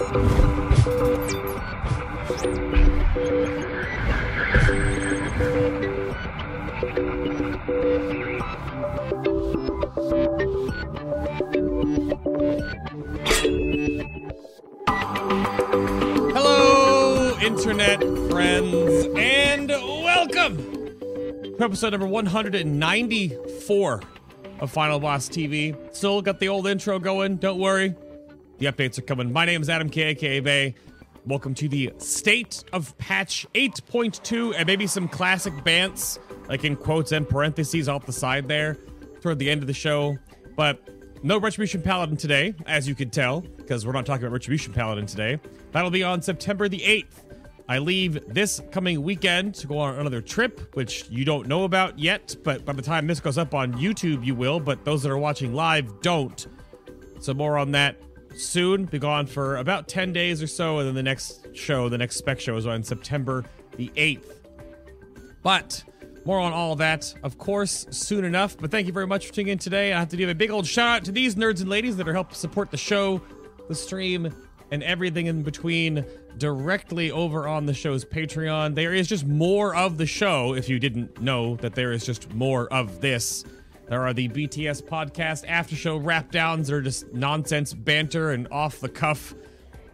Hello, internet friends, and welcome to episode number 194 of Final Boss TV. Still got the old intro going, don't worry. The updates are coming. My name is Adam K, aka Bay. Welcome to the state of patch 8.2 and maybe some classic bants, like in quotes and parentheses off the side there, toward the end of the show. But no Retribution Paladin today, as you can tell, because we're not talking about Retribution Paladin today. That'll be on September the 8th. I leave this coming weekend to go on another trip, which you don't know about yet, but by the time this goes up on YouTube, you will, but those that are watching live don't. So, more on that soon. Be gone for about 10 days or so, and then the next show, the next spec show, is on September the 8th. But more on all of that, of course, soon enough. But thank you very much for tuning in today. I have to give a big old shout out to these nerds and ladies that are helping support the show, the stream, and everything in between directly over on the show's Patreon. There is just more of the show, if you didn't know that there is just more of this. There are the BTS podcast after show wrap downs are just nonsense banter and off the cuff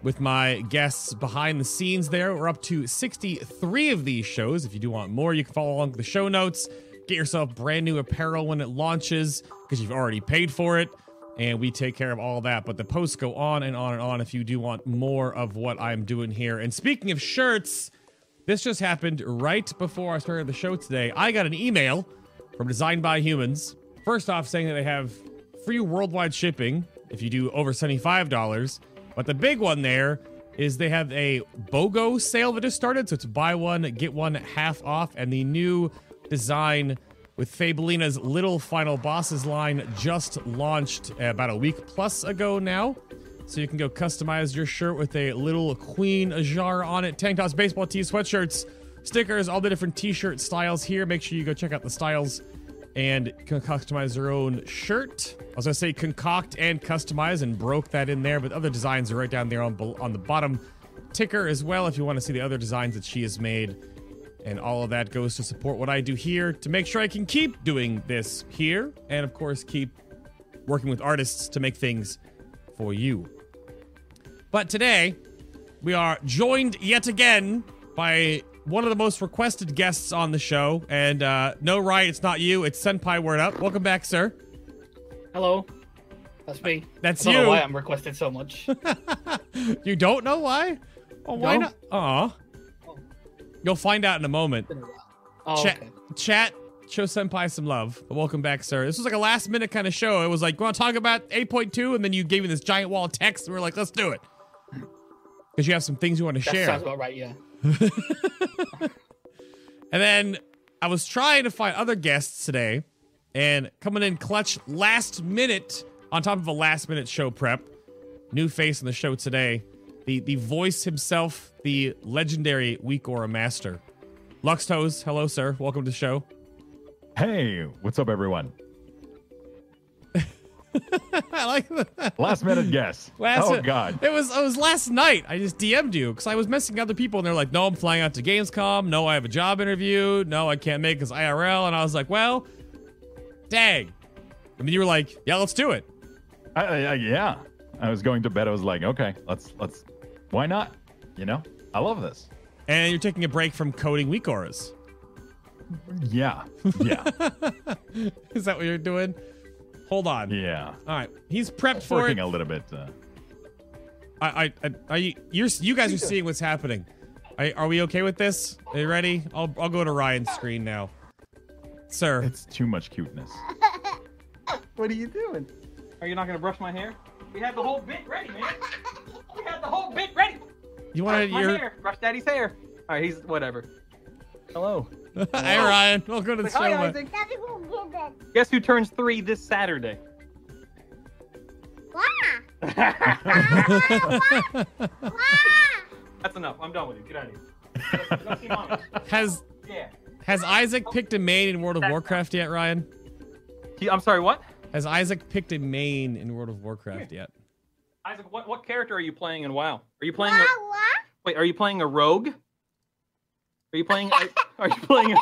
with my guests behind the scenes there. We're up to 63 of these shows. If you do want more, you can follow along the show notes. Get yourself brand new apparel when it launches because you've already paid for it. And we take care of all that. But the posts go on and on and on if you do want more of what I'm doing here. And speaking of shirts, this just happened right before I started the show today. I got an email from Design by Humans. First off, saying that they have free worldwide shipping if you do over $75. But the big one there is they have a BOGO sale that just started. So it's buy one, get one half off. And the new design with Fabelina's Little Final Bosses line just launched about a week plus ago now. So you can go customize your shirt with a little Queen Azshara on it, tank tops, baseball tees, sweatshirts, stickers, all the different t-shirt styles here. Make sure you go check out the styles and customize your own shirt. I was gonna say concoct and customize and broke that in there, but other designs are right down there on on the bottom ticker as well if you want to see the other designs that she has made. And all of that goes to support what I do here to make sure I can keep doing this here and of course keep working with artists to make things for you. But today, we are joined yet again by one of the most requested guests on the show. And uh, no, right, it's not you. It's Senpai Word Up. Welcome back, sir. Hello. That's me. That's I don't you. know why I'm requested so much. You don't know why? Oh, why No. not? Aw. You'll find out in a moment. oh, Chat, okay. chat, show Senpai some love. Welcome back, sir. This was like a last minute kind of show. It was like, want to talk about 8.2? And then you gave me this giant wall of text. And we are like, let's do it. Because you have some things you want to That share. sounds about right, yeah. And then I was trying to find other guests today and coming in clutch last minute on top of a last minute show prep. New face in the show today. The the voice himself, the legendary WeakAura Master. Luxthos, hello sir. Welcome to the show. Hey, what's up, everyone? I like that. Last minute guess. Last oh God. It was it was last night. I just DM'd you because I was messaging other people and they're like, "No, I'm flying out to Gamescom. No, I have a job interview. No, I can't make because IRL." And I was like, "Well, dang." And then you were like, "Yeah, let's do it." I, I, yeah. I was going to bed. I was like, okay, let's let's. Why not? You know, I love this. And you're taking a break from coding WeakAuras. Yeah, yeah, Is that what you're doing? Hold on. yeah. All right. He's prepped for Working it. a little bit. Uh, I, I, I, are you, you're, you guys are seeing what's happening. Are, are we okay with this? Are you ready? I'll, I'll go to Ryan's screen now. Sir, it's too much cuteness. What are you doing? Are you not gonna brush my hair? We had the whole bit ready, man. We had the whole bit ready. you want to, my you're, hair. Brush daddy's hair. Alright, he's whatever. Hello. hey Ryan, welcome to the show. Hi. Isaac. Guess who turns three this Saturday? That's enough. I'm done with you. Get out of here. Go see mommy. Has, Yeah. has Isaac picked a main in World of That's Warcraft yet, Ryan? He- I'm sorry, what? Has Isaac picked a main in World of Warcraft yet? Isaac, what, what character are you playing in WoW? Are you playing? A, wait, are you playing a rogue? Are you playing? Are, are you playing? A,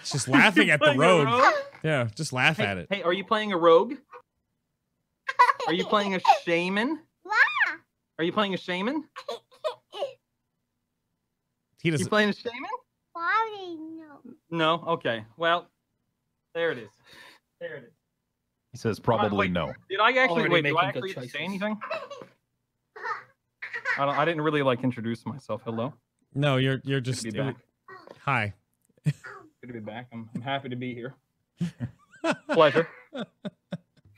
It's just laughing at the playing a road. rogue? Yeah, just laugh Hey, at it. hey, are you playing a rogue? Are you playing a shaman? Are you playing a shaman? He doesn't. You playing a shaman? No. No. Okay. Well, there it is. There it is. He says probably wait. no. Did I actually Already wait? Do I actually to say anything? I don't. I didn't really like introduce myself. Hello. No, you're you're Good just. to be back. hi. Good to be back. I'm, I'm happy to be here. Pleasure.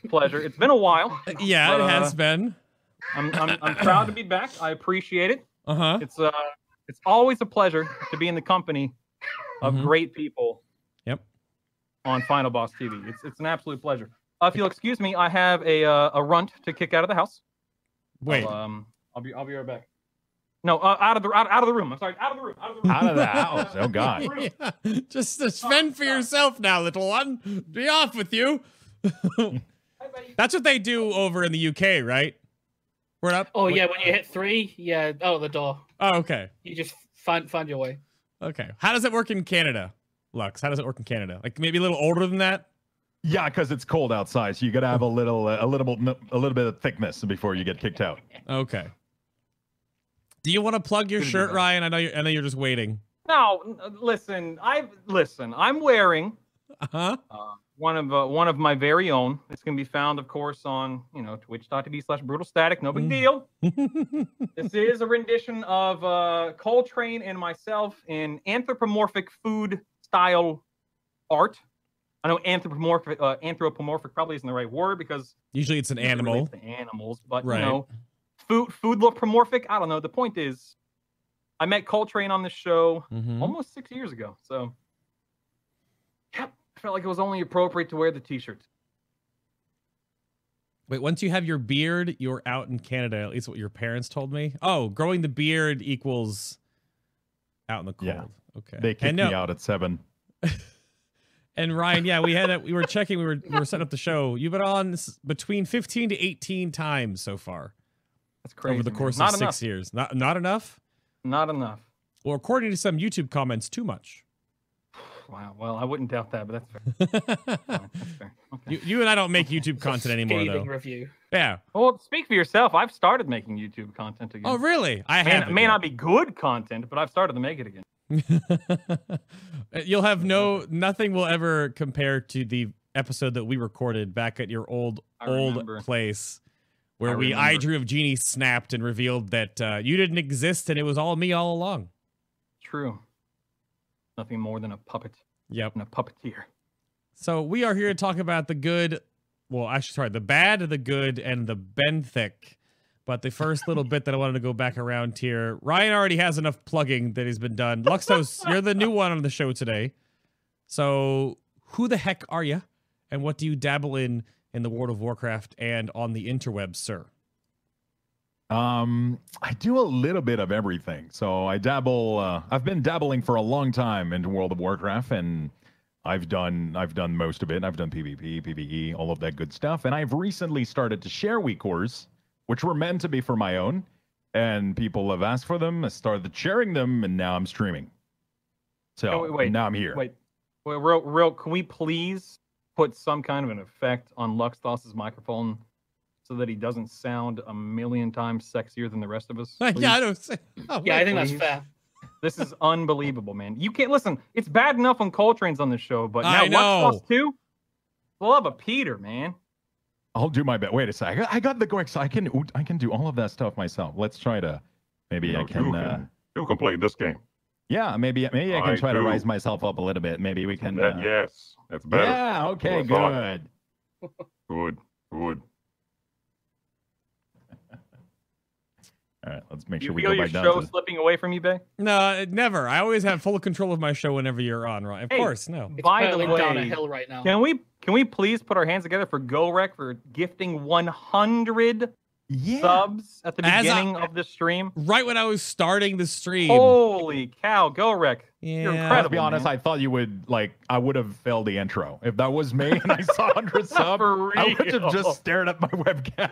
Pleasure. It's been a while. Yeah, But, it uh, has been. I'm, I'm, I'm proud to be back. I appreciate it. Uh huh. It's uh, it's always a pleasure to be in the company of Mhm. great people Yep. on Final Boss TV. It's it's an absolute pleasure. Uh, if you'll excuse me, I have a uh, a runt to kick out of the house. Wait. I'll, um, I'll be I'll be right back. No, uh, out of the out, out of the room. I'm sorry, out of the room. Out of the room. Out of the house. Oh God. Yeah, Just to fend for yourself now, little one. Be off with you. Hi. That's what they do over in the UK, right? We're up. Oh Wait- yeah, when you hit three, yeah, out the door. Oh, okay. You just find find your way. Okay. How does it work in Canada, Lux? How does it work in Canada? Like maybe a little older than that? Yeah, because it's cold outside, so you gotta have a little, uh, a little, a little bit of thickness before you get kicked out. Okay. Do you want to plug your Good to be shirt. Ryan? I know you're. I know you're just waiting. No, listen. I listen. I'm wearing Uh huh. uh, one of uh, one of my very own. It's going to be found, of course, on you know twitch.tv slash brutal static. No big Mm. deal. this is a rendition of uh, Coltrane and myself in anthropomorphic food style art. I know anthropomorphic uh, anthropomorphic probably isn't the right word because Usually it's an it animal. relates to animals, but Right. you know, food foodlopomorphic. I don't know. The point is, I met Coltrane on this show Mhm. almost six years ago. So, yep, I felt like it was only appropriate to wear the T-shirt. Wait, once you have your beard, you're out in Canada. At least what your parents told me. Oh, growing the beard equals out in the cold. Yeah. Okay. They kicked and no, me out at seven. And Ryan, yeah, we had a, we were checking, we were we were setting up the show. You've been on between 15 to 18 times so far That's crazy. over the man. course Not of enough. six years. Not not enough. Not enough. Well, according to some YouTube comments, too much. Wow. Well, I wouldn't doubt that, but that's fair. Fine, that's fair. Okay. you, you and I don't make YouTube content anymore, though. review. Yeah. Well, speak for yourself. I've started making YouTube content again. Oh, really? I May, have. may not be good content, but I've started to make it again. You'll have no nothing will ever compare to the episode that we recorded back at your old I old remember. place where I we I drew of Genie snapped and revealed that uh, you didn't exist and it was all me all along. True. Nothing more than a puppet Yep. and a puppeteer. So we are here to talk about the good, well, actually, sorry, the bad, the good, and the benthic. But the first little bit that I wanted to go back around here, Ryan already has enough plugging that he's been done. Luxthos, you're the new one on the show today. So who the heck are you, and what do you dabble in in the World of Warcraft and on the interwebs, sir? Um, I do a little bit of everything. So I dabble. Uh, I've been dabbling for a long time into World of Warcraft, and I've done I've done most of it. I've done PvP, PvE, all of that good stuff. And I've recently started to share WeakAuras, which were meant to be for my own, and people have asked for them. I started sharing them, and now I'm streaming. So Oh, wait, wait, now I'm here. Wait, wait, real, real. Can we please put some kind of an effect on Luxthos's microphone so that he doesn't sound a million times sexier than the rest of us? yeah, I don't say. Oh, Yeah, I think that's fair. This is unbelievable, man. You can't listen. It's bad enough when Coltrane's on the show, but now I know. Luxdos too. Love a Peter, man. I'll do my best. Wait a sec. I got, the Gork, so I can I can do all of that stuff myself. Let's try to maybe You I can. you Uh, can, you can play this game. Yeah, maybe maybe I can I try to do. rise myself up a little bit. Maybe we can. That- uh, yes, that's better. Yeah. Okay. Good. Good, good. All right. Let's make You sure we feel go your back down Is your show to. slipping away from you, Bay? No, never. I always have full control of my show whenever you're on, right? Of Hey. course, no. It's By the hurtling down a way, hill right now. Can we can we please put our hands together for GoRec for gifting 100 Yeah. subs at the As I- beginning of the stream? Right when I was starting the stream. Holy cow, GoRec! yeah. you're incredible. To be honest, man. I thought you would like. I would have failed the intro if that was me and I saw 100 sub. For I would have just stared at my webcam.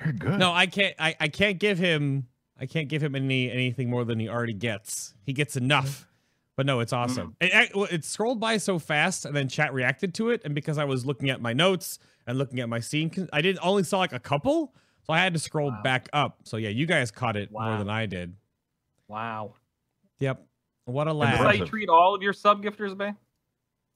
Very good. No, I can't. I, I can't give him. I can't give him any anything more than he already gets. He gets enough. But no, it's hmm. awesome. It, it, it scrolled by so fast, and then chat reacted to it. And because I was looking at my notes and looking at my scene, I didn't only saw like a couple, so I had to scroll Wow. back up. So yeah, you guys caught it more than I did. Wow. Yep. What a laugh. this how you treat all of your sub gifters, Bay?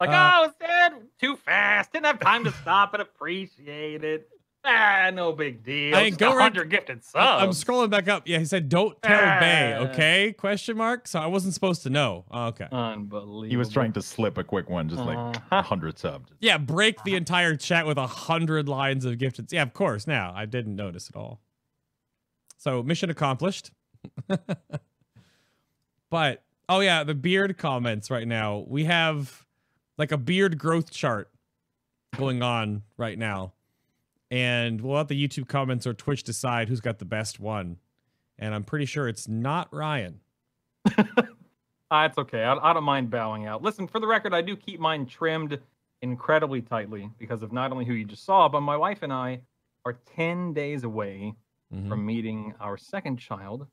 Like, Uh, oh, it's dead too fast. Didn't have time to stop and appreciate it. Ah, no big deal. I Just go right- 100 gifted subs. I'm scrolling back up. Yeah, he said, "Don't tell Bay." Ah. Okay? Question mark. So I wasn't supposed to know. Oh, okay. Unbelievable. he was trying to slip a quick one, just like Uh-huh. hundred subs. Yeah, break the entire chat with a hundred lines of gifted. Yeah, of course. Now I didn't notice at all. So mission accomplished. but oh yeah, the beard comments right now. We have like a beard growth chart going on right now, and we'll let the YouTube comments or Twitch decide who's got the best one. And I'm pretty sure it's not Ryan. Ah, it's okay. I, I don't mind bowing out. Listen, for the record, I do keep mine trimmed incredibly tightly because of not only who you just saw, but my wife and I are 10 days away Mhm. from meeting our second child,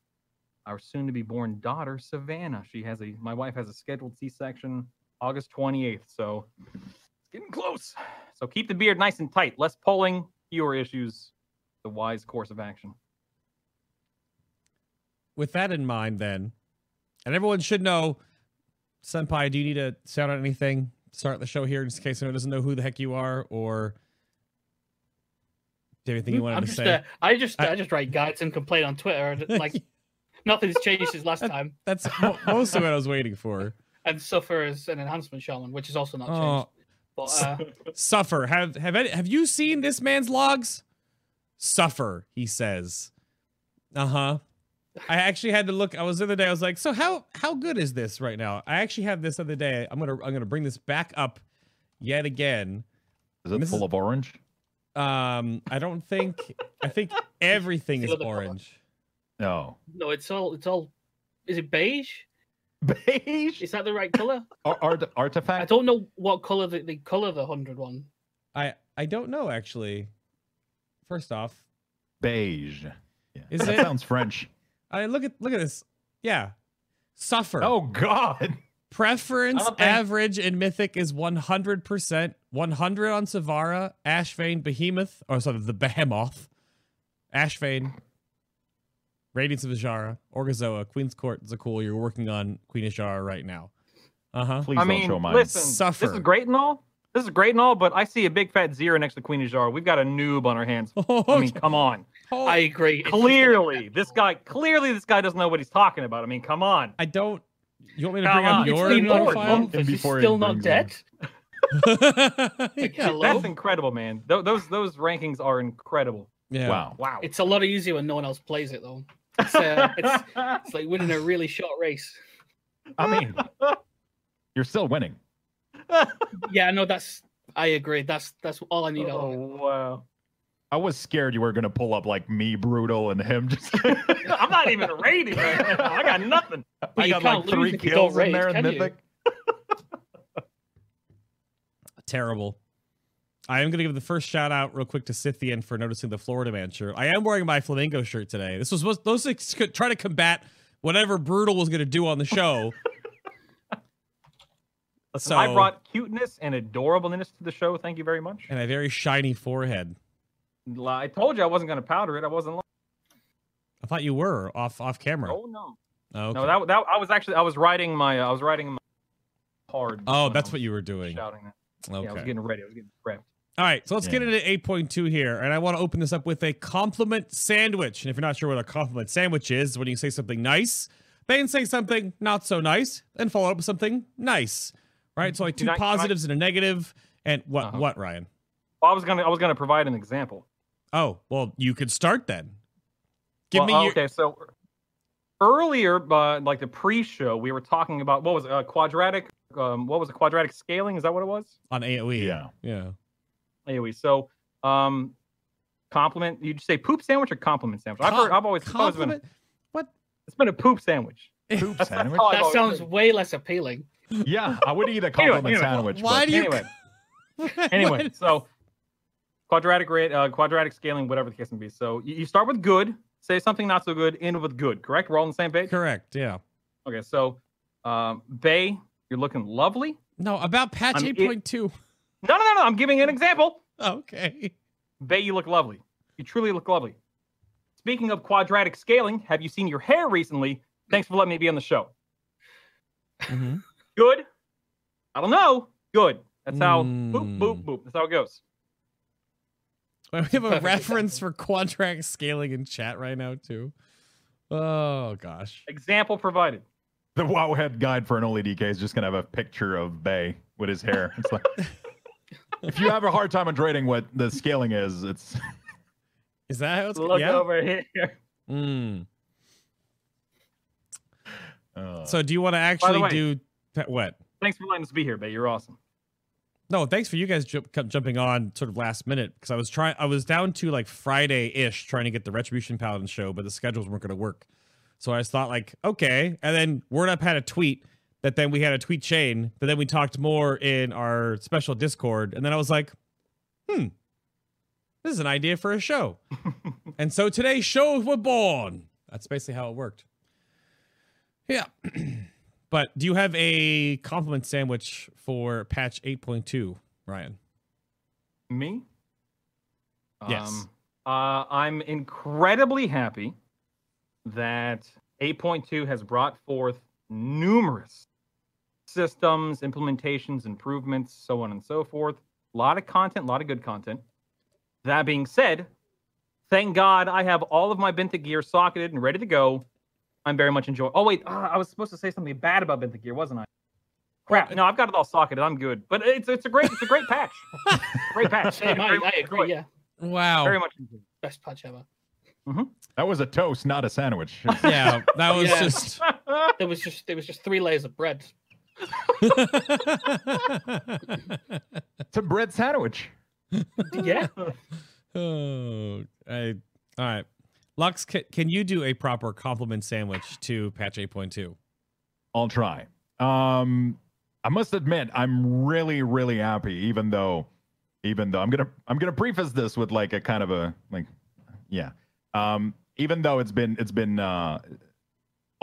our soon to be born daughter, Savannah. She has a, my wife has a scheduled C section August 28th. So it's getting close. So keep the beard nice and tight. Less pulling, fewer issues. The wise course of action. with that in mind, then, and everyone should know, Senpai, do you need to shout out anything? Start the show here, just in case anyone doesn't know who the heck you are, or do anything you wanted I'm to just, say? uh, I just, I- I just write guides and complain on Twitter. and, Like nothing's changed since last time, That's mo- most of what I was waiting for. and suffer as an enhancement shaman, which is also not changed. But uh, suffer. Have have any, have you seen this man's logs? Suffer, he says. Uh huh. I actually had to look. I was the other day. I was like, so how how good is this right now? I actually had this other day. I'm gonna I'm gonna bring this back up yet again. Is it Mrs. full of orange? Um, I don't think. I think everything is Feel the color. orange. No. no, it's all, it's all. Is it beige? Beige? Is that the right color? Ar- art- I don't know what color the, the color the hundred one. I I don't know actually. First off, Beige. Yeah. Is that it? sounds French. I look at look at this. Yeah, suffer. Oh God. Preference I think- average in Mythic is 100%. 100 on Sivara, Ashvane, Behemoth, or sort of the Behemoth, Ashvane, Radiance of Azshara, Orgozoa, Queen's Court, Za'qul. You're working on Queen Azshara right now. Uh huh. Please I don't mean, show mine. listen, this is great and all. This is great and all, but I see a big fat zero next to Queen Azshara. We've got a noob on our hands. I mean, come on. Oh, I agree. It's just that- Clearly, this guy clearly this guy doesn't know what he's talking about. I mean, come on. I don't. You want me to bring up on, It's your been like profile? month. Is he before he still not dead? yeah. Hello? That's incredible, man. Th- those those rankings are incredible. yeah. Wow. Wow. It's a lot easier when no one else plays it though. It's, uh, it's, it's like winning a really short race. I mean, you're still winning. Yeah, no, that's. I agree. That's that's all I need. out of it. oh wow. I was scared you were gonna pull up like me, brutal, and him. Just I'm not even rating right now. I got nothing. I you got like three if you don't kills in raise, there in can? Mythic. Terrible. I am going to give the first shout out real quick to Scythian for noticing the Florida man shirt. I am wearing my flamingo shirt today. This was supposed those things could try to combat whatever brutal was going to do on the show. Listen, I brought cuteness and adorableness to the show. Thank you very much. and a very shiny forehead. I told you I wasn't going to powder it. I wasn't. lying. I thought you were off off camera. Oh no. Oh, okay. No, that that I was actually I was writing my uh, I was writing my card. oh, that's um, what you were doing. shouting that. Okay. Yeah, I was getting ready. I was getting prepped. All right, so let's get into 8.2 here, and I want to open this up with a compliment sandwich. And if you're not sure what a compliment sandwich is, when you say something nice, then say something not so nice, and follow up with something nice, right? So like two I- can I- positives and a negative. negative, and what? Uh-huh. What, Ryan? Well, I was gonna I was gonna provide an example. Oh, well, you could start then. Give Well, me uh, your. okay. So earlier, uh, like the pre-show, we were talking about what was it, uh, quadratic. Um, what was a Quadratic scaling? Is that what it was? on AOE. Yeah. Yeah. Anyway, so um, compliment. You just say poop sandwich or compliment sandwich? I've heard. I've always, it's always been. compliment. What? It's been a poop sandwich. Poop That's- that's sandwich. how That sounds been. way less appealing. Yeah, I would eat a compliment anyway, sandwich. Why but do you? Anyway, anyway, so quadratic rate, uh, quadratic scaling, whatever the case may be. So you, you start with good, say something not so good, end with good. Correct? We're all on the same page. Correct. Yeah. Okay. So, um, Bay, you're looking lovely. No, about patch 8.2. No, no, no, no. I'm giving an example. Okay. Bay, you look lovely. You truly look lovely. Speaking of quadratic scaling, have you seen your hair recently? Thanks for letting me be on the show. Mhm. Good. I don't know. Good. That's how boop boop Mm. boop. That's how it goes. We have a reference for quadratic scaling in chat right now too. Oh gosh. Example provided. The Wowhead guide for Unholy DK is just gonna have a picture of Bay with his hair. It's like if you have a hard time understanding what the scaling is, it's Is that how it's Look yeah? over here. Mm. uh, So do you want to actually way- do pa- what? Thanks for letting us be here, Bay. You're awesome. No, thanks for you guys ju- cu- jumping on sort of last minute because I was trying. I was down to like Friday ish trying to get the Retribution Paladin show, but the schedules weren't going to work. So I just thought like, okay. And then Word Up had a tweet that then we had a tweet chain, but then we talked more in our special Discord, and then I was like, hmm, this is an idea for a show. and so today's show was born. That's basically how it worked. Yeah. but do you have a compliment sandwich for patch 8.2, Ryan? Me? Yes. Um, uh, I'm incredibly happy that 8.2 has brought forth numerous systems, implementations, improvements, so on and so forth. A lot of content, a lot of good content. That being said, thank God I have all of my Benthic gear socketed and ready to go. I'm very much enjoying. Oh wait, uh, I was supposed to say something bad about Benthic gear, wasn't I? Crap. No, I've got it all socketed. I'm good. But it's it's a great it's a great patch. great patch. Same, I, I agree. Yeah, Wow. Very much. enjoyed. best patch ever. that was a toast, not a sandwich. Yeah, that was Yeah. just. There was just there was just three layers of bread. It's a bread sandwich. Yeah, oh, I, all right. Lux, can, can you do a proper compliment sandwich to patch 8.2? I'll try. Um, I must admit, I'm really, really happy. Even though, even though I'm gonna, I'm gonna preface this with like a kind of a like, yeah. Um, even though it's been, it's been uh,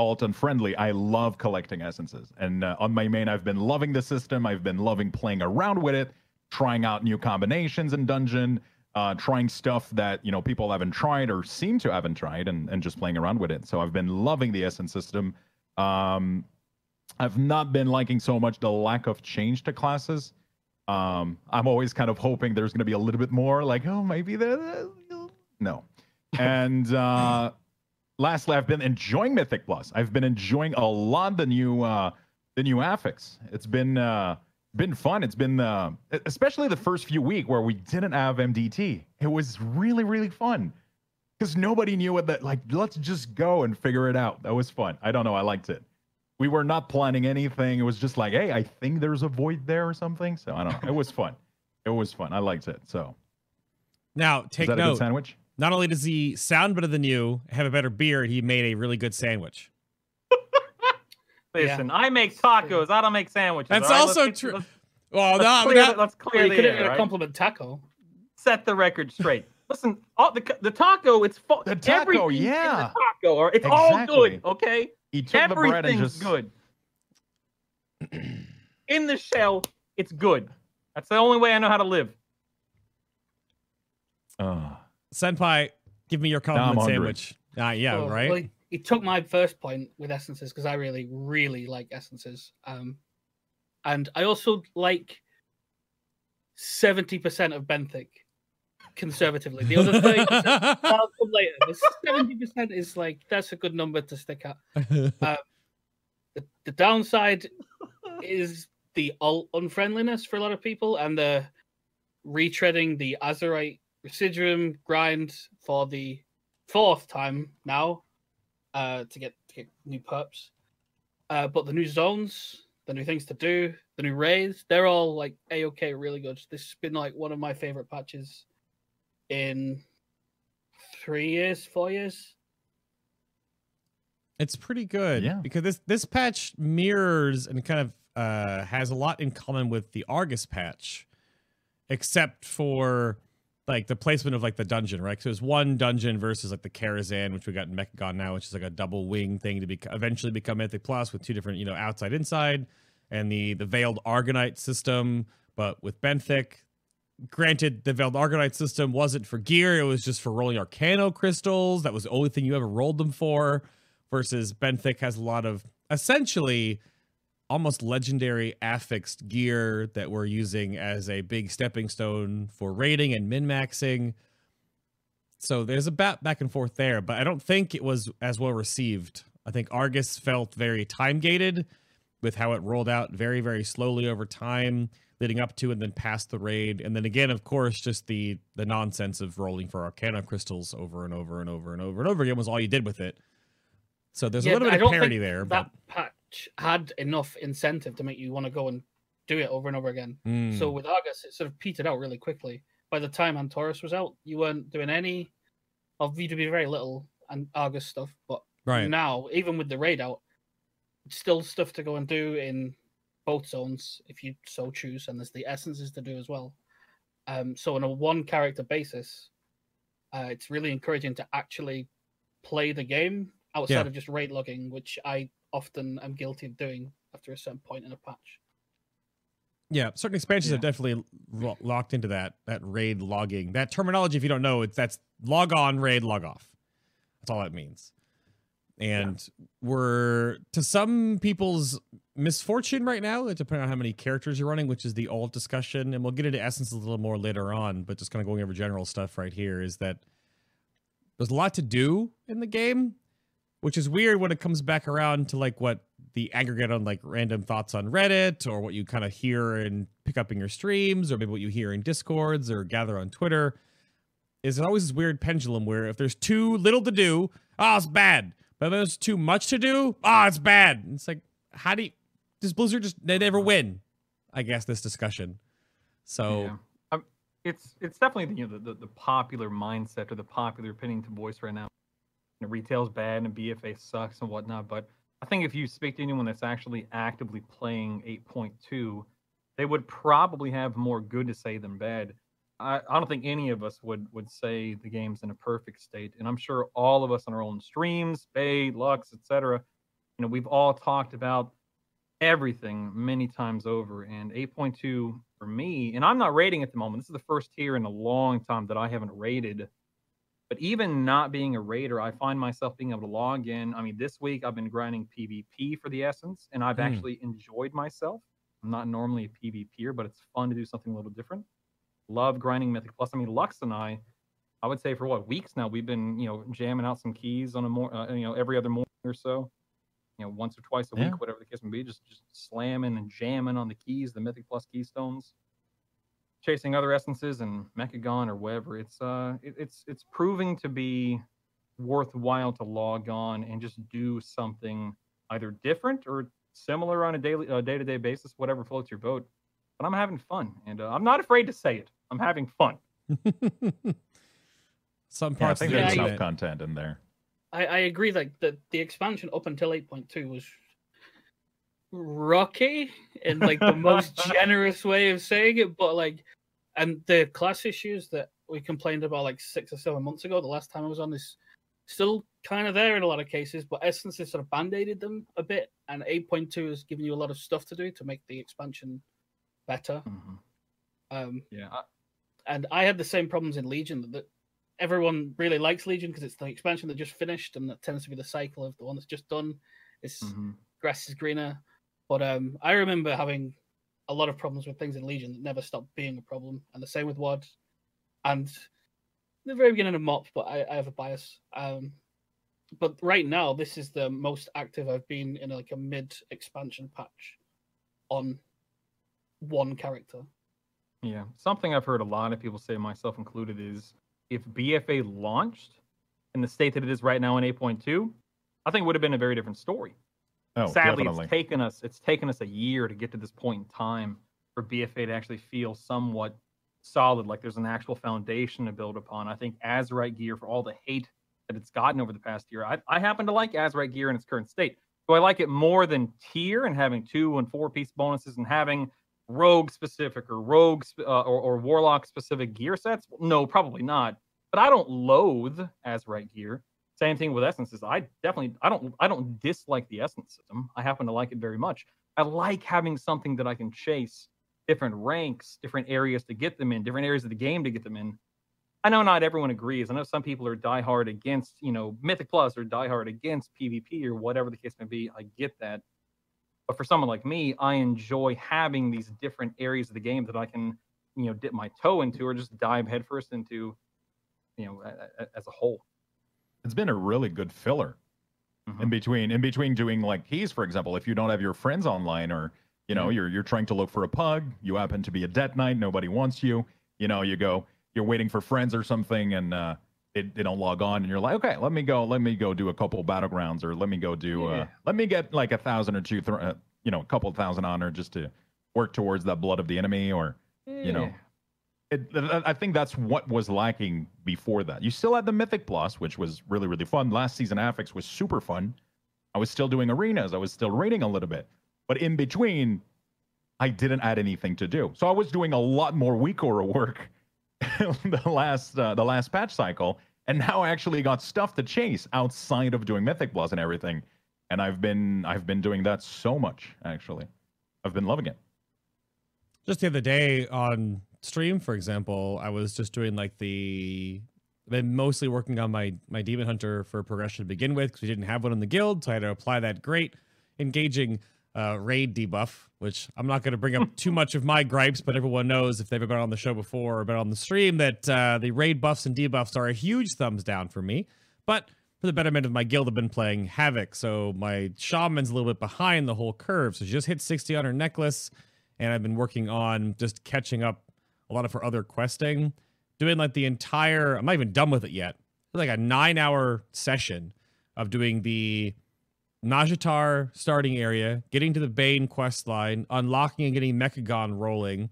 alt unfriendly, I love collecting essences. And uh, on my main, I've been loving the system. I've been loving playing around with it, trying out new combinations in dungeon, uh, trying stuff that you know people haven't tried or seem to haven't tried, and and just playing around with it. So I've been loving the essence system. Um, I've not been liking so much the lack of change to classes. Um, I'm always kind of hoping there's going to be a little bit more, like, oh, maybe the no. And uh, lastly, I've been enjoying Mythic Plus. I've been enjoying a lot the new uh, the new affix. It's been uh, been fun. It's been uh, especially the first few week where we didn't have MDT. It was really really fun because nobody knew what that like. Let's just go and figure it out. That was fun. I don't know. I liked it we were not planning anything. It was just like, hey, I think there's a void there or something. So I don't know. It was fun. It was fun. I liked it. So Now, is take that a good note. sandwich? Not only does he sound better than you, have a better beard, he made a really good sandwich. Listen, I make tacos. I don't make sandwiches. That's all right? also true. Well, let's no, clear, that, let's Well, clear you the could have air, been a compliment taco. Set the record straight. Listen, all the the taco, it's fu- The taco, everything in yeah. the taco, or it's all good. Okay, He took the bread and everything's just good. in the shell, it's good. That's the only way I know how to live. Uh, Senpai, give me your I'm compliment hungry. sandwich. Ah, yeah, Well, right? well, he took my first point with essences because I really, really like essences. Um, and I also like seventy percent of Benthic conservatively. The other thirty percent I'll come later. Seventy percent is like that's a good number to stick at. The, the downside is the alt unfriendliness for a lot of people and the retreading the Azerite Residuum grind for the fourth time now uh, to get to get new perps. Uh, but the new zones, the new things to do, the new raids, they're all like a okay, really good. This has been like one of my favorite patches in three years, four years. It's pretty good. Yeah. Because this this patch mirrors and kind of uh has a lot in common with the Argus patch, except for like the placement of like the dungeon, right? So there's one dungeon versus like the Karazhan, which we got in Mechagon now, which is like a double wing thing to be eventually become Mythic Plus with two different, you know, outside inside, and the the Veiled Argunite system, but with Benthic. Granted, the Veiled Argunite system wasn't for gear; it was just for rolling Arcano crystals. That was the only thing you ever rolled them for. Versus Benthic has a lot of essentially almost legendary affixed gear that we're using as a big stepping stone for raiding and min maxing. So there's a bat back and forth there, but I don't think it was as well received. I think Argus felt very time gated with how it rolled out very, very slowly over time, leading up to and then past the raid. And then again, of course, just the the nonsense of rolling for Arcana crystals over and over and over and over and over again was all you did with it. So there's a little bit don't of parity think there. That But had enough incentive to make you want to go and do it over and over again. Mm, So with Argus, it sort of petered out really quickly. By the time Antorus was out, you weren't doing any of VW very little and Argus stuff. But right. now, even with the raid out, still stuff to go and do in both zones if you so choose, and there's the essences to do as well. Um, so on a one character basis, uh, it's really encouraging to actually play the game outside Yeah. of just raid logging, which I often I'm guilty of doing after a certain point in a patch. Yeah, certain expansions have Yeah. definitely lo- locked into that that raid logging. That terminology, if you don't know, it's that's log on, raid, log off. That's all that means. And we're to some people's misfortune right now, it depending on how many characters you're running, which is the old discussion, and we'll get into essence a little more later on. But just kind of going over general stuff right here is that there's a lot to do in the game, which is weird when it comes back around to like what the aggregate on like random thoughts on Reddit or what you kind of hear and pick up in your streams or maybe what you hear in discords or gather on Twitter is it always this weird pendulum where if there's too little to do, oh, it's bad. But if there's too much to do, oh, it's bad. And it's like, how do you, does Blizzard just, they never win, I guess, this discussion. So, Yeah. Um, it's it's definitely you know, the, the the popular mindset or the popular opinion to voice right now. Know, retail's bad and BFA sucks and whatnot, but I think if you speak to anyone that's actually actively playing 8.2, they would probably have more good to say than bad. I, I don't think any of us would would say the game's in a perfect state, and I'm sure all of us on our own streams, Bay, Lux, etc. You know, we've all talked about everything many times over. And 8.2 for me, and I'm not rating at the moment. This is the first tier in a long time that I haven't rated. But even not being a raider, I find myself being able to log in. I mean, this week I've been grinding PvP for the essence, and I've Hmm. actually enjoyed myself. I'm not normally a PvPer, but it's fun to do something a little different. Love grinding Mythic Plus. I mean, Lux and I, I would say for what weeks now, we've been you know jamming out some keys on a more uh, you know every other morning or so you know, once or twice a Yeah. week, whatever the case may be, just just slamming and jamming on the keys, the Mythic Plus keystones, chasing other essences and Mechagon or whatever. It's uh, it, it's it's proving to be worthwhile to log on and just do something either different or similar on a daily uh, day to day basis, whatever floats your boat. But I'm having fun, and uh, I'm not afraid to say it. I'm having fun. some Yeah, I think of the there's enough content in there. I, I agree that the, the expansion up until 8.2 was rocky in like the most generous way of saying it, but like, and the class issues that we complained about like six or seven months ago, the last time I was on this, still kind of there in a lot of cases, but Essence has sort of band aided them a bit, and 8.2 has given you a lot of stuff to do to make the expansion better. Um, Yeah, I, and I had the same problems in Legion that, that everyone really likes Legion because it's the expansion that just finished, and that tends to be the cycle of the one that's just done. It's mhm. grass is greener, but um, I remember having a lot of problems with things in Legion that never stopped being a problem, and the same with WAD, and the very beginning of MOP, but I, I have a bias. Um, but right now, this is the most active I've been in like a mid expansion patch on one character. Yeah, something I've heard a lot of people say, myself included, is if BFA launched in the state that it is right now in 8.2, I think it would have been a very different story. Oh, Sadly, definitely. it's taken us it's taken us a year to get to this point in time for BFA to actually feel somewhat solid, like there's an actual foundation to build upon. I think Azerite gear, for all the hate that it's gotten over the past year, I, I happen to like Azerite gear in its current state. Do I like it more than tier and having two and four piece bonuses and having rogue specific or rogue sp- uh, or, or warlock specific gear sets? No, probably not. But I don't loathe Azerite gear. Same thing with essences. I definitely I don't I don't dislike the essence system. I happen to like it very much. I like having something that I can chase different ranks, different areas to get them in, different areas of the game to get them in. I know not everyone agrees. I know some people are diehard against, you know, Mythic Plus or diehard against PvP or whatever the case may be. I get that. But for someone like me, I enjoy having these different areas of the game that I can, you know, dip my toe into or just dive headfirst into, you know, as a whole. It's been a really good filler Mhm. in between in between doing like keys, for example. If you don't have your friends online or you know Mhm. you're you're trying to look for a pug, you happen to be a dead knight, nobody wants you. You know, you go, you're waiting for friends or something, and uh, it, they don't log on, and you're like, okay, let me go, let me go do a couple battlegrounds, or let me go do, uh, let me get like a thousand or two, th- uh, you know, a couple thousand honor just to work towards that blood of the enemy, or you know, Yeah. It, I think that's what was lacking before that. You still had the Mythic Plus, which was really, really fun. Last season, Affix was super fun. I was still doing arenas. I was still raiding a little bit. But in between, I didn't add anything to do. So I was doing a lot more aura work the last uh, the last patch cycle. And now I actually got stuff to chase outside of doing Mythic Plus and everything. And I've been I've been doing that so much, actually. I've been loving it. just the other day on stream for example i was just doing like the been mostly working on my my demon hunter for progression to begin with because we didn't have one in the guild so i had to apply that great engaging uh, raid debuff which i'm not going to bring up too much of my gripes but everyone knows if they've ever been on the show before or been on the stream that uh, the raid buffs and debuffs are a huge thumbs down for me but for the betterment of my guild i've been playing havoc so my shaman's a little bit behind the whole curve. So she just hit 60 on her necklace and I've been working on just catching up a lot of her other questing, doing like the entire. I'm not even done with it yet. Like a nine hour session of doing the Nazjatar starting area, getting to the Bane quest line, unlocking and getting Mechagon rolling,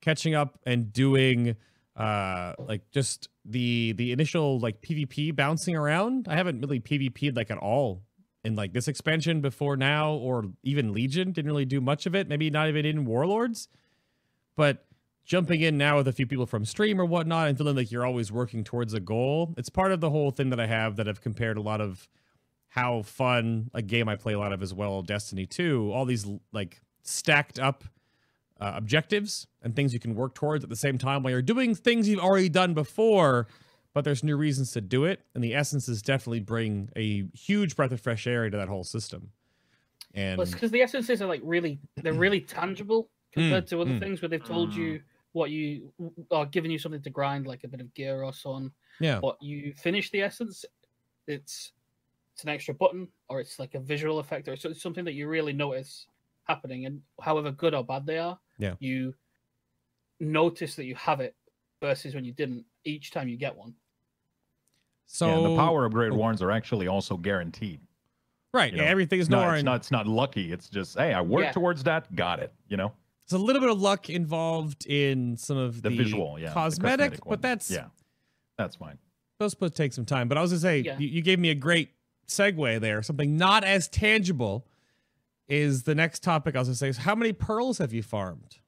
catching up and doing uh like just the the initial like PvP bouncing around. I haven't really PvP'd like at all in like this expansion before now or even Legion didn't really do much of it. Maybe not even in Warlords. But jumping in now with a few people from stream or whatnot and feeling like you're always working towards a goal. It's part of the whole thing that I have that I've compared a lot of how fun a game I play a lot of as well, Destiny 2, all these like stacked up uh, objectives and things you can work towards at the same time while you're doing things you've already done before, but there's new reasons to do it. And the essences definitely bring a huge breath of fresh air into that whole system. And Well, because the essences are like really, they're really tangible compared to other mm. things where they've told you what you are giving you something to grind, like a bit of gear or so on. yeah, But you finish the essence, it's it's an extra button, or it's like a visual effect, or it's it's something that you really notice happening. And however good or bad they are, Yeah. you notice that you have it versus when you didn't each time you get one. so yeah, and the power upgrade oh. warrants are actually also guaranteed. right, you yeah, know, everything is It's not, it's not it's not lucky. It's just hey, I worked Yeah. towards that, got it. You know, There's a little bit of luck involved in some of the, the, visual, yeah, the cosmetic, cosmetic but that's yeah, that's fine. those supposed to take some time. But I was gonna say Yeah. you, you gave me a great segue there. Something not as tangible is the next topic I was gonna say is how many pearls have you farmed?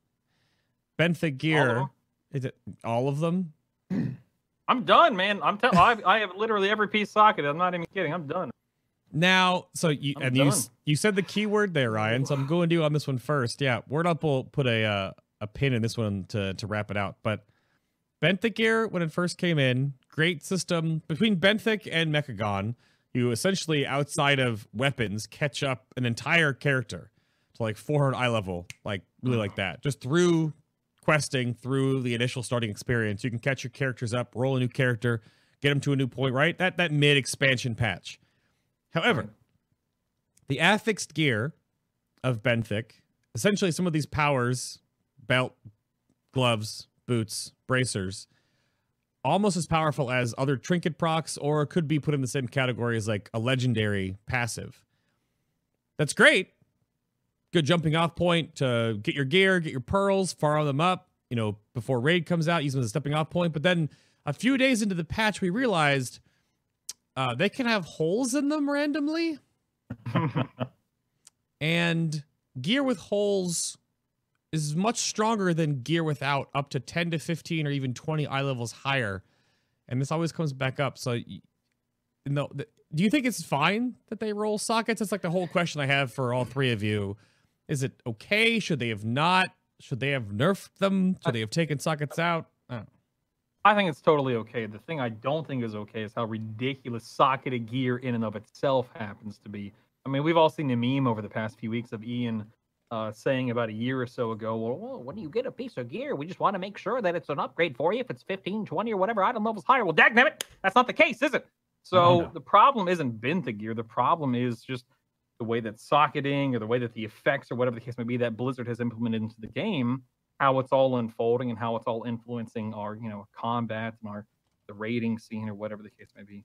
Benthic gear. Is it all of them? I'm done, man. I'm telling. I I have literally every piece socketed. I'm not even kidding. I'm done. Now, so you I'm and you done. s- you said the keyword there, Ryan. So I'm going to do on this one first. Yeah, Word Up will put a uh, a pin in this one to to wrap it out. But Benthic gear when it first came in, great system between Benthic and Mechagon. You essentially outside of weapons catch up an entire character to like 400 eye level, like really like that, just through questing through the initial starting experience. You can catch your characters up, roll a new character, get them to a new point. Right, that that mid expansion patch. However, the affixed gear of Benthic, essentially some of these powers, belt, gloves, boots, bracers, almost as powerful as other trinket procs, or could be put in the same category as like a legendary passive. That's great. Good jumping off point to get your gear, get your pearls, farm them up, you know, before raid comes out, use them as a stepping off point. But then a few days into the patch, we realized uh, they can have holes in them randomly. and gear with holes is much stronger than gear without, up to 10 to 15 or even 20 eye levels higher. And this always comes back up. So, no, do you think it's fine that they roll sockets? That's like the whole question I have for all three of you. Is it okay? Should they have not? Should they have nerfed them? Should they have taken sockets out? I don't know. I think it's totally okay. The thing I don't think is okay is how ridiculous socketed gear in and of itself happens to be. I mean, we've all seen the meme over the past few weeks of Ian uh, saying about a year or so ago, well, well, when you get a piece of gear, we just want to make sure that it's an upgrade for you. If it's 15, 20, or whatever item level's higher, well, dang it, that's not the case, is it? So No. the problem isn't benthic gear. The problem is just the way that socketing or the way that the effects or whatever the case may be that Blizzard has implemented into the game, how it's all unfolding and how it's all influencing our, you know, combat and our the rating scene or whatever the case may be.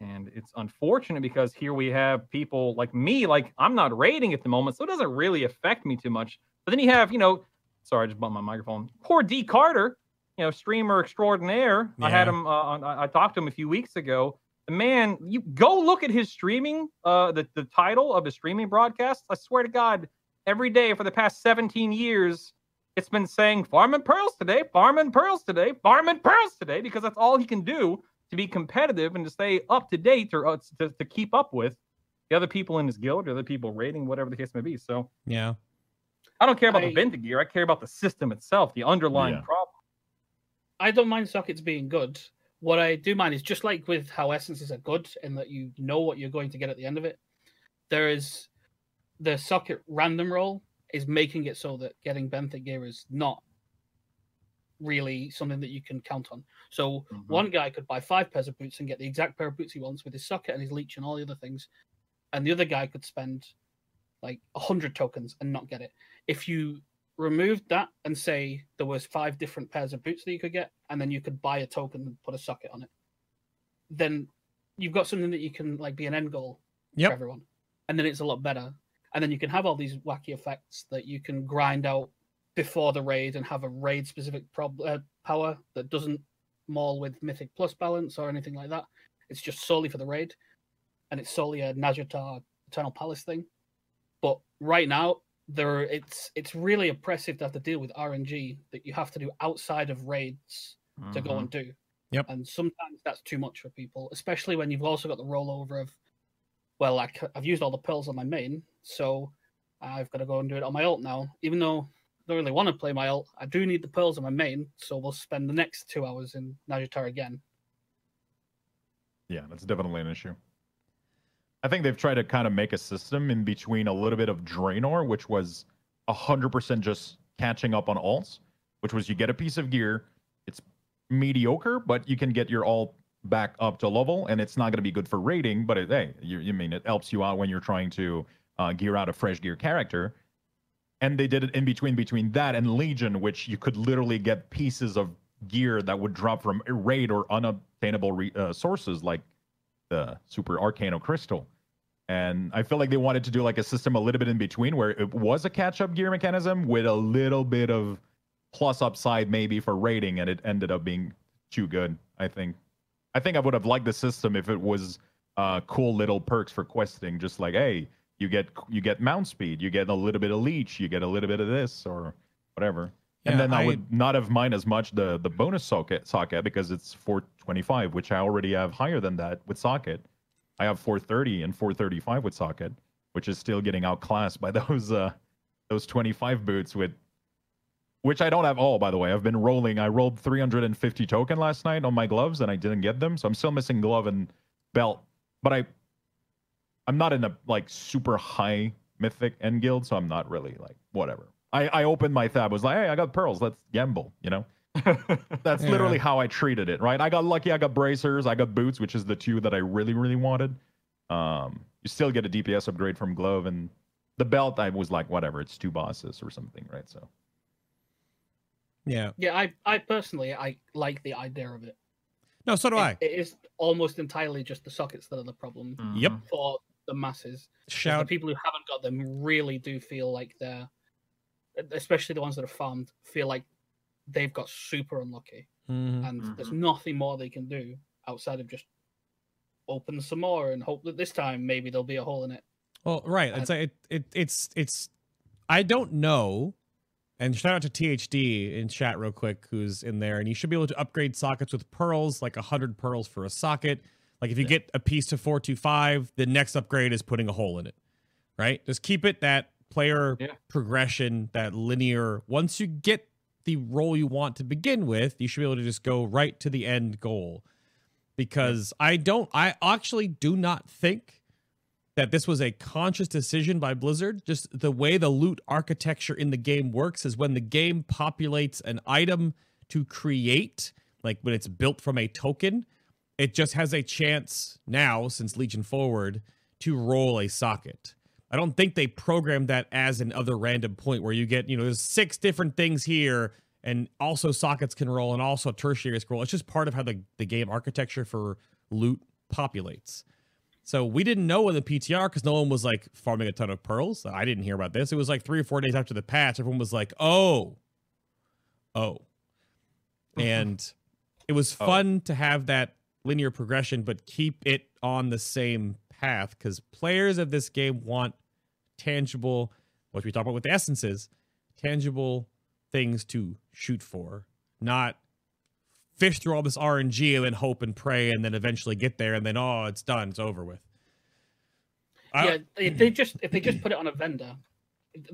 And it's unfortunate because here we have people like me, like I'm not rating at the moment, so it doesn't really affect me too much. But then you have, you know, sorry, I just bumped my microphone. Poor D Carter, you know, streamer extraordinaire. I had him. Uh, on, I I talked to him a few weeks ago. The man, you go look at his streaming. Uh, the the title of his streaming broadcast. I swear to God, every day for the past 17 years, it's been saying farming pearls today, farming pearls today, farming pearls today, because that's all he can do to be competitive and to stay up to date or uh, to, to keep up with the other people in his guild, or the other people rating, whatever the case may be. So Yeah. I don't care about I- the benthic gear. I care about the system itself, the underlying Yeah. problem. I don't mind sockets being good. What I do mind is just like with how essences are good in that you know what you're going to get at the end of it. There is the socket random roll is making it so that getting benthic gear is not really something that you can count on. So Mhm. one guy could buy five pairs of boots and get the exact pair of boots he wants with his socket and his leech and all the other things, and the other guy could spend like a hundred tokens and not get it. If you removed that and say there was five different pairs of boots that you could get, and then you could buy a token and put a socket on it, then you've got something that you can like be an end goal Yep. for everyone, and then it's a lot better. And then you can have all these wacky effects that you can grind out before the raid and have a raid specific prob- uh, power that doesn't maul with Mythic Plus balance or anything like that. It's just solely for the raid, and it's solely a Nazjatar Eternal Palace thing. But right now, there it's it's really oppressive to have to deal with RNG that you have to do outside of raids to go and do. Yep. And sometimes that's too much for people, especially when you've also got the rollover of, well, I, have used all the pearls on my main, so I've got to go and do it on my alt now. Even though I don't really want to play my alt, I do need the pearls on my main, so we'll spend the next two hours in Nazjatar again. Yeah, that's definitely an issue. I think they've tried to kind of make a system in between a little bit of Draenor, which was 100% just catching up on alts, which was you get a piece of gear, it's mediocre, but you can get your alt back up to level, and it's not going to be good for rating, but it, hey, you, you mean it helps you out when you're trying to uh, gear out a fresh gear character. And they did it in between between that and Legion, which you could literally get pieces of gear that would drop from raid or unobtainable re- uh, sources like the Super Arcano Crystal. And I feel like they wanted to do like a system a little bit in between where it was a catch up gear mechanism with a little bit of plus upside maybe for rating, and it ended up being too good, I think. I think I would have liked the system if it was uh, cool little perks for questing, just like, hey, you get you get mount speed, you get a little bit of leech, you get a little bit of this or whatever. and then I, I- would not have mind as much the the bonus socket socket because it's 425, which I already have higher than that with socket. I have 430 and 435 with socket, which is still getting outclassed by those uh those 25 boots with which I don't have all by the way. I've been rolling. I rolled 350 token last night on my gloves and I didn't get them, so I'm still missing glove and belt. But I I'm not in a like super high mythic end guild, so I'm not really like whatever. I, I opened my tab, was like, hey, I got pearls, let's gamble, you know? That's Yeah. literally how I treated it, right? I got lucky, I got bracers, I got boots, which is the two that I really, really wanted. Um, you still get a DPS upgrade from glove and the belt I was like, whatever, it's two bosses or something, right? So Yeah. Yeah, I, I personally I like the idea of it. No, so do It- I. it is almost entirely just the sockets that are the problem Yep. for the masses, Shout. The people who haven't got them really do feel like they're, especially the ones that are farmed, feel like they've got super unlucky, Mhm. and there's Mhm. nothing more they can do outside of just open some more and hope that this time maybe there'll be a hole in it. Well, right. It's like it, it it's it's I don't know, and shout out to THD in chat real quick, who's in there, and you should be able to upgrade sockets with pearls, like hundred pearls for a socket. Like if you get a piece to four two five, the next upgrade is putting a hole in it. Right? Just keep it that player Yeah. progression, that linear. Once you get the role you want to begin with, you should be able to just go right to the end goal. Because I don't, I actually do not think that this was a conscious decision by Blizzard. Just the way the loot architecture in the game works is when the game populates an item to create, like when it's built from a token, it just has a chance now, since Legion Forward, to roll a socket. I don't think they programmed that as an other random point where you get, you know, there's six different things here and also sockets can roll and also tertiary scroll. It's just part of how the, the game architecture for loot populates. So we didn't know in the PTR because no one was like farming a ton of pearls. I didn't hear about this. It was like three or four days after the patch. Everyone was like, oh, oh. And it was Oh. fun to have that linear progression, but keep it on the same path because players of this game want tangible, what we talk about with the essences, tangible things to shoot for, not fish through all this RNG and then hope and pray and then eventually get there and then oh it's done, it's over with. I- yeah, if they just if they just put it on a vendor,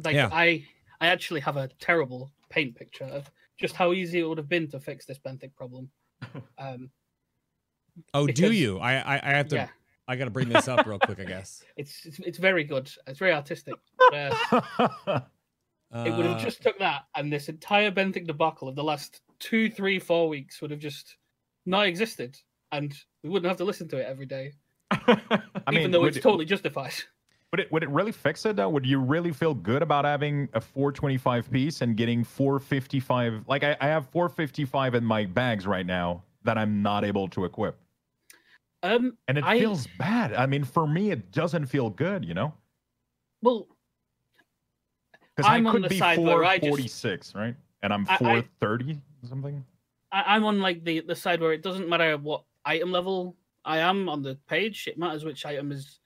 like Yeah. I I actually have a terrible paint picture of just how easy it would have been to fix this benthic problem. Um, oh, do you? I, I I have to. yeah, I got to bring this up real quick. I guess. it's, it's it's very good. It's very artistic. Uh, it would have Uh, just took that, and this entire benthic debacle of the last two, three, four weeks would have just not existed, and we wouldn't have to listen to it every day, I even mean, though would, it's totally justified. would it would it really fix it though? Would you really feel good about having a 425 piece and getting 455? Like I, I have 455 in my bags right now that I'm not able to equip, Um, and it I- feels bad. I mean, for me, it doesn't feel good. You know, well, because I I'm on could the be side where I just- 446, right? And I'm I- I- 430 something. I, I'm on like the the side where it doesn't matter what item level I am on the page. It matters which item is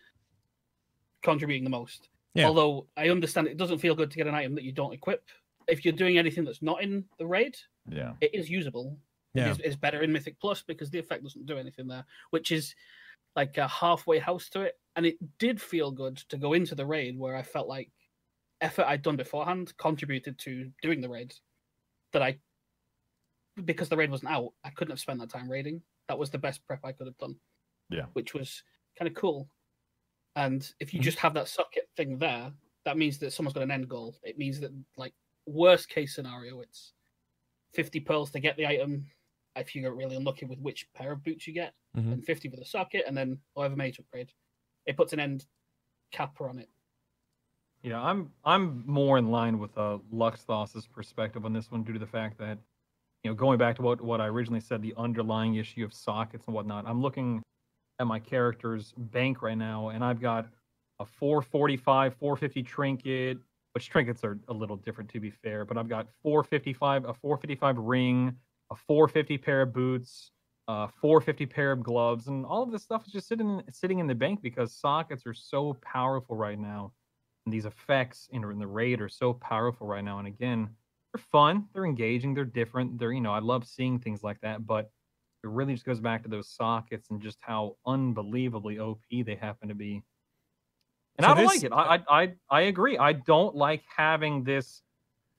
contributing the most. Yeah. Although I understand it doesn't feel good to get an item that you don't equip. If you're doing anything that's not in the raid, Yeah. it is usable. Yeah. It is, it's better in Mythic Plus because the effect doesn't do anything there, which is like a halfway house to it. And it did feel good to go into the raid where I felt like effort I'd done beforehand contributed to doing the raid. That I, because the raid wasn't out, I couldn't have spent that time raiding. That was the best prep I could have done. Yeah. Which was kind of cool. And if you Mhm. just have that socket thing there, that means that someone's got an end goal. It means that, like, worst case scenario, it's 50 pearls to get the item if you get really unlucky with which pair of boots you get, Mhm. and 50 for the socket, and then whatever mage upgrade. It puts an end capper on it. Yeah, I'm I'm more in line with uh, Luxthos's perspective on this one due to the fact that, you know, going back to what, what I originally said, the underlying issue of sockets and whatnot. I'm looking at my character's bank right now, and I've got a 445, 450 trinket, which trinkets are a little different to be fair, but I've got 455, a 455 ring, a 450 pair of boots, a 450 pair of gloves, and all of this stuff is just sitting sitting in the bank because sockets are so powerful right now and these effects in, in the raid are so powerful right now. And again, they're fun, they're engaging, they're different. They're you know I love seeing things like that, but it really just goes back to those sockets and just how unbelievably OP they happen to be. And So I don't this- like it. I, I I I agree. I don't like having this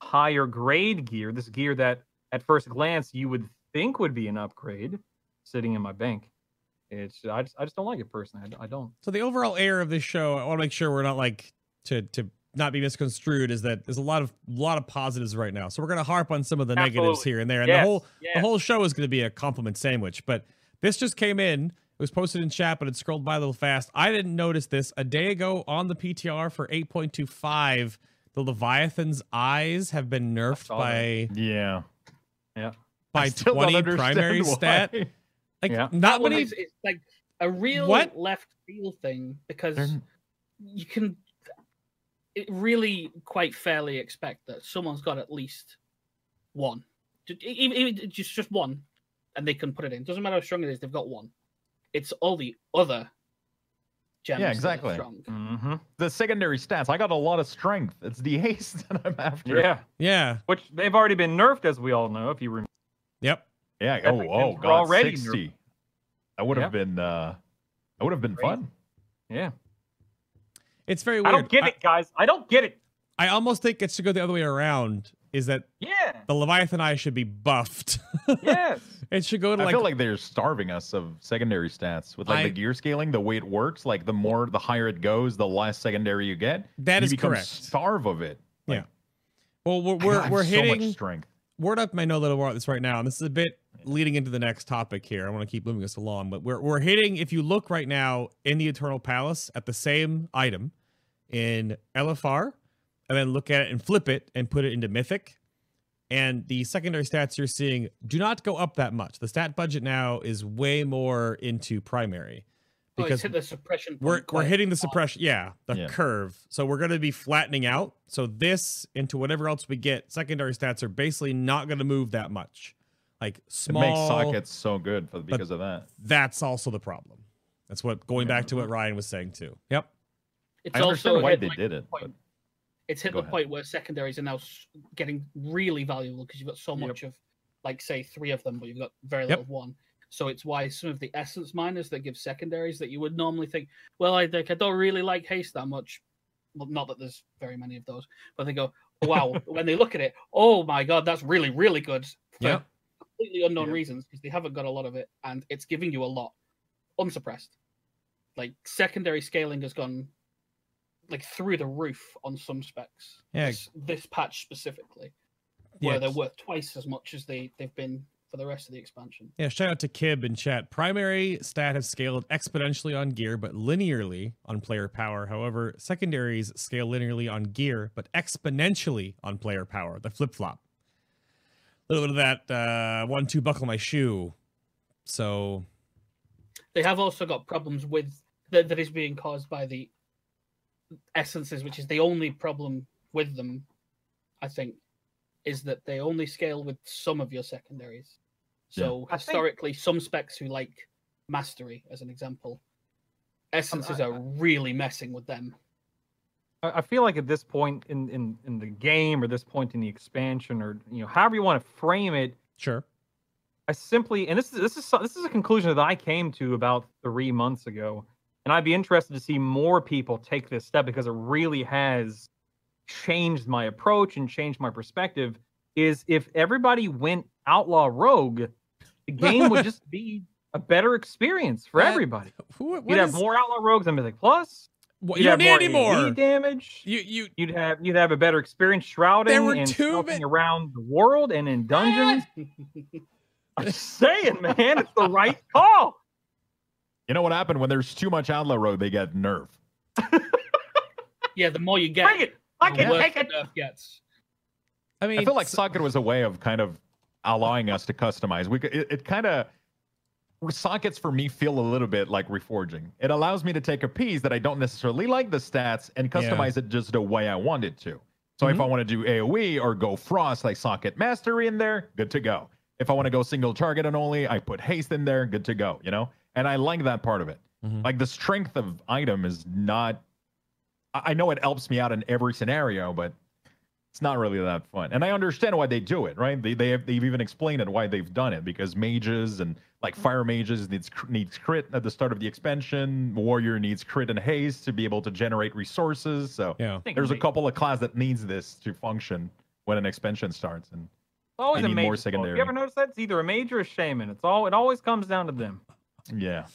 higher grade gear, this gear that at first glance you would think would be an upgrade, sitting in my bank. It's I just I just don't like it personally. I, I don't. So the overall air of this show, I want to make sure we're not like to to not be misconstrued, is that there's a lot of lot of positives right now. So we're gonna harp on some of the negatives here and there, and Yes, the whole yes. the whole show is gonna be a compliment sandwich. But this just came in. It was posted in chat, but it scrolled by a little fast. I didn't notice this a day ago on the PTR for 8.25. The Leviathan's eyes have been nerfed saw by Yeah. yeah, by 20 primary why. stat. Like Yeah. not That one many. is it's like a real What? left field thing because They're- you can it really quite fairly expect that someone's got at least one. Even, even just just one, and they can put it in. Doesn't matter how strong it is, they've got one. It's all the other gems. Yeah, that are exactly. Strong. Mm-hmm. The secondary stats. I got a lot of strength. It's the haste that I'm after. Yeah, Yeah. which they've already been nerfed, as we all know. If you remember, Yep. Yeah. Epic Oh, oh, God. already nerfed. 60. That would have been. uh That would have been Crazy. fun. yeah. It's very weird. I don't get it, guys. I don't get it. I, I almost think it should go the other way around. Is that Yeah. the Leviathan Eye should be buffed? Yes. it should go to like. I like, feel like they're starving us of secondary stats with like I- the gear scaling. The way it works, like the more, the higher it goes, the less secondary you get. That you is correct. Starve of it. Yeah. well, we're we're, have we're so hitting much strength. word up. I know a little more about this right now, and this is a bit leading into the next topic here. I want to keep moving us along, but we're we're hitting. If you look right now in the Eternal Palace at the same item in LFR, and then look at it and flip it and put it into Mythic, and the secondary stats you're seeing do not go up that much. The stat budget now is way more into primary Oh, because hit the suppression. we're we're hitting the suppression yeah the Yeah. curve so we're going to be flattening out so this into whatever else we get secondary stats are basically not going to move that much like small It makes sockets so good for, because of that. that's also the problem that's what going back to what ryan was saying too yep It's I also why hit, they like, did the it. but- point- It's hit Go the ahead. point where secondaries are now getting really valuable because you've got so Yep. much of, like, say, three of them, but you've got very Yep. little of one. So it's why some of the essence minors that give secondaries that you would normally think, well, I think I don't really like haste that much. Well, not that there's very many of those, but they go, wow, when they look at it, oh my god, that's really, really good for Yep. completely unknown Yep. reasons because they haven't got a lot of it and it's giving you a lot unsuppressed. Like secondary scaling has gone like through the roof on some specs. Yeah. This, this patch specifically, where yeah they're worth twice as much as they they've been for the rest of the expansion. yeah shout out to kib in chat primary stat has scaled exponentially on gear but linearly on player power however secondaries scale linearly on gear but exponentially on player power the flip-flop a little bit of that uh one two buckle my shoe so They have also got problems with that, that is being caused by the essences, which is the only problem with them. I think is that they only scale with some of your secondaries. So I think- historically, some specs who like mastery, as an example, essences I- are really messing with them. I I feel like at this point in, in, in the game or this point in the expansion or you know however you want to frame it, sure I simply and this is this is so- this is a conclusion that I came to about three months ago, and I'd be interested to see more people take this step because it really has changed my approach and changed my perspective. Is if everybody went outlaw rogue, the game would just be a better experience for That- everybody. Who, You'd have more outlaw rogues and Mythic Plus. what- You'd don't need any more damage. you you You'd have you'd have a better experience shrouding were and two mi- around the world and in dungeons. I'm saying, man, it's the right call. You know what happened when there's too much outlaw road? They get nerfed. yeah, the more you get, Take it. I can worse take it. nerf gets. i mean I feel like socket was a way of kind of allowing us to customize. We could, it, it kind of sockets for me feel a little bit like reforging. It allows me to take a piece that I don't necessarily like the stats and Yeah. customize it just the way I want it to. So if Mhm. I want to do AOE or go frost, like socket mastery in there, good to go. If I want to go single target and only, I put haste in there, good to go. You know, and I like that part of it. Mhm. Like the strength of item is not. I I know it helps me out in every scenario, but it's not really that fun. And I understand why they do it, right? They they have, they've even explained it why they've done it because mages and like fire mages needs needs crit at the start of the expansion. Warrior needs crit and haste to be able to generate resources. So yeah there's a couple of class that needs this to function when an expansion starts. And always a need mage. more secondary. You ever notice that? It's either a mage or a shaman. It's all. It always comes down to them. Yeah,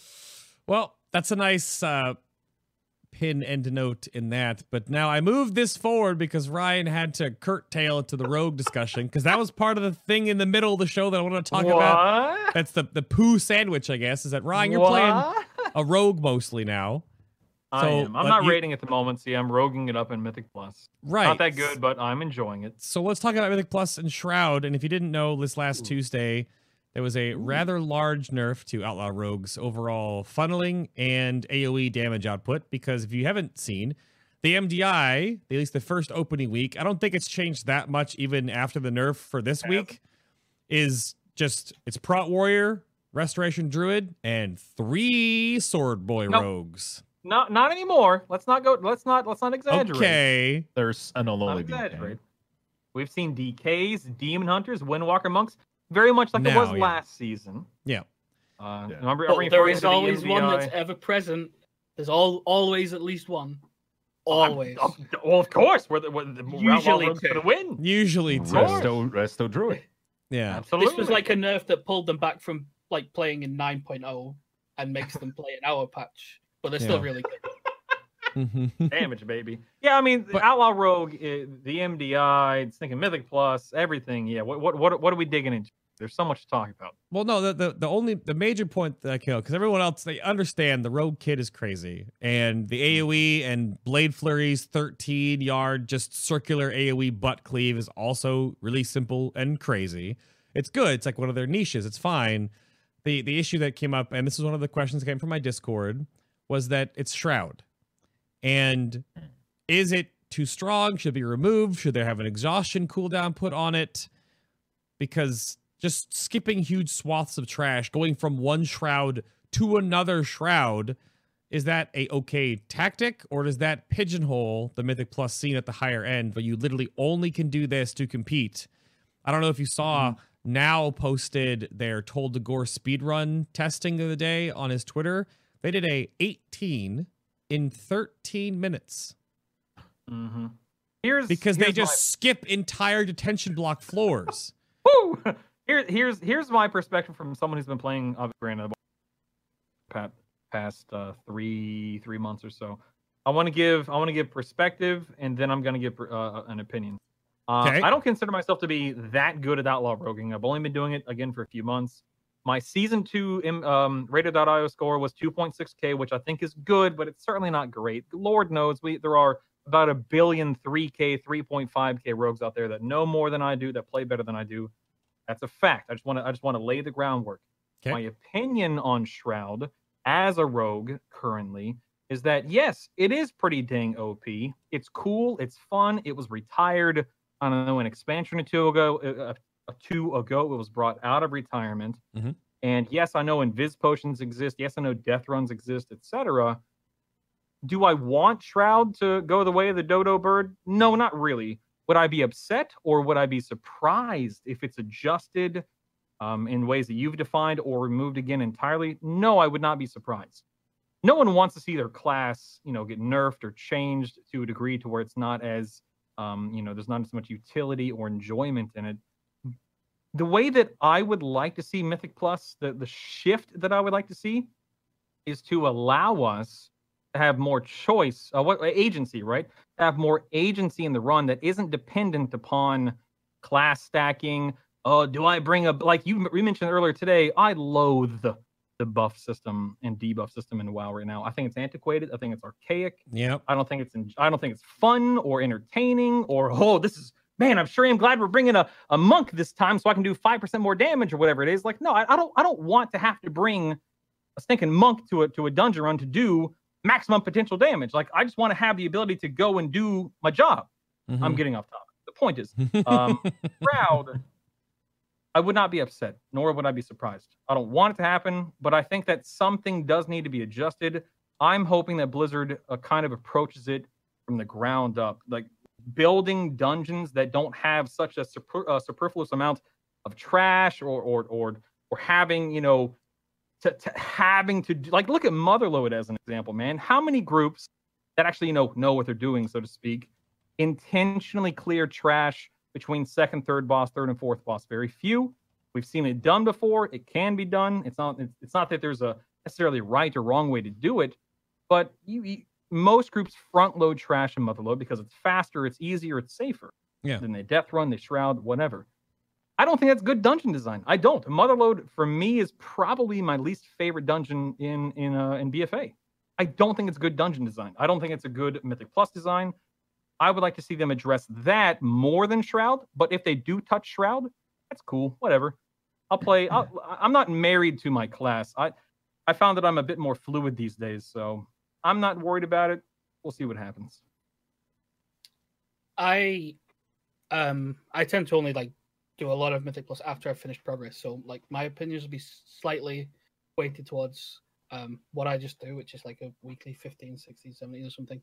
Well, that's a nice uh, pin end note in that. But now I moved this forward because Ryan had to curtail it to the rogue discussion because that was part of the thing in the middle of the show that I want to talk what? about. That's the the poo sandwich, I guess. Is that Ryan? You're playing a rogue mostly now, I So, am. I'm not you- rating at the moment. See, I'm roguing it up in Mythic Plus. right? Not that good, but I'm enjoying it. So let's talk about Mythic Plus and Shroud. And if you didn't know, this last Tuesday, there was a rather large nerf to Outlaw Rogue's overall funneling and AoE damage output. Because if you haven't seen, the MDI, at least the first opening week, I don't think it's changed that much even after the nerf for this week, is just it's Prot Warrior, Restoration Druid, and three Sword Boy Nope. Rogues. Not not anymore. Let's not go. Let's not let's not exaggerate. Okay. There's an Not Ololi. We've seen DKs, Demon Hunters, Windwalker Monks, very much like it was yeah. last season. Yeah. Uh, Yeah. Remember, But every there referring is to the always one that's ever present. There's all always at least one. I'm- Always. oh, well, of course, we're the, we're the Usually Usually two. going to win. Usually Of two. Resto, Resto Druid. Yeah. Absolutely. This was like a nerf that pulled them back from like playing in 9.0 and makes them play an hour patch, but they're still Yeah. really good. Mhm. damage, baby. Yeah, I mean, But- Outlaw Rogue, uh, the MDI, it's thinking Mythic Plus, everything. Yeah, what what what what are we digging into? There's so much to talk about. Well, no, the, the the only the major point that I kill because everyone else they understand the rogue kid is crazy and the hmm. AOE and Blade flurries 13 yard just circular AOE butt cleave is also really simple and crazy. It's good. It's like one of their niches. It's fine. The the issue that came up and this is one of the questions that came from my Discord was that it's Shroud. And hmm. is it too strong? Should it be removed? Should there have an exhaustion cooldown put on it? Because just skipping huge swaths of trash, going from one shroud to another shroud, is that a okay tactic, or does that pigeonhole the Mythic Plus scene at the higher end, where you literally only can do this to compete? I don't know if you saw. Naowh posted their Tol Dagor speedrun testing of the day on his Twitter. They did a 18 in 13 minutes Mm-hmm. Here's because they here's just skip entire detention block floors. Woo! Here, here's here's my perspective from someone who's been playing of granted past past uh, three three months or so. I want to give I want to give perspective, and then I'm going to give uh, an opinion. Uh, Okay. I don't consider myself to be that good at outlaw roguing. I've only been doing it again for a few months. My season two um, Raider.io score was 2.6k, which I think is good, but it's certainly not great. Lord knows we there are about a billion 3k, 3.5k rogues out there that know more than I do, that play better than I do. That's a fact. I just want to I just want to lay the groundwork. Okay. My opinion on Shroud as a rogue currently is that yes, it is pretty dang OP. It's cool. It's fun. It was retired. I don't know an expansion or two ago. Uh, uh, two ago, it was brought out of retirement. Mhm. And yes, I know invis potions exist. Yes, I know death runs exist, etc. Do I want Shroud to go the way of the dodo bird? No, not really. Would I be upset or would I be surprised if it's adjusted um, in ways that you've defined or removed again entirely? No, I would not be surprised. No one wants to see their class, you know, get nerfed or changed to a degree to where it's not as, um, you know, there's not as much utility or enjoyment in it. The way that I would like to see Mythic Plus, the the shift that I would like to see, is to allow us to have more choice, uh, what agency, right? Have more agency in the run that isn't dependent upon class stacking. Oh, do I bring a like you we mentioned earlier today? I loathe the, the buff system and debuff system in WoW right now. I think it's antiquated. I think it's archaic. Yeah. I don't think it's en- I don't think it's fun or entertaining or oh this is man I'm sure I'm glad we're bringing a, a monk this time so I can do five percent more damage or whatever it is. Like no, I, I don't I don't want to have to bring a stinking monk to a to a dungeon run to do maximum potential damage. Like I just want to have the ability to go and do my job. Mm-hmm. I'm getting off topic. The point is um, proud. I would not be upset, nor would I be surprised. I don't want it to happen, but I think that something does need to be adjusted. I'm hoping that Blizzard uh, kind of approaches it from the ground up, like building dungeons that don't have such a super, uh, superfluous amount of trash or or or or having you know to, to having to do, like look at Motherlode as an example, man. How many groups that actually you know know what they're doing, so to speak, intentionally clear trash between second, third boss, third, and fourth boss. Very few. We've seen it done before. It can be done. It's not. It's, it's not that there's a necessarily right or wrong way to do it, but you, you most groups front load trash and Motherlode because it's faster, it's easier, it's safer. Yeah. Then they death run, they shroud, whatever. I don't think that's good dungeon design. I don't. Motherlode for me is probably my least favorite dungeon in in uh, in BFA. I don't think it's good dungeon design. I don't think it's a good Mythic Plus design. I would like to see them address that more than Shroud. But if they do touch Shroud, that's cool. Whatever. I'll play. I'll, I'm not married to my class. I I found that I'm a bit more fluid these days, so I'm not worried about it. We'll see what happens. I um I tend to only like do a lot of Mythic Plus after I've finished progress. So like my opinions will be slightly weighted towards um, what I just do, which is like a weekly 15, 16, 17 or something.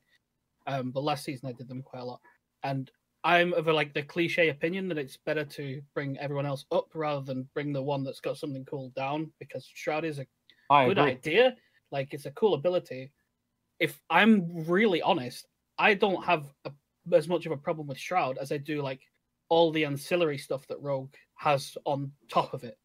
Um, but last season I did them quite a lot. And I'm of a, like the cliche opinion that it's better to bring everyone else up rather than bring the one that's got something cool down because Shroud is a I good agree. idea. Like it's a cool ability. If I'm really honest, I don't have a, as much of a problem with Shroud as I do like all the ancillary stuff that Rogue has on top of it.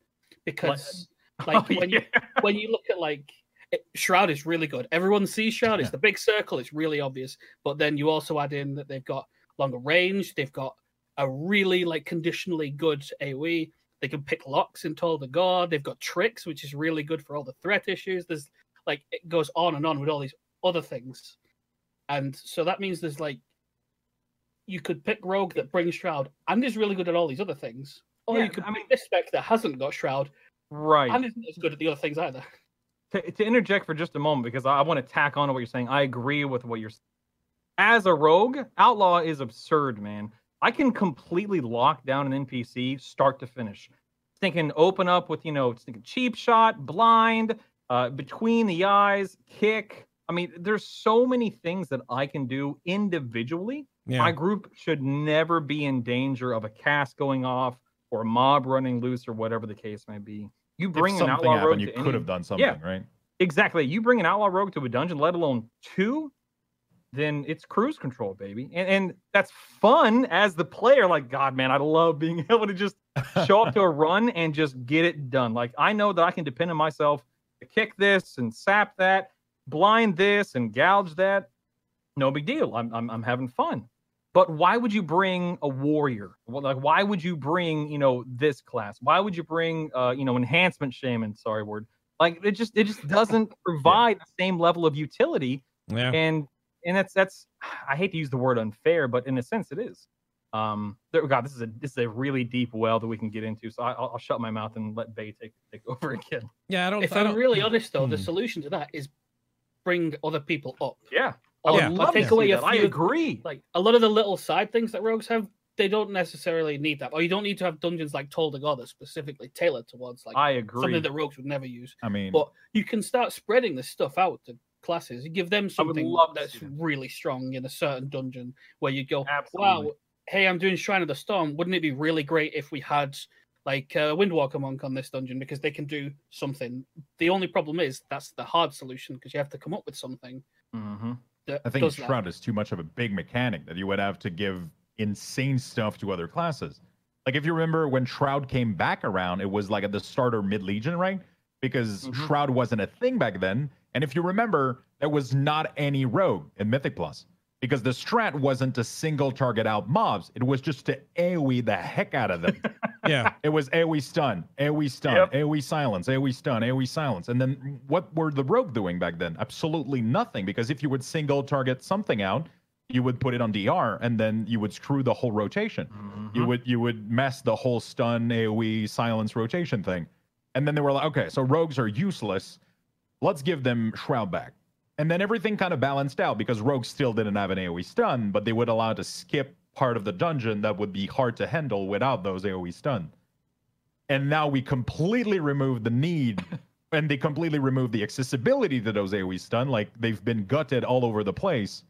Because like Oh, when you when you look at like it, Shroud is really good. Everyone sees Shroud. It's Yeah. the big circle. It's really obvious. But then you also add in that they've got longer range. They've got a really like conditionally good AOE. They can pick locks in Tol Dagor. They've got tricks, which is really good for all the threat issues. There's like it goes on and on with all these other things. And so that means there's like you could pick Rogue that brings Shroud and is really good at all these other things. Or Yeah, you could I pick mean- this spec that hasn't got Shroud right. and isn't as good at the other things either. to, to interject for just a moment because I, I want to tack on to what you're saying. I agree with what you're saying. As a rogue, outlaw is absurd, man. I can completely lock down an NPC start to finish. Thinking open up with you know thinking cheap shot, blind, uh, between the eyes, kick. I mean, there's so many things that I can do individually. Yeah. My group should never be in danger of a cast going off or a mob running loose or whatever the case may be. You bring an outlaw rogue happened, you to could any- have done something, right? Exactly. You bring an outlaw rogue to a dungeon, let alone two, then it's cruise control, baby. And and that's fun as the player. Like, God, man, I love being able to just show up to a run and just get it done. Like, I know that I can depend on myself to kick this and sap that, blind this and gouge that. No big deal. I'm I'm, I'm having fun. But why would you bring a warrior? Like, why would you bring, you know, this class? Why would you bring, uh, you know, enhancement shaman? Sorry, word. Like, it just, it just doesn't provide the same level of utility. yeah. And, and that's, that's, I hate to use the word unfair, but in a sense, it is. Um, there, God, this is a, this is a really deep well that we can get into. So I, I'll, I'll shut my mouth and let Bay take, take over again. Yeah, I don't. if I I'm don't, really honest, though, the Hmm. solution to that is bring other people up. Yeah. Or, Yeah. to take away a that. I agree. Like a lot of the little side things that rogues have, they don't necessarily need that. Or you don't need to have dungeons like the God that's specifically tailored towards like I agree. something that rogues would never use. I mean, But you can start spreading this stuff out to classes. You give them something that's really strong in a certain dungeon where you go, Absolutely. wow, hey, I'm doing Shrine of the Storm. Wouldn't it be really great if we had like uh, Windwalker Monk on this dungeon because they can do something? The only problem is that's the hard solution because you have to come up with something hmm that I think. Shroud is too much of a big mechanic that you would have to give insane stuff to other classes. Like if you remember when Shroud came back around, it was like at the starter mid legion, right? Because Mhm. Shroud wasn't a thing back then. And if you remember, there was not any rogue in Mythic Plus because the strat wasn't to single target out mobs. It was just to AoE the heck out of them. Yeah. It was AoE stun, AoE stun, Yep. AoE silence, AoE stun, AoE silence. And then what were the rogue doing back then? Absolutely nothing. Because if you would single target something out, you would put it on DR and then you would screw the whole rotation. Mm-hmm. You would you would mess the whole stun, AoE, silence rotation thing. And then they were like, okay, so rogues are useless. Let's give them Shroud back. And then everything kind of balanced out because rogues still didn't have an AoE stun, but they would allow to skip part of the dungeon that would be hard to handle without those AoE stun. And now we completely remove the need and they completely remove the accessibility to those AoE stun. Like they've been gutted all over the place.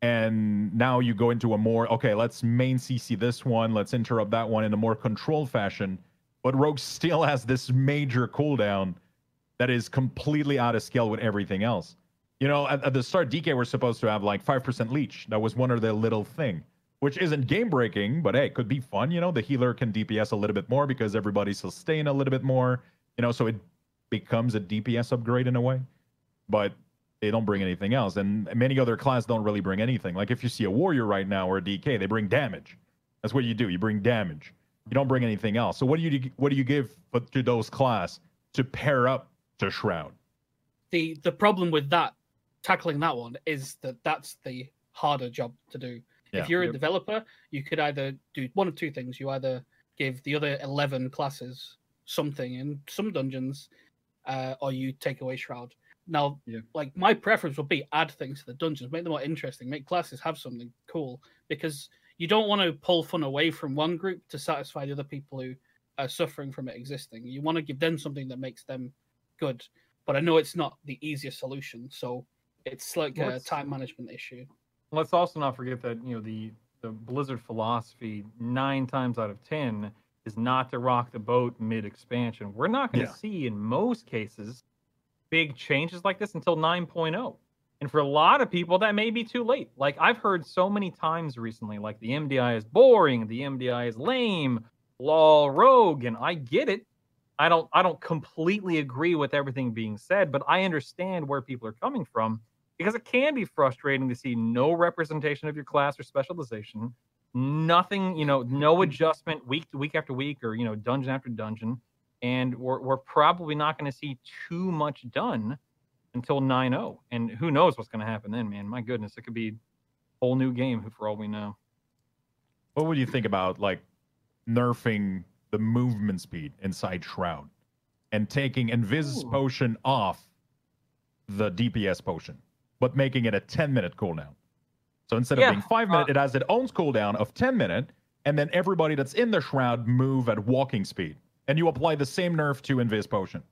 And now you go into a more, okay, let's main CC this one, let's interrupt that one in a more controlled fashion. But Rogue still has this major cooldown that is completely out of scale with everything else. You know, at, at the start, DK were supposed to have like 5% leech. That was one of their little thing, which isn't game breaking, but hey, it could be fun. You know, the healer can DPS a little bit more because everybody sustain a little bit more, you know, so it becomes a DPS upgrade in a way. But they don't bring anything else. And many other classes don't really bring anything. Like if you see a warrior right now or a DK, they bring damage. That's what you do. You bring damage. You don't bring anything else. So what do you what do you give to those class to pair up to Shroud? the the problem with that tackling that one is that that's the harder job to do. Yeah. If you're a Yep. developer, you could either do one of two things. You either give the other eleven classes something in some dungeons, uh, or you take away shroud. Now, Yeah. like my preference would be add things to the dungeons, make them more interesting, make classes have something cool because you don't want to pull fun away from one group to satisfy the other people who are suffering from it existing. You want to give them something that makes them good. but I know it's not the easiest solution. So it's like a What's- time management issue. Let's also not forget that you know the the Blizzard philosophy nine times out of ten is not to rock the boat mid expansion. We're not going to Yeah. see in most cases big changes like this until 9.0. And for a lot of people, that may be too late. Like I've heard so many times recently, like the MDI is boring, the MDI is lame, lol rogue, and I get it. I don't I don't completely agree with everything being said, but I understand where people are coming from because it can be frustrating to see no representation of your class or specialization, nothing, you know, no mm-hmm. adjustment week to week after week or you know dungeon after dungeon, and we're we're probably not going to see too much done until 9-0. and who knows what's going to happen then, man? My goodness, it could be a whole new game for all we know. What would you think about like nerfing the movement speed inside Shroud and taking Invis Ooh. potion off the DPS potion, but making it a 10 minute cooldown? So instead of Yeah, being five minute, uh, it has its own cooldown of 10 minute, and then everybody that's in the Shroud move at walking speed. And you apply the same nerf to Invis potion.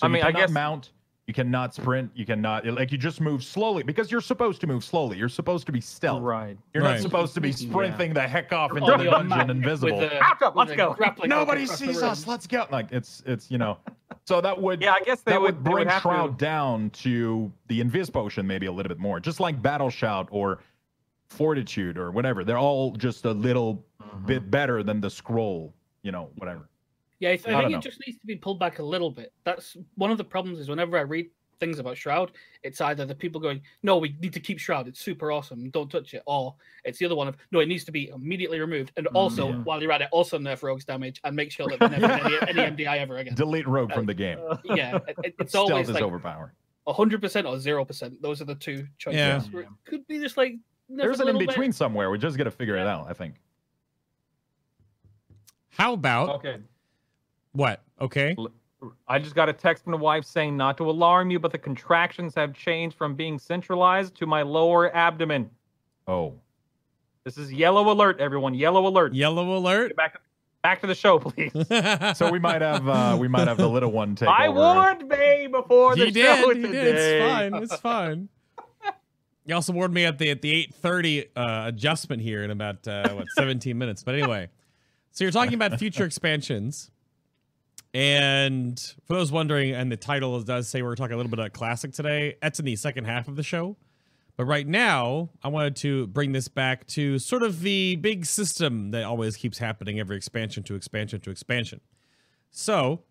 So I mean, you I guess- mount, you cannot sprint, you cannot like you just move slowly because you're supposed to move slowly. You're supposed to be stealth. Right. You're Right. not supposed to be Yeah. sprinting the heck off into the your dungeon map invisible. with a- Out up, let's go. Nobody sees us. Let's go. Like it's it's you know. So that would Yeah, I guess they that would, would bring would Shroud to. down to the Invis potion maybe a little bit more, just like Battle Shout or Fortitude or whatever. They're all just a little Mhm. bit better than the scroll. You know, whatever. Yeah, I, th- I I think know. it just needs to be pulled back a little bit. That's one of the problems. Is whenever I read things about Shroud, it's either the people going, "No, we need to keep Shroud. It's super awesome. Don't touch it," or it's the other one of, "No, it needs to be immediately removed." And also, Yeah. while you're at it, also nerf rogues damage and make sure that they never get any, any MDI ever again. Delete Rogue from the game. Uh, Yeah, it- it- it's Stealth always is like overpowered. hundred percent or zero percent. Those are the two choices. Yeah. where It could be just like There's an in little bit. between somewhere. We just got to figure it out. I think. How about Okay. What? Okay. I just got a text from the wife saying not to alarm you, but the contractions have changed from being centralized to my lower abdomen. Oh, This is yellow alert, everyone. Yellow alert. Yellow alert. Get back to, back to the show, please. so we might have uh we might have the little one take I over. warned May before the you show did. You today. did. It's fine. It's fine. You also warned me at the at the eight thirty uh, adjustment here in about uh, what seventeen minutes. But anyway, so you're talking about future expansions, and for those wondering, and the title does say we're talking a little bit about classic today. That's in the second half of the show. But right now, I wanted to bring this back to sort of the big system that always keeps happening every expansion to expansion to expansion. So,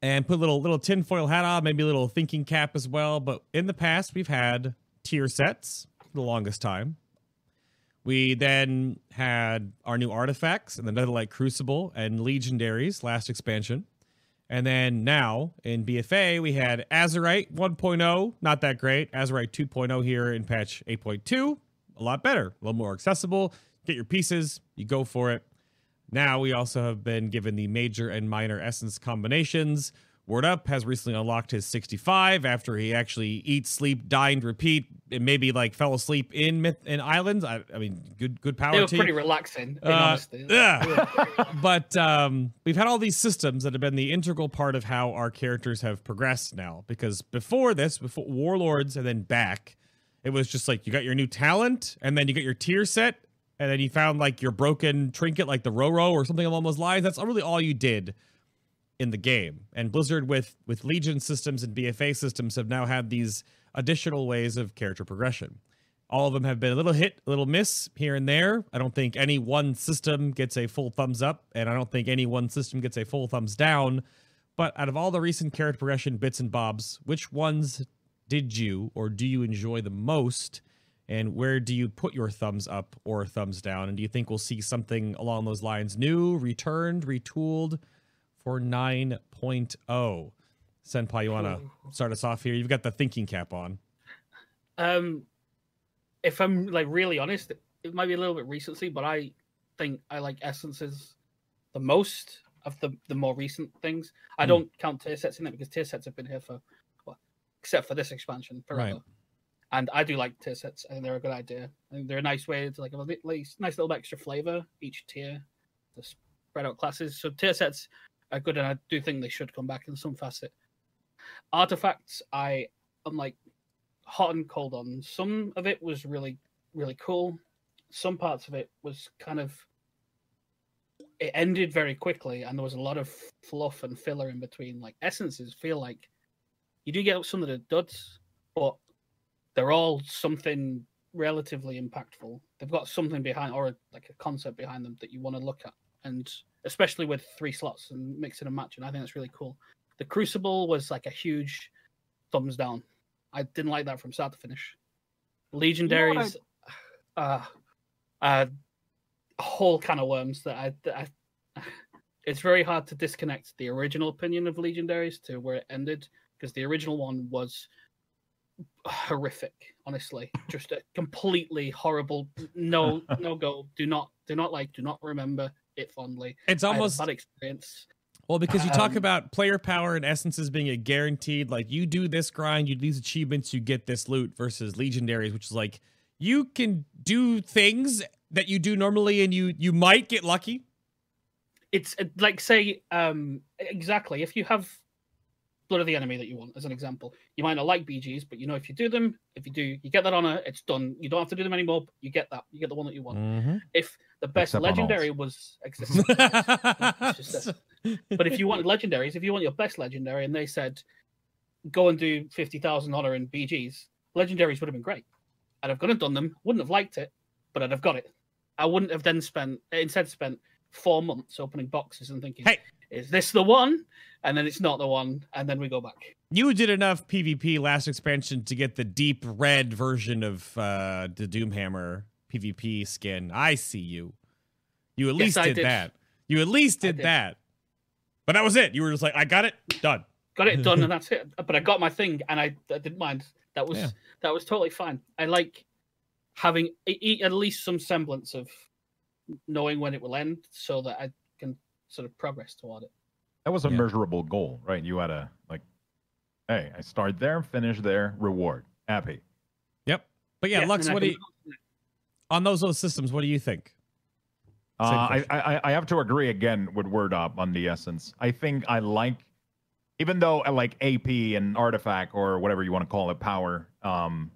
and put a little little tinfoil hat on, maybe a little thinking cap as well. But in the past, we've had tier sets for the longest time. We then had our new artifacts and the Netherlight Crucible and Legendaries last expansion. And then now in BFA, we had Azerite 1.0, not that great. Azerite 2.0 here in patch 8.2, a lot better, a little more accessible. Get your pieces, you go for it. Now we also have been given the major and minor essence combinations. Word Up has recently unlocked his 65 after he actually eats, sleep, dined, repeat, and maybe like fell asleep in Myth in Islands. I, I mean, good good power They were to you. pretty relaxing, Uh, yeah. but um, we've had all these systems that have been the integral part of how our characters have progressed now. Because before this, before Warlords and then back, it was just like you got your new talent and then you got your tier set and then you found like your broken trinket like the Roro or something along those lines. That's really all you did in the game. And Blizzard with with Legion systems and BFA systems have now had these additional ways of character progression. All of them have been a little hit, a little miss here and there. I don't think any one system gets a full thumbs up, and I don't think any one system gets a full thumbs down. But out of all the recent character progression bits and bobs, which ones did you or do you enjoy the most? And where do you put your thumbs up or thumbs down? And do you think we'll see something along those lines new, returned, retooled for 9.0? Senpai, you want to start us off here? You've got the thinking cap on. Um, if I'm like really honest, it might be a little bit recency, but I think I like essences the most of the the more recent things. I Hmm. don't count tier sets in it because tier sets have been here for, well, except for this expansion forever. Right. And I do like tier sets. I think they're a good idea. I think they're a nice way to like have a bit, like, nice little extra flavor each tier to spread out classes. So tier sets are good, and I do think they should come back in some facet. Artifacts, I am like hot and cold on. Some of it was really, really cool. Some parts of it was kind of it ended very quickly and there was a lot of fluff and filler in between. Like essences feel like you do get some of the duds, but they're all something relatively impactful. They've got something behind or like a concept behind them that you want to look at. And especially with three slots and mixing and matching, I think that's really cool. The Crucible was like a huge thumbs down. I didn't like that from start to finish. Legendaries, uh, uh, a whole can of worms that I, that I. It's very hard to disconnect the original opinion of Legendaries to where it ended because the original one was horrific. Honestly, just a completely horrible. No, no go. Do not, do not like. Do not remember it fondly. It's I had a almost bad experience. well because you talk Um, about player power and essences being a guaranteed. Like you do this grind, you do these achievements, you get this loot. Versus legendaries, which is like you can do things that you do normally, and you you might get lucky. it's uh, like say um exactly if you have blood of the enemy that you want as an example. You might not like bgs but you know if you do them if you do you get that honor it's done. You don't have to do them anymore but you get that. You get the one that you want. Mm-hmm. if the best Except legendary was just but if you wanted legendaries if you want your best legendary and they said go and do 50000 honor in bgs legendaries would have been great. I'd have gone and done them wouldn't have liked it but i'd have got it. I wouldn't have then spent instead spent four months opening boxes and thinking Hey. is this the one and then it's not the one and then we go back you did enough PvP last expansion to get the deep red version of uh, the Doomhammer PvP skin. I see you. You at Yes, least did, did. that. You at least did, did. that. But that was it. You were just like, I got it, done. got it done and that's it but i got my thing and i, I didn't mind that was Yeah. that was totally fine i like having at least some semblance of knowing when it will end so that i can sort of progress toward it That was a Yeah. measurable goal, right? You had a like, hey, I start there, finish there, reward, happy. Yep. But yeah, Yeah, Lux, what do can- you, on those those systems? What do you think? Uh, I. I I have to agree again with Word Up on the essence. I think I like, even though I like AP and artifact or whatever you want to call it, power, um,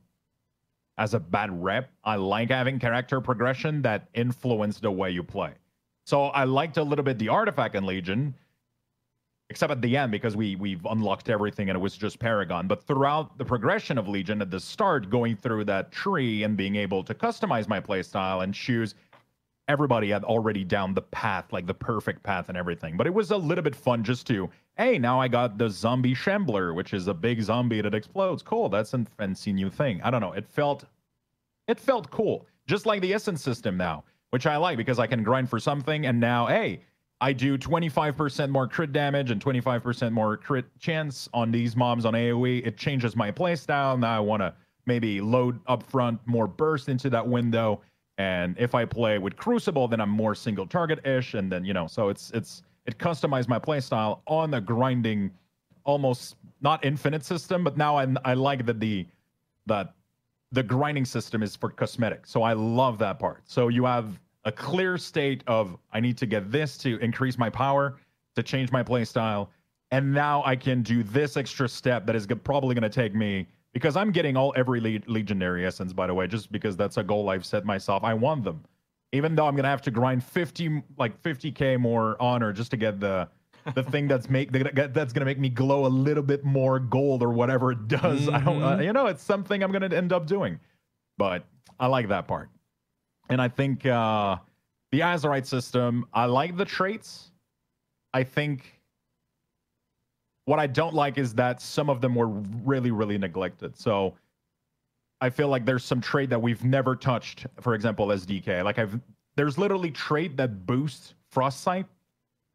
as a bad rep, I like having character progression that influence the way you play. So I liked a little bit the artifact in Legion, except at the end because we we've unlocked everything and it was just Paragon. But throughout the progression of Legion, at the start, going through that tree and being able to customize my playstyle and choose everybody had already down the path, like the perfect path and everything. But it was a little bit fun just to, hey, now I got the zombie shambler, which is a big zombie that explodes. Cool, that's a fancy new thing. I don't know. It felt, it felt cool, just like the essence system now, which I like because I can grind for something, and now, hey. I do 25% more crit damage and 25% more crit chance on these mobs on AoE. It changes my playstyle. Now I want to maybe load up front more burst into that window. And if I play with Crucible, then I'm more single target ish. And then, you know, so it's, it's, it customized my playstyle on a grinding, almost not infinite system, but now I, I like that the, that the grinding system is for cosmetic. So I love that part. So you have a clear state of I need to get this to increase my power, to change my playstyle, and now I can do this extra step that is go- probably going to take me because I'm getting all every le- legendary essence by the way, just because that's a goal I've set myself. I want them, even though I'm going to have to grind 50 like 50k more honor just to get the the thing that's make that's going to make me glow a little bit more gold or whatever it does. I don't, uh, you know, it's something I'm going to end up doing, but I like that part. And I think uh, the Azerite system, I like the traits. I think what I don't like is that some of them were really, really neglected. So I feel like there's some trait that we've never touched. For example, SDK. Like I've there's literally trait that boosts Frostscythe,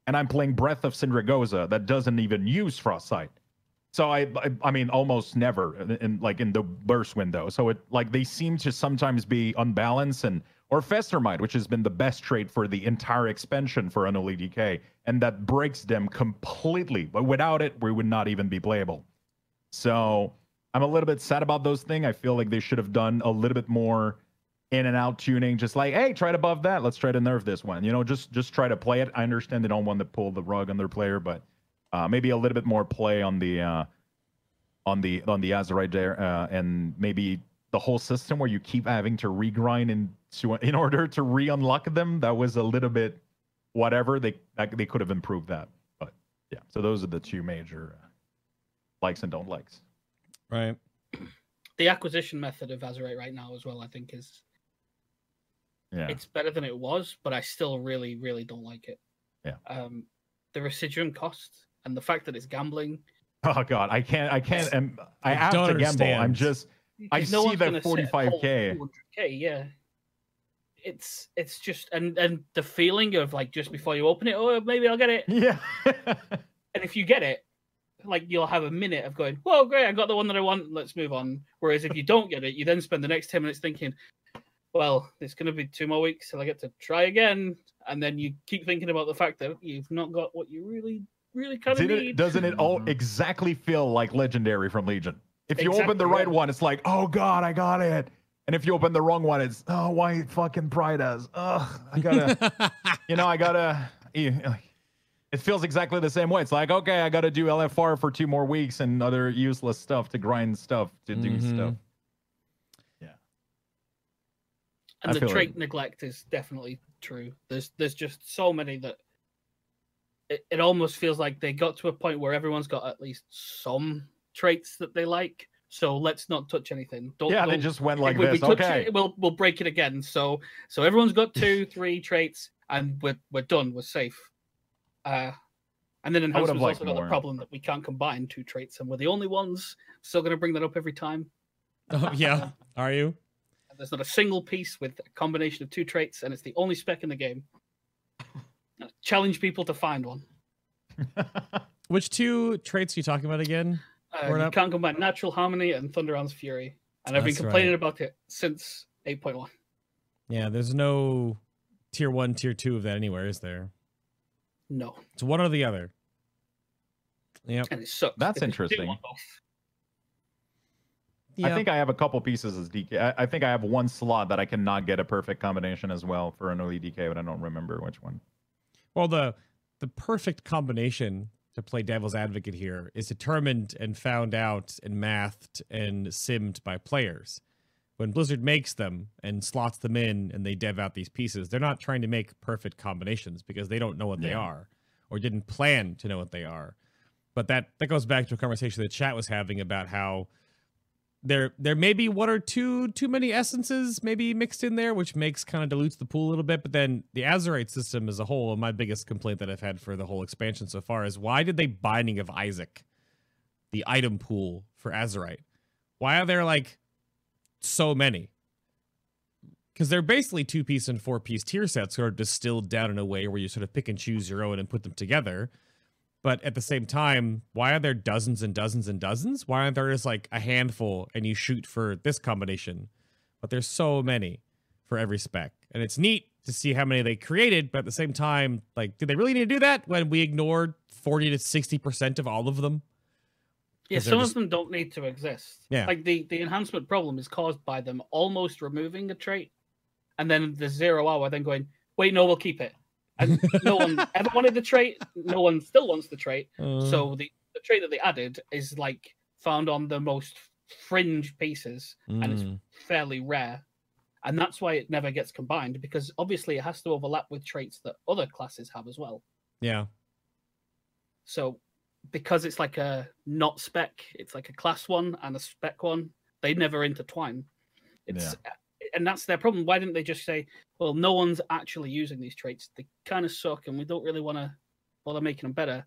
and I'm playing Breath of Sindragosa that doesn't even use Frostscythe. So I, I, I mean, almost never in, in like in the burst window. So it like they seem to sometimes be unbalanced and or Festermight, which has been the best trait for the entire expansion for Unholy DK, and that breaks them completely. But without it, we would not even be playable. So I'm a little bit sad about those things. I feel like they should have done a little bit more in and out tuning, just like, hey, try to buff that. Let's try to nerf this one. You know, just just try to play it. I understand they don't want to pull the rug on their player, but uh, maybe a little bit more play on the uh, on the on the Azerite there, uh, and maybe the whole system where you keep having to regrind in to, in order to re-unlock them. That was a little bit whatever. They that, they could have improved that, but yeah. So those are the two major uh, likes and don't likes. Right. The acquisition method of Azerite right now as well, I think, is Yeah. it's better than it was, but I still really, really don't like it. Yeah. Um, the residuum cost and the fact that it's gambling. Oh God, I can't. I can't. And I, I have to gamble. I'm just. I no see that gonna sit and hold 45K. 200K, yeah. It's it's just and and the feeling of like just before you open it, oh maybe I'll get it, Yeah. and if you get it, like you'll have a minute of going, "Well, great, I got the one that I want. Let's move on. Whereas if you don't get it, you then spend the next ten minutes thinking, well, it's going to be two more weeks till I get to try again, and then you keep thinking about the fact that you've not got what you really, really kind of need. it, doesn't it all Mhm. exactly feel like legendary from Legion? If you open the Exactly, right one, it's like, oh God, I got it. And if you open the wrong one, it's oh why fucking Prydaz. Ugh, I gotta you know, I gotta it feels exactly the same way. It's like, okay, I gotta do LFR for two more weeks and other useless stuff to grind stuff to do Mhm. stuff. Yeah. And I the trait like- neglect is definitely true. There's there's just so many that it, it almost feels like they got to a point where everyone's got at least some traits that they like. So let's not touch anything. Don't, Yeah, they don't- just went if like we, we this. touch Okay. it, we'll we'll break it again. So so everyone's got two, three traits, and we're we're done. We're safe. Uh, and then I would've enhancements liked also got more. the problem that we can't combine two traits, and we're the only ones. Still going to bring that up every time. oh, yeah. Are you? There's not a single piece with a combination of two traits, and it's the only spec in the game. Challenge people to find one. Which two traits are you talking about again? Uh, you up. can't combine Natural Harmony and Thunderaan's Fury, and I've been complaining right. about it since 8.1. Yeah, there's no tier one, tier two of that anywhere, is there? No, It's one or the other. Yep. and it sucks. That's because you do interesting. want both. I think I have a couple pieces as DK. I, I think I have one slot that I cannot get a perfect combination as well for an Unholy DK, but I don't remember which one. Well, the the perfect combination to play devil's advocate here is determined and found out and mathed and simmed by players. When Blizzard makes them and slots them in and they dev out these pieces, they're not trying to make perfect combinations because they don't know what they are or didn't plan to know what they are. But that that goes back to a conversation the chat was having about how there there may be one or two too many essences maybe mixed in there, which makes kind of dilutes the pool a little bit. But then the Azerite system as a whole, my biggest complaint that I've had for the whole expansion so far is why did they Binding of Isaac, the item pool for Azerite? Why are there like so many? Because they're basically two piece and four piece tier sets sort of distilled down in a way where you sort of pick and choose your own and put them together. But at the same time, why are there dozens and dozens and dozens? Why aren't there just like a handful and you shoot for this combination? But there's so many for every spec. And it's neat to see how many they created, but at the same time, like, do they really need to do that when we ignored 40 to 60% of all of them? Yeah, some just- of them don't need to exist. Yeah. Like the, the enhancement problem is caused by them almost removing a trait and then the zero hour then going, wait, no, we'll keep it. And no one ever wanted the trait. No one still wants the trait. Uh, So the, the trait that they added is like found on the most fringe pieces and it's mm, fairly rare. And that's why it never gets combined because obviously it has to overlap with traits that other classes have as well. yeah. So because it's like a not spec, it's like a class one and a spec one. They never intertwine. It's and that's their problem. Why didn't they just say, "Well, no one's actually using these traits. They kind of suck, and we don't really want to bother making them better.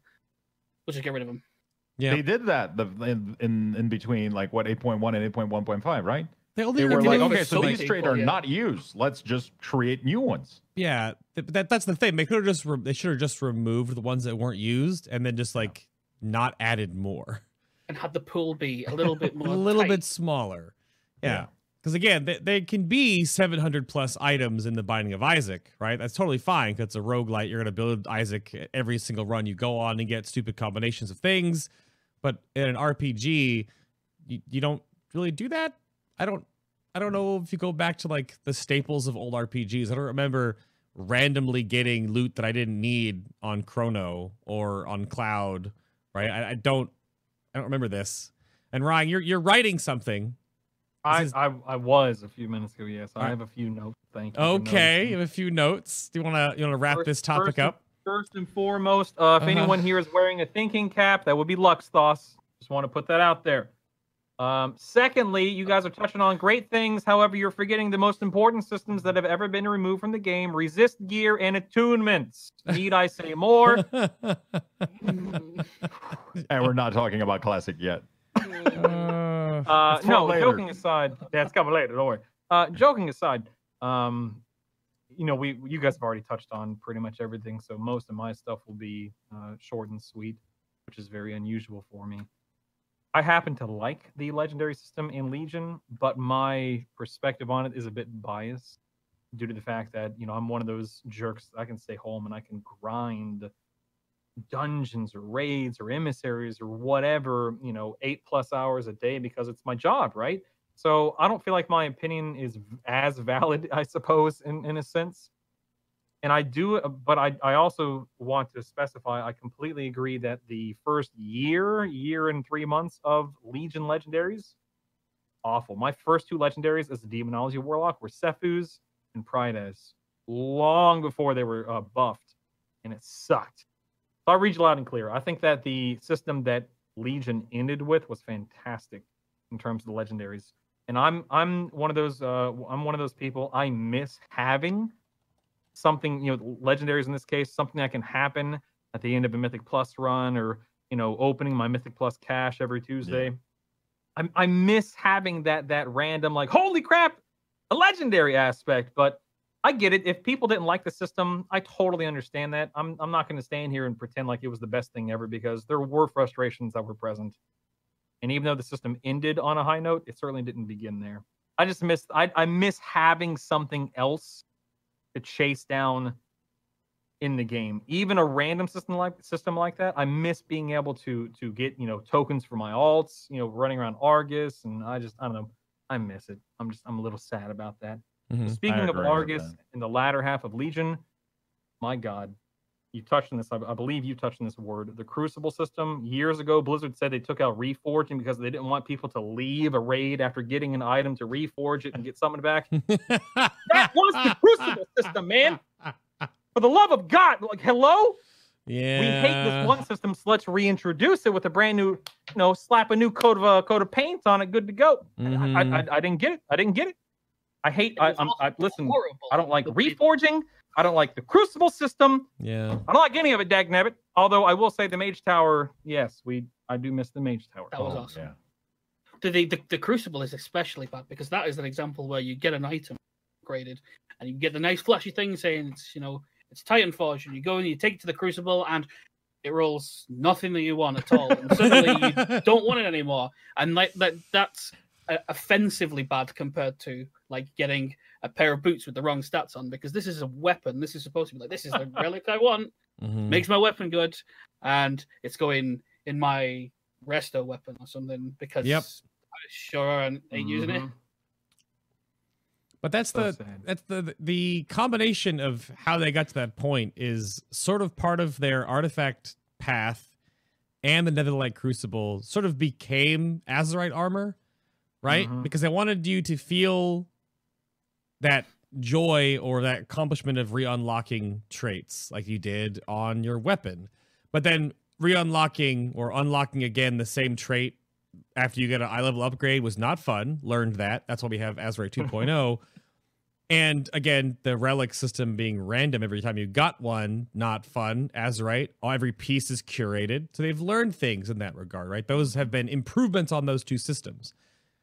We'll just get rid of them." Yeah. They did that the, in, in in between like what 8.1 and 8.1.5, right? They only They were like, okay, so these traits are yeah. not used. Let's just create new ones. Yeah, but that that's the thing. They could have just re- they should have just removed the ones that weren't used and then just like not added more. And had the pool be a little bit more, a little tight. bit smaller. Yeah. Yeah. Because again, they, they can be 700 plus items in the Binding of Isaac, right? That's totally fine because it's a roguelite. You're going to build Isaac every single run you go on and get stupid combinations of things. But in an RPG, you, you don't really do that. I don't I don't know if you go back to like the staples of old RPGs. I don't remember randomly getting loot that I didn't need on Chrono or on Cloud, right? I, I don't I don't remember this. And Ryan, you're you're writing something. I, is- I I was a few minutes ago. Yes, I have a few notes. Thank you. Okay, you have a few notes. Do you want to you want to wrap First- this topic first and- up? First and foremost, uh, if Uh-huh. anyone here is wearing a thinking cap, that would be Lux Luxthos. Just want to put that out there. Um, secondly, you guys are touching on great things. However, you're forgetting the most important systems that have ever been removed from the game: resist gear and attunements. Need I say more? And we're not talking about classic yet. Uh, Uh, It's for no, later. joking aside, that's coming later. Don't worry. Uh, joking aside, um, you know, we you guys have already touched on pretty much everything, so most of my stuff will be uh, short and sweet, which is very unusual for me. I happen to like the legendary system in Legion, but my perspective on it is a bit biased due to the fact that you know I'm one of those jerks. I can stay home and I can grind dungeons or raids or emissaries or whatever, you know, eight plus hours a day because it's my job, right? So I don't feel like my opinion is as valid, I suppose, in, in a sense. And I do, uh, but I, I also want to specify I completely agree that the first year, year and three months of Legion legendaries, awful. My first two legendaries as a Demonology Warlock were Sephuz and Prydaz, long before they were uh, buffed, and it sucked. So I'll read you loud and clear. I think that the system that Legion ended with was fantastic in terms of the legendaries. And I'm I'm one of those uh I'm one of those people I miss having something, you know, legendaries in this case, something that can happen at the end of a Mythic Plus run or, you know, opening my Mythic Plus cache every Tuesday. I I miss having that that random like holy crap, a legendary aspect, but I get it. If people didn't like the system, I totally understand that. I'm I'm not going to stand here and pretend like it was the best thing ever because there were frustrations that were present. And even though the system ended on a high note, it certainly didn't begin there. I just miss I I miss having something else to chase down in the game. Even a random system like system like that, I miss being able to to get, you know, tokens for my alts, you know, running around Argus and I just I don't know. I miss it. I'm just I'm a little sad about that. Mhm. Speaking of Argus that. in the latter half of Legion, my God, you touched on this. I, I believe you touched on this word. The Crucible system. Years ago, Blizzard said they took out reforging because they didn't want people to leave a raid after getting an item to reforge it and get something back. That was the Crucible system, man. For the love of God, like hello, Yeah. we hate this one system, so let's reintroduce it with a brand new, you know, slap a new coat of uh, coat of paint on it, good to go. I- Mhm. I, I, I didn't get it. I didn't get it. I hate. I, I'm, I listen. Horrible. I don't like reforging. I don't like the Crucible system. Yeah. I don't like any of it, Dag Nabbit. Although I will say the Mage Tower, yes, we I do miss the Mage Tower. That was Oh, awesome. yeah. The, the, the, the Crucible is especially bad because that is an example where you get an item graded and you get the nice flashy thing saying it's, you know, it's Titan Forge and you go and you take it to the Crucible and it rolls nothing that you want at all. And suddenly you don't want it anymore. And like that, that's offensively bad compared to like getting a pair of boots with the wrong stats on because this is a weapon. This is supposed to be like, this is the relic I want Mhm. makes my weapon good, and it's going in my resto weapon or something because Yep. I sure ain't using it. Mhm. But that's So the sad. that's the the combination of how they got to that point is sort of part of their artifact path and the Netherlight Crucible sort of became Azerite armor, right? Mhm. Because I wanted you to feel that joy or that accomplishment of re-unlocking traits like you did on your weapon. But then re-unlocking or unlocking again the same trait after you get an eye level upgrade was not fun. Learned that. That's why we have Azerite 2.0. and again, the relic system being random every time you got one, not fun. Azerite, every piece is curated. So they've learned things in that regard, right? Those have been improvements on those two systems.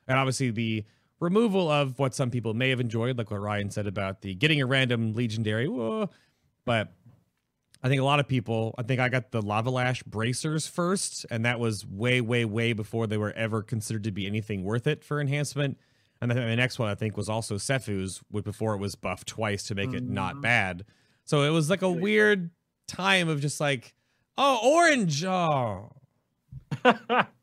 And obviously the removal of what some people may have enjoyed, like what Ryan said about the getting a random legendary, whoa, but I think a lot of people, I think I got the Lava Lash bracers first, and that was way, way, way before they were ever considered to be anything worth it for enhancement. And then the next one I think was also Sephuz's, which before it was buffed twice to make it not Mhm. bad. So it was like a weird time of just like, oh, orange, oh.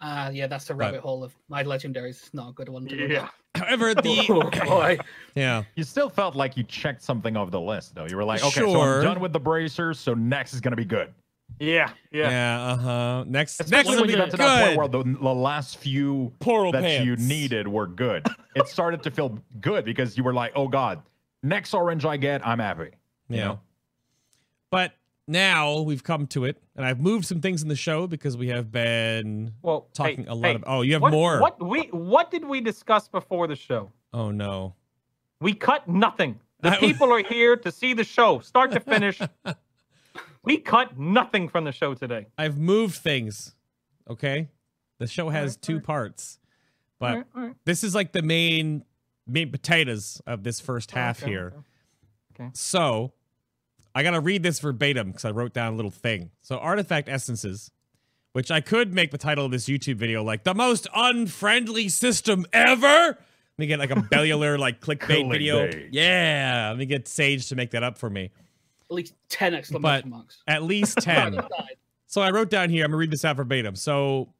Ah, yeah, that's the rabbit hole of my legendaries. It's not a good one. To look yeah. at. However, Oh, the boy. yeah, You still felt like you checked something off the list, though. You were like, okay, so I'm done with the bracers, so next is going to be good. Yeah, yeah. Yeah, uh huh. Next, next Especially will when be you got to that point where good. the, the last few Portal that you needed were good. it started to feel good because you were like, oh god, next orange I get, I'm happy. You Yeah. know? But now we've come to it, and I've moved some things in the show because we have been Well, talking hey, a lot hey, of. Oh, you have what, more. What we what did we discuss before the show? Oh no. We cut nothing. The I- people are here to see the show, start to finish. we cut nothing from the show today. I've moved things. Okay, the show has Alright, two alright. parts, but All right, all right. this is like the main main potatoes of this first half Okay, here. okay. So I gotta read this verbatim because I wrote down a little thing. So artifact essences, which I could make the title of this YouTube video like the most unfriendly system ever. Let me get like a bellular like clickbait video. Yeah, let me get Sage to make that up for me. At least ten exclamation marks. At least ten. So I wrote down here, I'm gonna read this out verbatim. So,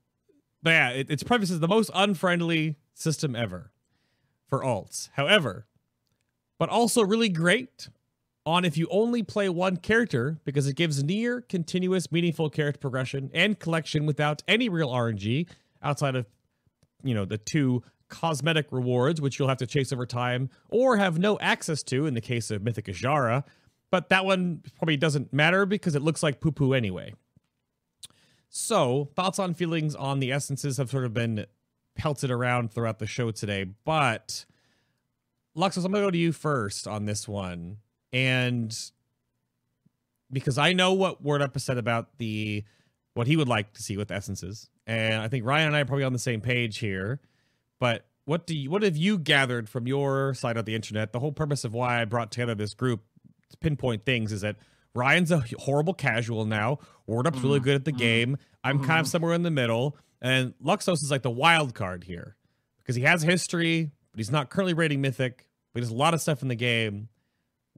but yeah, it, its preface is the most unfriendly system ever for alts. However, but also really great on if you only play one character because it gives near continuous, meaningful character progression and collection without any real RNG outside of, you know, the two cosmetic rewards, which you'll have to chase over time or have no access to in the case of Mythic Azshara. But that one probably doesn't matter because it looks like poo poo anyway. So, thoughts on feelings on the essences have sort of been pelted around throughout the show today, but Luxthos, I'm gonna go to you first on this one, and because I know what Word Up has said about the what he would like to see with essences, and I think Ryan and I are probably on the same page here. But what do you, what have you gathered from your side of the internet? The whole purpose of why I brought together this group to pinpoint things is that Ryan's a horrible casual now. Word Up's really mm-hmm. good at the mm-hmm. game. I'm kind of mm-hmm. somewhere in the middle, and Luxthos is like the wild card here because he has history, but he's not currently rating Mythic. But there's a lot of stuff in the game.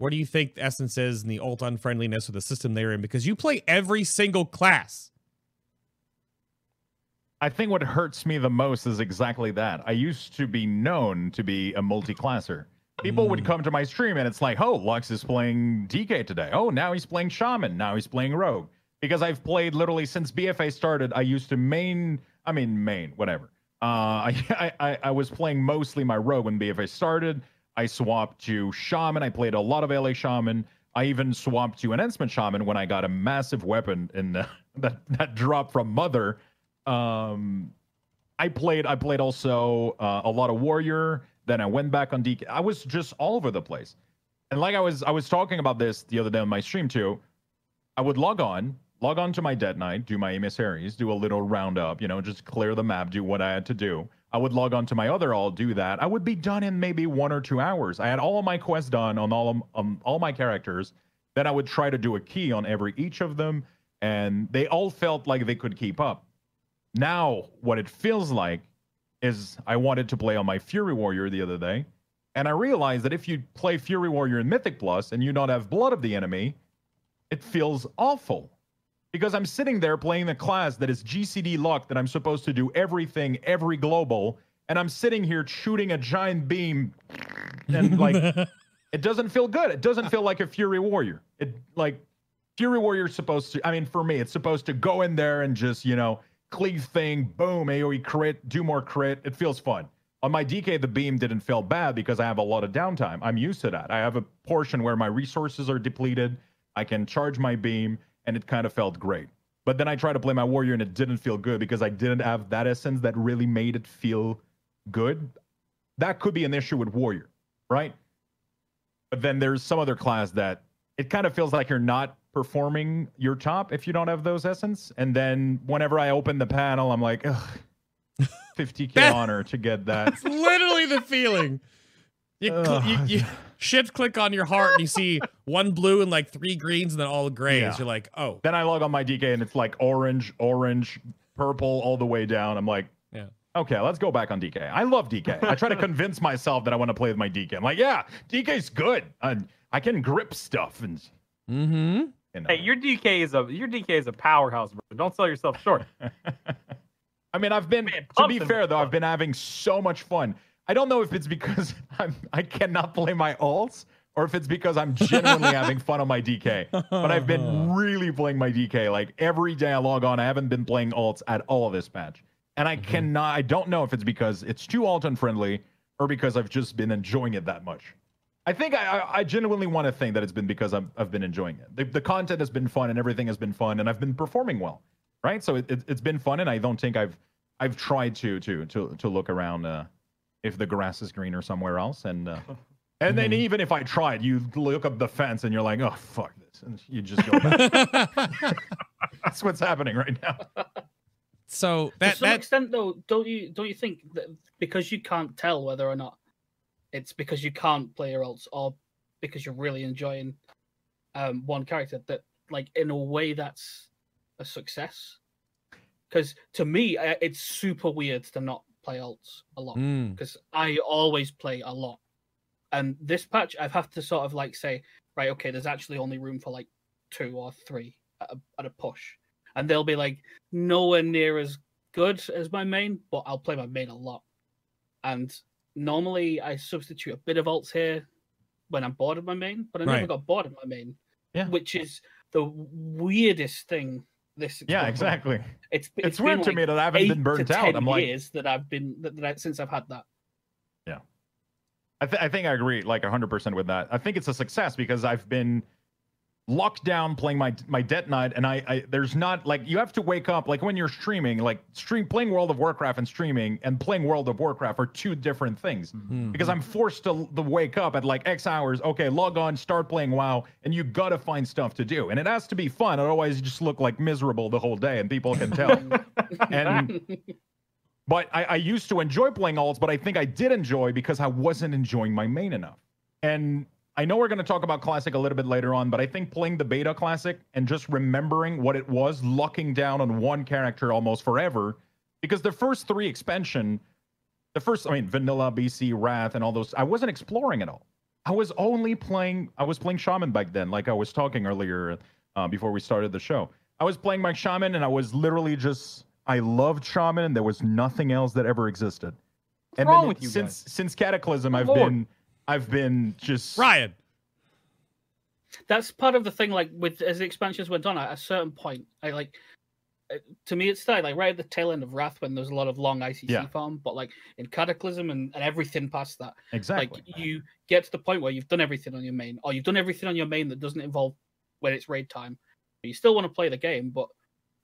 Where do you think the essence is and the ult unfriendliness of the system they're in? Because you play every single class. I think what hurts me the most is exactly that. I used to be known to be a multi-classer. People would come to my stream and it's like, oh, Lux is playing DK today. Oh, now he's playing Shaman. Now he's playing Rogue. Because I've played literally since BFA started. I used to main, I mean main, whatever. Uh, I, I I was playing mostly my Rogue when BFA started. I swapped to Shaman. I played a lot of Ele Shaman. I even swapped to Enhancement Shaman when I got a massive weapon in the, that that drop from Mother. Um, I played I played also uh, a lot of Warrior. Then I went back on DK. I was just all over the place. And like I was I was talking about this the other day on my stream too. I would log on, log on to my Dead Knight, do my emissaries, do a little roundup, you know, just clear the map, do what I had to do. I would log on to my other all, do that. I would be done in maybe one or two hours. I had all of my quests done on all of, um, all my characters. Then I would try to do a key on every each of them, and they all felt like they could keep up. Now, what it feels like is I wanted to play on my Fury Warrior the other day, and I realized that if you play Fury Warrior in Mythic Plus and you don't have Blood of the Enemy, it feels awful. Because I'm sitting there playing the class that is GCD luck that I'm supposed to do everything, every global, and I'm sitting here shooting a giant beam, and like it doesn't feel good. It doesn't feel like a Fury Warrior. It like Fury Warrior's supposed to. I mean, for me, it's supposed to go in there and just you know cleave thing, boom, AOE crit, do more crit. It feels fun. On my DK, the beam didn't feel bad because I have a lot of downtime. I'm used to that. I have a portion where my resources are depleted. I can charge my beam, and it kind of felt great. But then I tried to play my warrior, and it didn't feel good because I didn't have that essence that really made it feel good. That could be an issue with warrior, right? But then there's some other class that it kind of feels like you're not performing your top if you don't have those essence. And then whenever I open the panel, I'm like, ugh, 50k honor to get that. That's literally the feeling. You, cl- you, you shift click on your heart and you see one blue and like three greens and then all grays. Yeah. You're like, oh, Then I log on my DK and it's like orange, orange, purple all the way down. I'm like, Yeah. Okay, let's go back on DK. I love DK. I try to convince myself that I want to play with my DK. I'm like, yeah, DK's good. I, I can grip stuff and mm-hmm. you know. Hey, your DK is a your DK is a powerhouse, bro. Don't sell yourself short. I mean, I've been Man, to be fair though, I've been having so much fun. I don't know if it's because I'm I cannot play my alts or if it's because I'm genuinely having fun on my DK. But I've been really playing my DK like every day I log on. I haven't been playing alts at all this patch, and I Mhm. cannot. I don't know if it's because it's too alt unfriendly or because I've just been enjoying it that much. I think I, I, I genuinely want to think that it's been because I'm, I've been enjoying it. The, the content has been fun and everything has been fun, and I've been performing well, right? So it, it, it's been fun, and I don't think I've I've tried to to to to look around uh, if the grass is greener somewhere else, and uh, and then Mhm. even if I tried, you look up the fence and you're like, oh fuck this, and you just go back. That's what's happening right now. so to that some that extent, though, don't you don't you think that because you can't tell whether or not it's because you can't play your alts or because you're really enjoying um, one character that, like, in a way, that's a success. Because to me, it's super weird to not play alts a lot Mm, because I always play a lot. And this patch, I've have to sort of like say, right, okay, there's actually only room for like two or three at a, at a push, and they'll be like nowhere near as good as my main, but I'll play my main a lot. And normally I substitute a bit of alts here when I'm bored of my main, but I never Right. got bored of my main. Yeah. Which is the weirdest thing. This Yeah, exactly. It's It's, been, weird like, to me that I haven't been burnt to out. 10 I'm like, years that I've been that, that I, since I've had that. Yeah, I, th- I think I agree like 100% with that. I think it's a success because I've been locked down playing my my Death Knight and I, I there's not like you have to wake up like when you're streaming like stream playing World of Warcraft and streaming and playing World of Warcraft are two different things mm. because I'm forced to, to wake up at like X hours okay log on start playing WoW and you got to find stuff to do and it has to be fun otherwise you just look like miserable the whole day and people can tell and but I, I used to enjoy playing alts, but I think I did enjoy because I wasn't enjoying my main enough. And I know we're going to talk about classic a little bit later on, but I think playing the beta classic and just remembering what it was, locking down on one character almost forever, because the first three expansion, the first, I mean, vanilla, BC, Wrath, and all those, I wasn't exploring at all. I was only playing, I was playing Shaman back then, like I was talking earlier uh, before we started the show. I was playing my Shaman and I was literally just, I loved Shaman and there was nothing else that ever existed. What's and wrong then with you since guys? since Cataclysm, Good I've lord. been I've been just Ryan. that's part of the thing like with as the expansions went on at a certain point i like uh, to me it started like right at the tail end of wrath when there's a lot of long icc Yeah. farm but like in cataclysm and, and everything past that exactly. like you get to the point where you've done everything on your main or you've done everything on your main that doesn't involve when it's raid time but you still want to play the game but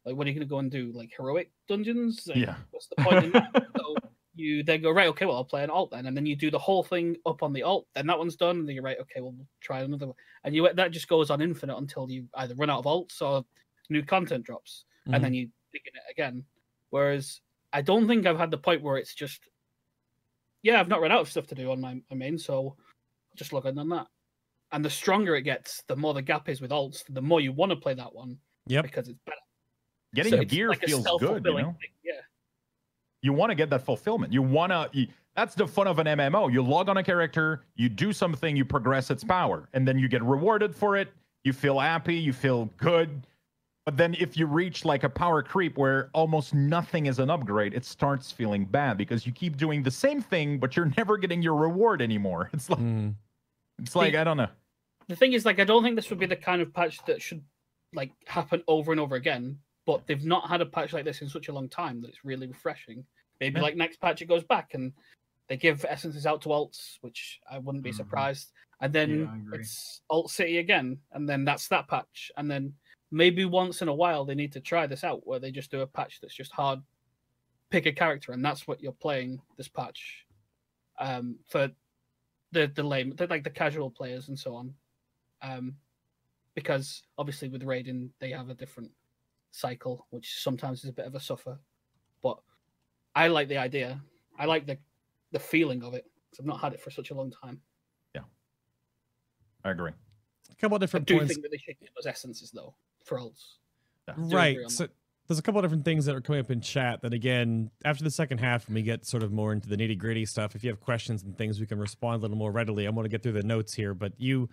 like what are you going to go and do like heroic dungeons Like, Yeah. what's the point in that so you then go right okay well i'll play an alt then and then you do the whole thing up on the alt then that one's done and then you're right okay well we'll try another one. And you that just goes on infinite until you either run out of alts or new content drops Mhm. and then you dig in it again. Whereas i don't think i've had the point where it's just yeah i've not run out of stuff to do on my, my main so i'll just log in on that. And the stronger it gets the more the gap is with alts the more you want to play that one yeah, because it's better. Getting So gear like feels good, you know. thing, yeah You want to get that fulfillment. You want to. That's the fun of an MMO. You log on a character, you do something, you progress its power, and then you get rewarded for it. You feel happy, you feel good. But then if you reach like a power creep where almost nothing is an upgrade, it starts feeling bad because you keep doing the same thing, but you're never getting your reward anymore. It's like Mm. it's like I don't know. the thing is like i don't think this would be the kind of patch that should like happen over and over again but they've not had a patch like this in such a long time that it's really refreshing. Maybe Yeah. like next patch it goes back and they give essences out to alts which i wouldn't be Mhm. surprised. And then Yeah, it's alt city again and then that's that patch. And then maybe once in a while they need to try this out where they just do a patch that's just hard. Pick a character and that's what you're playing this patch um for the the lame the, like the casual players and so on. Um because obviously with raiding they have a different cycle which sometimes is a bit of a suffer but i like the idea i like the the feeling of it 'cause i've not had it for such a long time Yeah, I agree. A couple of i different do points. think that they should give us essences though for alts Yeah. Right. on So there's a couple of different things that are coming up in chat that again, after the second half, when we get sort of more into the nitty gritty stuff, if you have questions and things, we can respond a little more readily. I'm going to get through the notes here, but you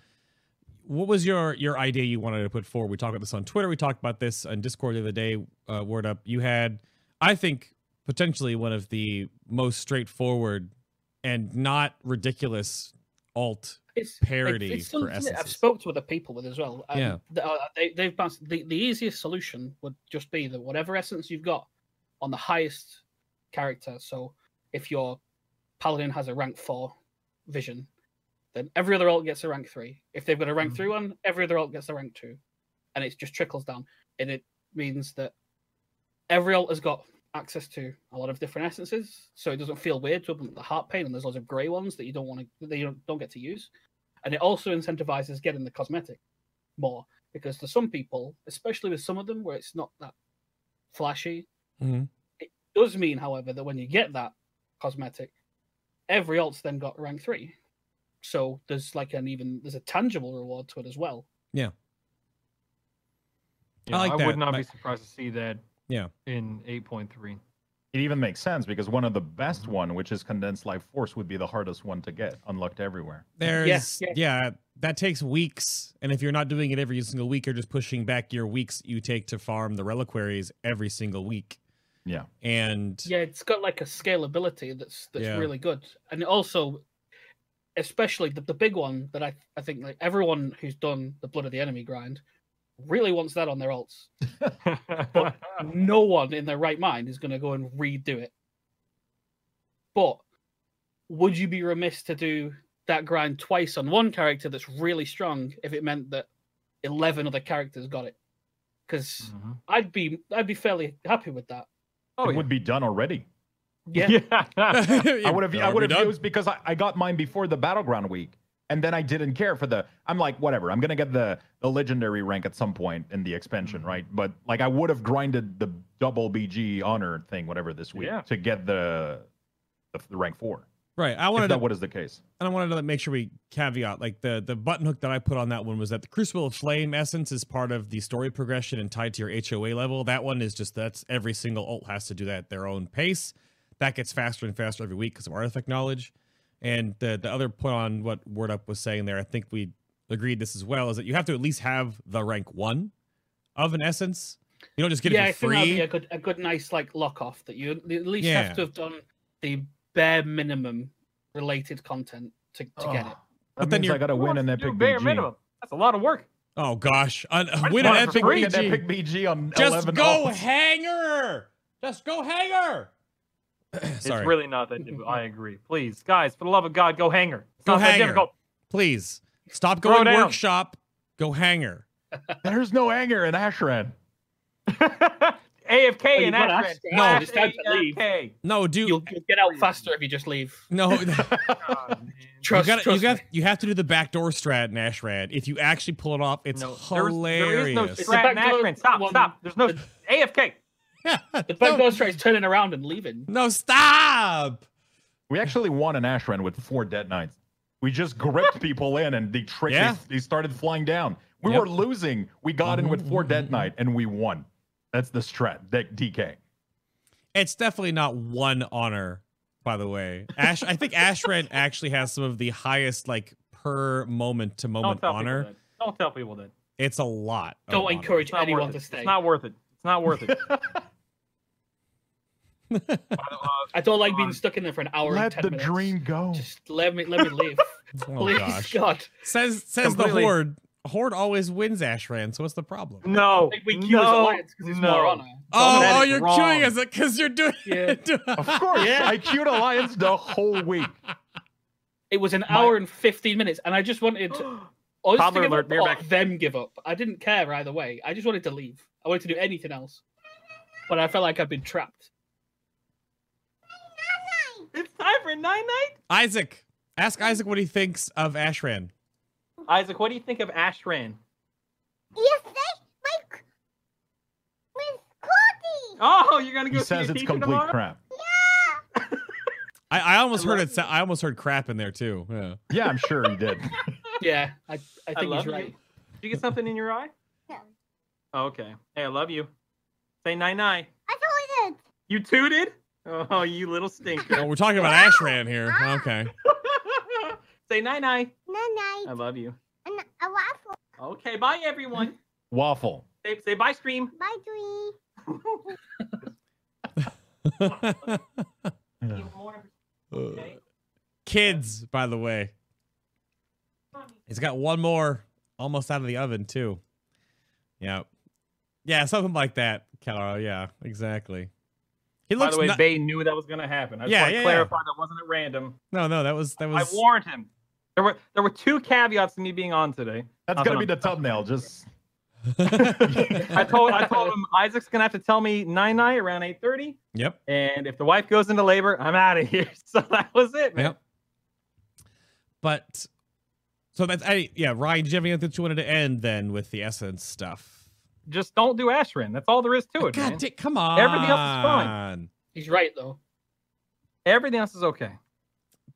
what was your your idea you wanted to put forward? We talked about this on Twitter. We talked about this on Discord the other day. Uh, word up, you had, I think, potentially one of the most straightforward and not ridiculous alt it's parity It's, it's for that I've spoke to other people with as well. Um, Yeah. uh, they, they've bounced, the the easiest solution would just be that whatever essence you've got on the highest character. So if your paladin has a rank four vision, then every other alt gets a rank three. If they've got a rank Mm-hmm. three one, every other alt gets a rank two, and it just trickles down. And it means that every alt has got access to a lot of different essences, so it doesn't feel weird to open the heart pain. And there's lots of grey ones that you don't want to, that you don't, don't get to use. And it also incentivizes getting the cosmetic more because to some people, especially with some of them where it's not that flashy, Mhm. it does mean, however, that when you get that cosmetic, every alt's then got rank three. So there's like an even there's a tangible reward to it as well. Yeah, like I that, would not be surprised to see that. Yeah. In 8.3. It even makes sense because one of the best mm-hmm. one, which is condensed life force, would be the hardest one to get, unlocked everywhere. There's yeah. yeah. that takes weeks, and if you're not doing it every single week, you're just pushing back your weeks you take to farm the reliquaries every single week. Yeah. And Yeah, it's got like a scalability that's that's Yeah. really good, and it also, especially the, the big one that I I think like everyone who's done the blood of the enemy grind really wants that on their alts. But no one in their right mind is going to go and redo it. But would you be remiss to do that grind twice on one character that's really strong if it meant that eleven other characters got it? Because Mhm. I'd be I'd be fairly happy with that. Oh, it yeah. would be done already. Yeah. yeah. I would have I would have done? used because I, I got mine before the battleground week. And then I didn't care for the I'm like, whatever, I'm gonna get the the legendary rank at some point in the expansion, Mhm. right? But like I would have grinded the double BG honor thing, whatever this week, Yeah. to get the, the the rank four. right, I If wanted that to what is the case. and I wanted to make sure we caveat like the the button hook that I put on that one was that the Crucible of Flame essence is part of the story progression and tied to your HOA level. That one is just that's every single ult has to do that at their own pace. That gets faster and faster every week because of artifact knowledge. And the the other point on what Word Up was saying there, I think we agreed this as well, is that you have to at least have the rank one of an essence. You don't just get yeah, I it for think that'd free. be a good, a good, nice like lock off that you at least Yeah. have to have done the bare minimum related content to, to get it. That But then means you're- I gotta win wants an to do epic bare BG. minimum. That's a lot of work. Oh gosh, uh, just win an want it for epic free. An BG. epic BG on Just 11 go ults. hanger. Just go hanger. It's really not that difficult. I agree. Please, guys, for the love of God, go hanger. It's Go not that hanger. difficult. Please stop Throw going down. workshop. Go hanger. There's no anger in Ashran. AFK Oh, in you've got Ashran. Ashran. No, Slash it's time to leave. AFK. No, dude. You'll, you'll get out faster if you just leave. no, Oh, man. Trust, got you trust got me. you have to do the backdoor strat in Ashran. If you actually pull it off, it's No, there is- hilarious. There is no strat in backdoor Ashran. Stop, one stop. There's no that- AFK. The back door straight is turning around and leaving. no, stop. We actually won an Ashran with four dead knights. We just gripped people in and they tricked Yeah. they, they started flying down. We Yep. were losing. We got in with four dead mhm, knight and we won. That's the strat. De- DK. It's definitely not one honor, by the way. Ash, I think Ashran actually has some of the highest like per moment to moment honor. Don't tell people that. It's a lot. Don't encourage It's anyone to it. stay. It's not worth it. It's not worth it. I don't like being stuck in there for an hour and Let ten the minutes. dream go. Just let me let me leave. Oh Please, gosh. God. Says says the horde. Horde always wins Ashran. So what's the problem? No. Like, we queue as no, alliance because it's no. more. Oh, oh, oh, you're wrong. queuing as it because you're doing Yeah. Of course. Yeah. I queued Alliance the whole week. It was an My- hour and fifteen minutes, and I just wanted us to Toddler give alert, up or back. them give up. I didn't care either way. I just wanted to leave. I wanted to do anything else, but I felt like I'd been trapped. It's time for nine night. Isaac. Ask Isaac what he thinks of Ashran. Isaac, what do you think of Ashran? Yesterday, my with cookie. Oh, you're gonna go He see says your it's complete tomorrow? crap. I, I almost I heard it. sa- I almost heard crap in there too. Yeah. Yeah, I'm sure he did. Yeah, I, I I think love he's you. right. Did you get something in your eye? No. Oh, okay. Hey, I love you. Say nine nine. I totally did. You tooted? Oh, you little Oh, stinker. we're talking about Ashran here. Okay. Say nine nine. Night night. I love you. And a waffle. Okay, bye everyone. Waffle. Say, say bye, stream. Bye, Dream. Okay. Kids, by the way. He's got one more almost out of the oven too. Yeah. Yeah, something like that, Calro. Yeah, exactly. He By looks the way, not- Bay knew that was going to happen. I just Yeah, want to yeah, yeah. clarify that wasn't at random. No, no, that was that was I warned him. There were there were two caveats to me being on today. That's gonna be the thumbnail. Just I told I told him Isaac's gonna have to tell me nine nine around eight thirty, Yep. and if the wife goes into labor, I'm out of here. So that was it, man. Yep. But so that's I yeah, Ryan, did you have anything that you wanted to end then with the essence stuff? Just don't do Ashran. That's all there is to it, God man. da- come on. Everything else is fine. He's right though. Everything else is okay.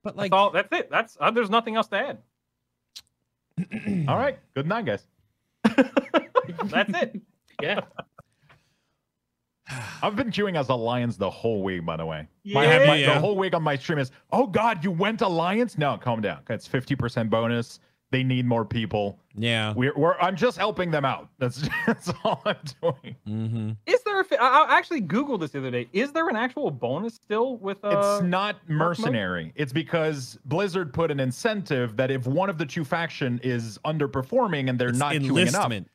But That's like all. That's it. That's uh, there's nothing else to add. all right. Good night, guys. That's it. Yeah. I've been queuing as Alliance the whole week, by the way. My, Yeah. my- Yeah. The whole week on my stream is, oh God, you went Alliance? No, calm down. It's 50% bonus. They need more people. yeah. We're, we're I'm just helping them out. That's that's all I'm doing. Mm-hmm. Is there? A, fi- I I actually googled this the other day. Is there an actual bonus still with? Uh, it's not mercenary. It's because Blizzard put an incentive that if one of the two faction is underperforming and they're It's not queuing enough, enlistment.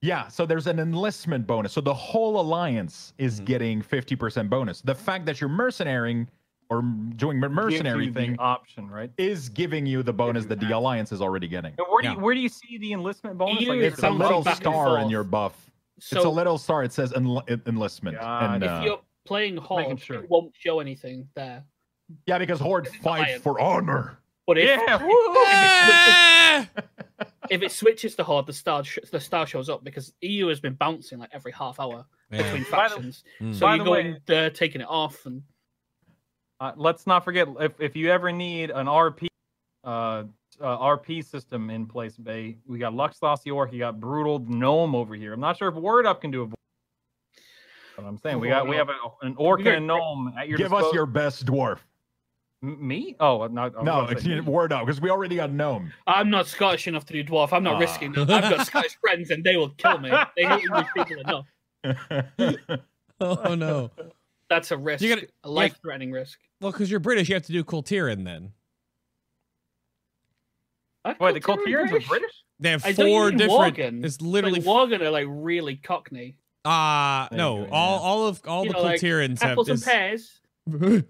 yeah. So there's an enlistment bonus. So the whole alliance is Mhm. getting 50% bonus. The fact that you're mercenarying or doing mercenary thing option, right? is giving you the bonus you that the that. alliance is already getting. And where do Yeah. you where do you see the enlistment bonus? Like, it is a little like star in your buff. So it's a little star. It says enl- enlistment. God. And, if uh, you're playing Horde, sure. it won't show anything there. yeah, because Horde fights for honor. But if, Yeah. Ah! if it switches to Horde, the star sh- the star shows up because EU has been bouncing like every half hour Yeah. between By the- factions. Mm. So By you're the way- going there, taking it off, and Uh, let's not forget if, if you ever need an RP uh, uh, RP system in place, Bay, we got Lux the Orc, you got Brutal Gnome over here. I'm not sure if Word Up can do a vo- but I'm saying we got we have a, an orc and a gnome at your Give us your best dwarf. M- me? Oh, no, I was No, gonna me. word up because we already got gnome. I'm not Scottish enough to do dwarf. I'm not Ah. risking that. I've got Scottish friends, and they will kill me. They hate English people enough. Oh no. That's a risk, gotta- a life-threatening risk. Well, because you're British, you have to do Kultiran then. I Wait, the thought they were are British? They have I four mean different. Worgen. It's literally like Worgen are like really Cockney. uh no. go, All yeah. all of all You the know, like have Apples and pears.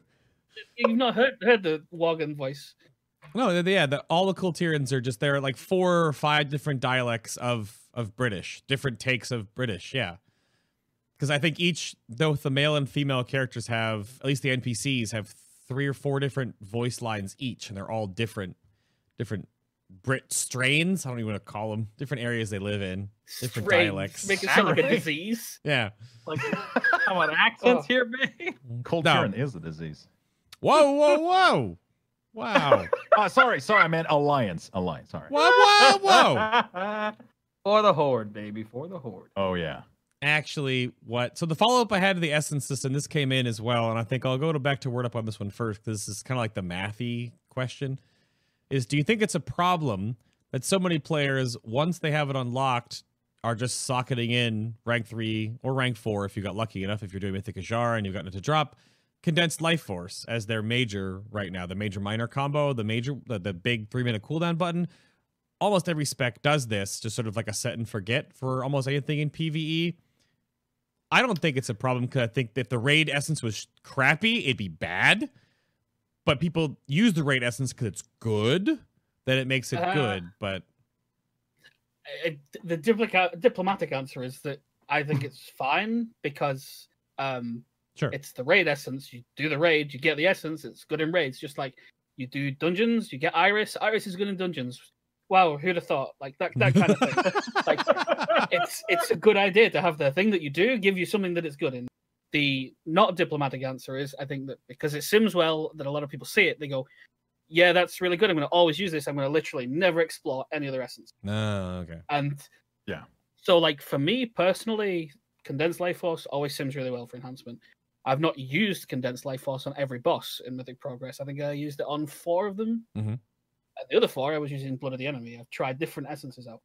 You've not heard heard the Worgen voice. No, they- yeah, the, all the Kultirans are just there are like four or five different dialects of of British, different takes of British. Yeah, because I think each, both the male and female characters have, at least the NPCs have three or four different voice lines each, and they're all different, different Brit strains. I don't even want to call them different areas they live in. Different Strange. dialects. Make it sound like a Strange. disease. Yeah. Like, come on, accents Oh. here, Bay. Kultiran is a disease. Whoa, whoa, whoa! Wow! Oh, sorry, sorry. I meant alliance. Alliance. Sorry. whoa, whoa, whoa! for the horde, baby, for the horde. Oh yeah. Actually what so the follow-up i had to the essence system this came in as well and i think i'll go to back to word up on this one first because this is kind of like the mathy question is do you think it's a problem that so many players once they have it unlocked are just socketing in rank 3 or rank 4 if you got lucky enough if you're doing mythic Azshara and you've gotten it to drop condensed life force as their major right now the major minor combo the major the, the big three minute cooldown button almost every spec does this, just sort of like a set and forget for almost anything in PVE. I don't think it's a problem because I think if the raid essence was crappy, it'd be bad. But people use the raid essence because it's good, then it makes it Uh, good. But Uh, the diplomatic diplomatic answer is that I think it's fine because um, sure, it's the raid essence. You do the raid, you get the essence. It's good in raids. Just like you do dungeons, you get Iris. Iris is good in dungeons. Wow, who'd have thought? Like that, that kind of thing. like it's it's a good idea to have the thing that you do give you something that it's good in. The not diplomatic answer is I think that because it sims well that a lot of people see it, they go, Yeah, that's really good. I'm gonna always use this. I'm gonna literally never explore any other essence. no, okay, And Yeah. So like for me personally, condensed life force always sims really well for enhancement. I've not used condensed life force on every boss in Mythic Progress. I think I used it on four of them. Mm Mhm. And the other four I was using Blood of the Enemy. I've tried different essences out.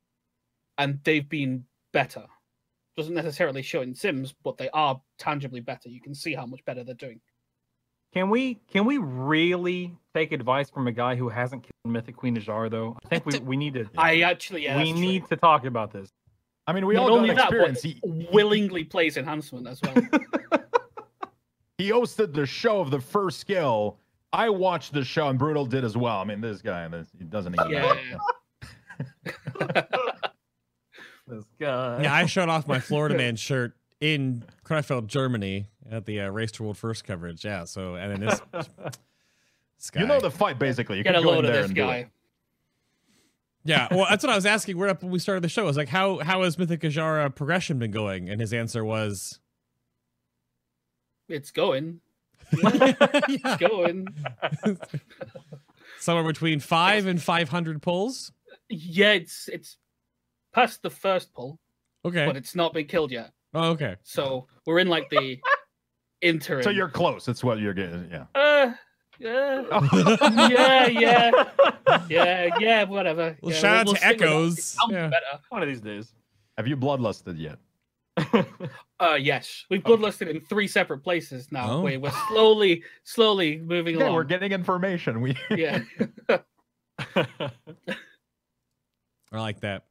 And they've been better. Doesn't necessarily show in Sims, but they are tangibly better. You can see how much better they're doing. Can we can we really take advice from a guy who hasn't killed Mythic Queen Azshara though? I think we, we need to I actually, yeah, we that's need true. to talk about this. I mean, we Not all only got that, but experience. He, willingly plays enhancement as well. he hosted the show of the first skill. I watched the show, and Brutal did as well. I mean, this guy, this, he doesn't even. Yeah. This guy. Yeah, I showed off my Florida Man shirt in Krefeld, Germany at the uh, Race to World First coverage. Yeah, so and then this, this guy. You know the fight, basically. You Get can a go in load of there this and do guy. Yeah, well, that's what I was asking. Where up when we started the show, I was like, "How how has Mythic Azshara progression been going?" And his answer was, It's going. yeah, It's going. somewhere between five and five hundred pulls. Yeah, it's it's past the first pull, Okay. but it's not been killed yet. Oh, okay. So we're in like the interim. So you're close. That's what you're getting. Yeah. uh, yeah, yeah, yeah, yeah, yeah, whatever. Well, yeah, shout out we'll to see what- Echoes. Yeah. One of these days. Have you bloodlusted yet? Uh, yes, we've bloodlusted in three separate places now. Oh. We, we're slowly, slowly moving Yeah, along. we're getting information. We yeah, I like that.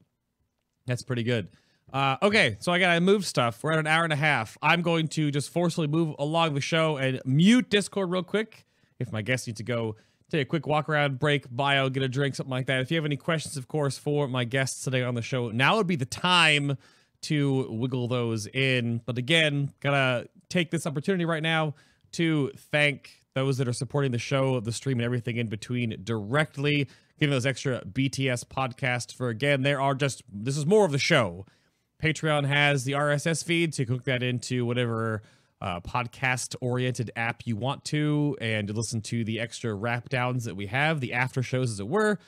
That's pretty good. Uh, okay, so I gotta move stuff. We're at an hour and a half. I'm going to just forcefully move along the show and mute Discord real quick. If my guests need to go take a quick walk around, break, bio, get a drink, something like that. If you have any questions, of course, for my guests today on the show, now would be the time to wiggle those in. But again, gotta take this opportunity right now to thank those that are supporting the show, the stream, and everything in between directly, giving those extra BTS podcasts for again. There are just this is more of the show. Patreon has the RSS feed, so you can hook that into whatever uh, podcast oriented app you want to, and listen to the extra wrap downs that we have, the after shows, as it were.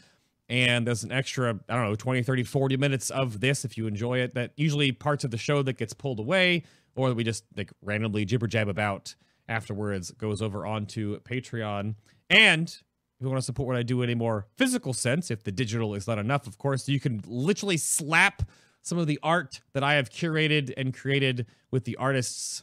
And there's an extra, I don't know, 20, 30, 40 minutes of this if you enjoy it. That usually parts of the show that gets pulled away or that we just like randomly jibber jab about afterwards goes over onto Patreon. And if you want to support what I do in a more physical sense, if the digital is not enough, of course, you can literally slap some of the art that I have curated and created with the artists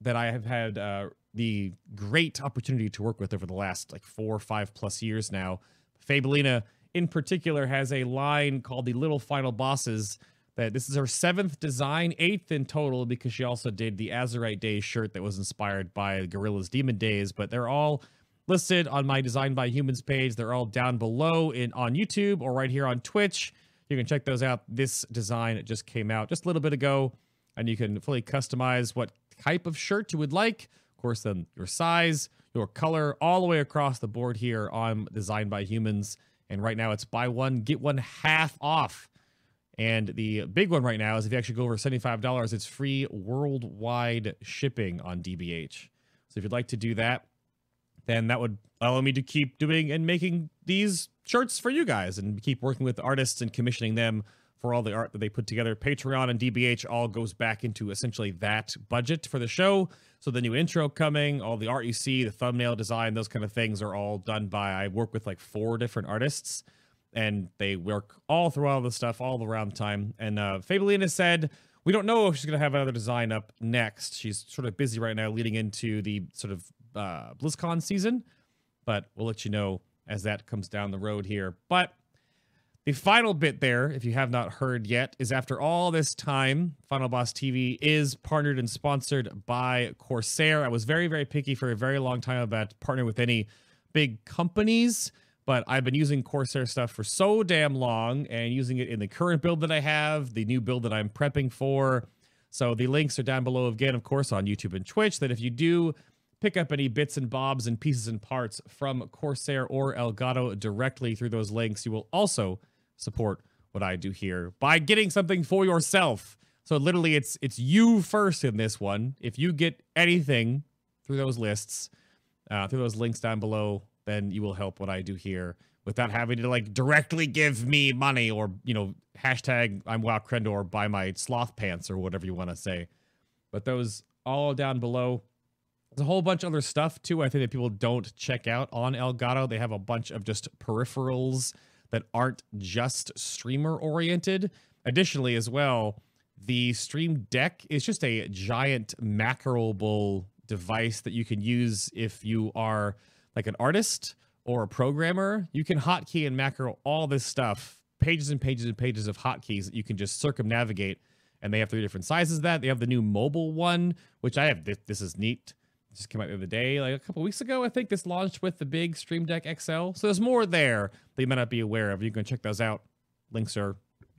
that I have had uh, the great opportunity to work with over the last like four or five plus years now. Fabelina, in particular, has a line called the Little Final Bosses. That this is her seventh design, eighth in total, because she also did the Azerite Days shirt that was inspired by Gorillaz' Demon Days. But they're all listed on my Design by Humans page. They're all down below in on YouTube or right here on Twitch. You can check those out. This design just came out just a little bit ago, and you can fully customize what type of shirt you would like. Of course, then your size, your color, all the way across the board here on Design by Humans. And right now, it's buy one get one half off. And the big one right now is if you actually go over $75, it's free worldwide shipping on DBH. So if you'd like to do that, then that would allow me to keep doing and making these shirts for you guys and keep working with artists and commissioning them for all the art that they put together. Patreon and DBH all goes back into essentially that budget for the show. So the new intro coming, all the art you see, the thumbnail design, those kind of things are all done by I work with like four different artists and they work all throughout the stuff all around the time. And uh Fabelina said we don't know if she's gonna have another design up next. She's sort of busy right now leading into the sort of uh BlizzCon season, but we'll let you know as that comes down the road here. But the final bit there, if you have not heard yet, is after all this time, Final Boss TV is partnered and sponsored by Corsair. I was very, very picky for a very long time about partnering with any big companies, but I've been using Corsair stuff for so damn long and using it in the current build that I have, the new build that I'm prepping for. So the links are down below again, of course, on YouTube and Twitch. That if you do pick up any bits and bobs and pieces and parts from Corsair or Elgato directly through those links, you will also support what I do here by getting something for yourself. So literally it's it's you first in this one. If you get anything through those lists, uh, through those links down below, then you will help what I do here without having to like directly give me money or you know hashtag I'm Wow Krendor or buy my sloth pants or whatever you want to say. But those all down below. There's a whole bunch of other stuff too. I think that people don't check out on Elgato. They have a bunch of just peripherals that aren't just streamer oriented. Additionally, as well, the Stream Deck is just a giant macroable device that you can use if you are like an artist or a programmer. You can hotkey and macro all this stuff, pages and pages and pages of hotkeys that you can just circumnavigate. And they have three different sizes. of That they have the new mobile one, which I have. This, this is neat. Just came out the other day, like a couple weeks ago. I think this launched with the big Stream Deck XL. So there's more there that you might not be aware of. You can check those out. Links are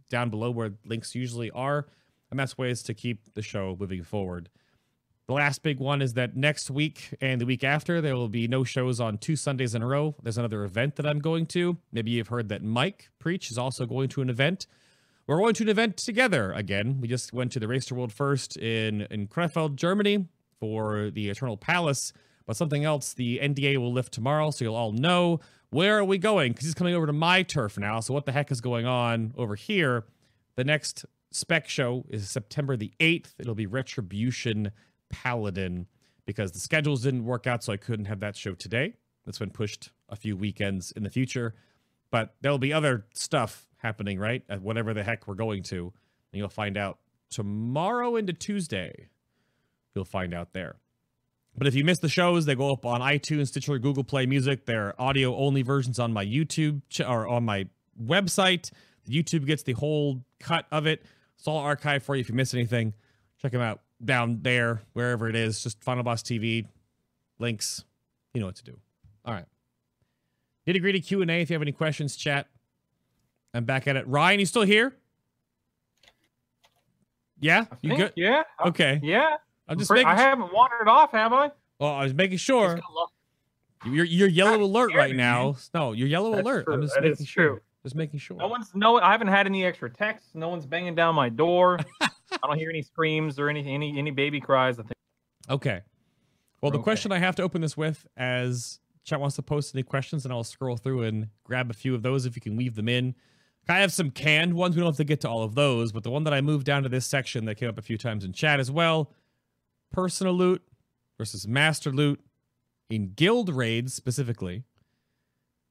down below where links usually are. And that's ways to keep the show moving forward. The last big one is that next week and the week after, there will be no shows on two Sundays in a row. There's another event that I'm going to. Maybe you've heard that Mike Preach is also going to an event. We're going to an event together again. We just went to the Racer World First in, in Krefeld, Germany for the Eternal Palace. But something else, the NDA will lift tomorrow, so you'll all know where are we going? Because he's coming over to my turf now. So what the heck is going on over here? The next spec show is September the 8th. It'll be Retribution Paladin because the schedules didn't work out, so I couldn't have that show today. That's been pushed a few weekends in the future. But there'll be other stuff happening, right? At whatever the heck we're going to. And you'll find out tomorrow into Tuesday. You'll find out there. But if you miss the shows, they go up on iTunes, Stitcher, Google Play Music. They're audio only versions on my YouTube ch- or on my website. YouTube gets the whole cut of it. It's all archived for you. If you miss anything, check them out down there, wherever it is. Just Final Boss TV links. You know what to do. All right. Nitty gritty Q and A. If you have any questions, chat. I'm back at it. Ryan, you still here? Yeah, I you good? Yeah. Okay. Yeah. I'm just Pretty- making. I haven't wandered off, have I? well, I was making sure. got lost. You're you're yellow alert scared right me, now. No, you're yellow That's alert. I'm true. just That making is sure. Just making sure. No one's no. I haven't had any extra texts. No one's banging down my door. I don't hear any screams or any any any baby cries. I think. Okay. Well, the Okay. question I have to open this with, as chat wants to post any questions, and I'll scroll through and grab a few of those if you can weave them in. I have some canned ones. We don't have to get to all of those, but the one that I moved down to this section that came up a few times in chat as well personal loot versus master loot in guild raids specifically.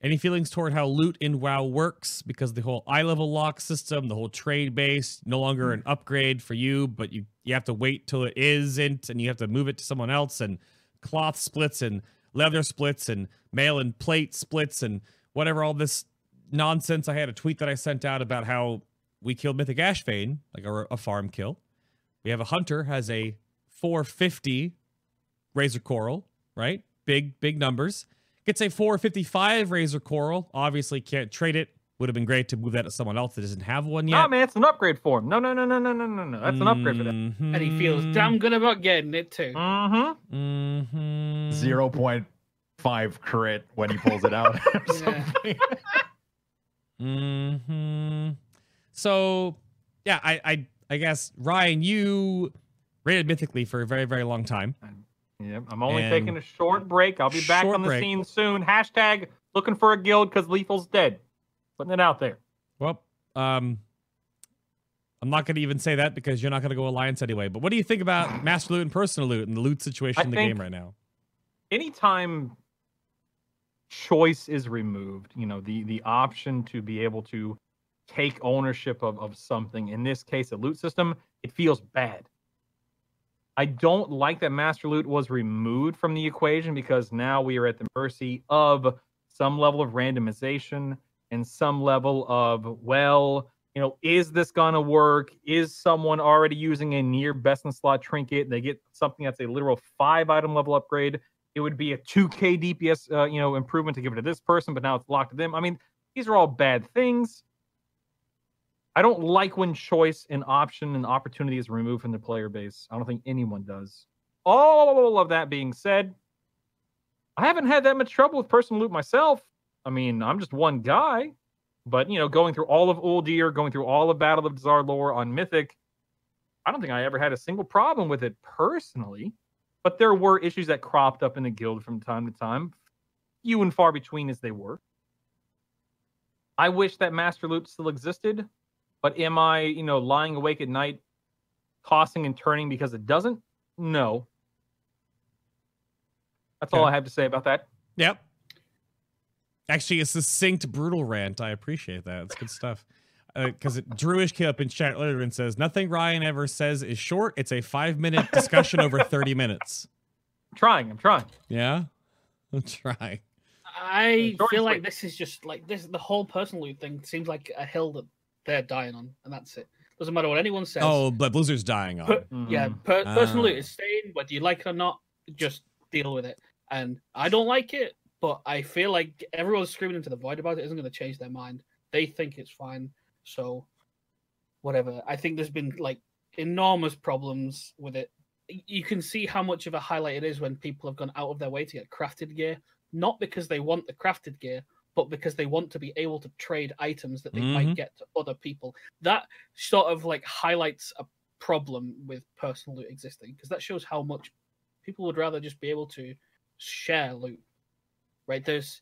Any feelings toward how loot in WoW works? Because the whole eye level lock system, the whole trade base, no longer an upgrade for you, but you you have to wait till it isn't, and you have to move it to someone else, and cloth splits and leather splits and mail and plate splits and whatever all this nonsense. I had a tweet that I sent out about how we killed Mythic Ashvane, like a, a farm kill. We have a hunter has a 450 Razor Coral, right? Big big numbers. Gets a 455 Razor Coral. Obviously can't trade it. Would have been great to move that to someone else that doesn't have one yet. No, man, it's an upgrade for him. No, no, no, no, no, no, no, no. That's an upgrade for them. And he feels damn good about getting it too. Mm-hmm. Mhm. Zero point five crit when he pulls it out. or Yeah. something. Hmm. So, yeah, I, I, I guess Ryan, you rated mythically for a very, very long time. Yep. I'm only And- taking a short break. I'll be back on the break. scene soon. Hashtag looking for a guild because Lethal's dead. Putting it out there. Well, um, I'm not going to even say that because you're not going to go alliance anyway. But what do you think about master loot and personal loot and the loot situation I in the game right now? anytime choice is removed, you know, the the option to be able to take ownership of, of something, in this case a loot system, it feels bad. I don't like that master loot was removed from the equation because now we are at the mercy of some level of randomization and some level of, well, you know, is this gonna work? Is someone already using a near best in slot trinket? And they get something that's a literal five item level upgrade it would be a 2k dps uh, you know improvement to give it to this person but now it's locked to them i mean these are all bad things i don't like when choice and option and opportunity is removed from the player base. I don't think anyone does. Oh, all of that being said. I haven't had that much trouble with personal loot myself. I mean i'm just one guy but you know going through all of uldir going through all of battle of Dazar'alor on mythic i don't think i ever had a single problem with it personally but there were issues that cropped up in the guild from time to time, few and far between as they were. I wish that Master Loot still existed, but am I, you know, lying awake at night, tossing and turning because it doesn't? No. That's all I have to say about that. Yep. Actually, a succinct, brutal rant. I appreciate that. It's good stuff. Uh, because Drewish came up in chat later and says, Nothing Ryan ever says is short. It's a five minute discussion over 30 minutes. trying. I'm trying. Yeah, I'm trying. I feel like this is just like this. The whole personal loot thing seems like a hill that they're dying on, and that's it. Doesn't matter what anyone says. Oh, but Blizzard's dying on. Per- yeah, per- personal Ah. loot is staying, whether you like it or not. Just deal with it. And I don't like it, but I feel like everyone's screaming into the void about it isn't going to change their mind. They think it's fine, so whatever. I think there's been like enormous problems with it. You can see how much of a highlight it is when people have gone out of their way to get crafted gear, not because they want the crafted gear, but because they want to be able to trade items that they Mhm. might get to other people. That sort of like highlights a problem with personal loot existing because that shows how much people would rather just be able to share loot. Right? There's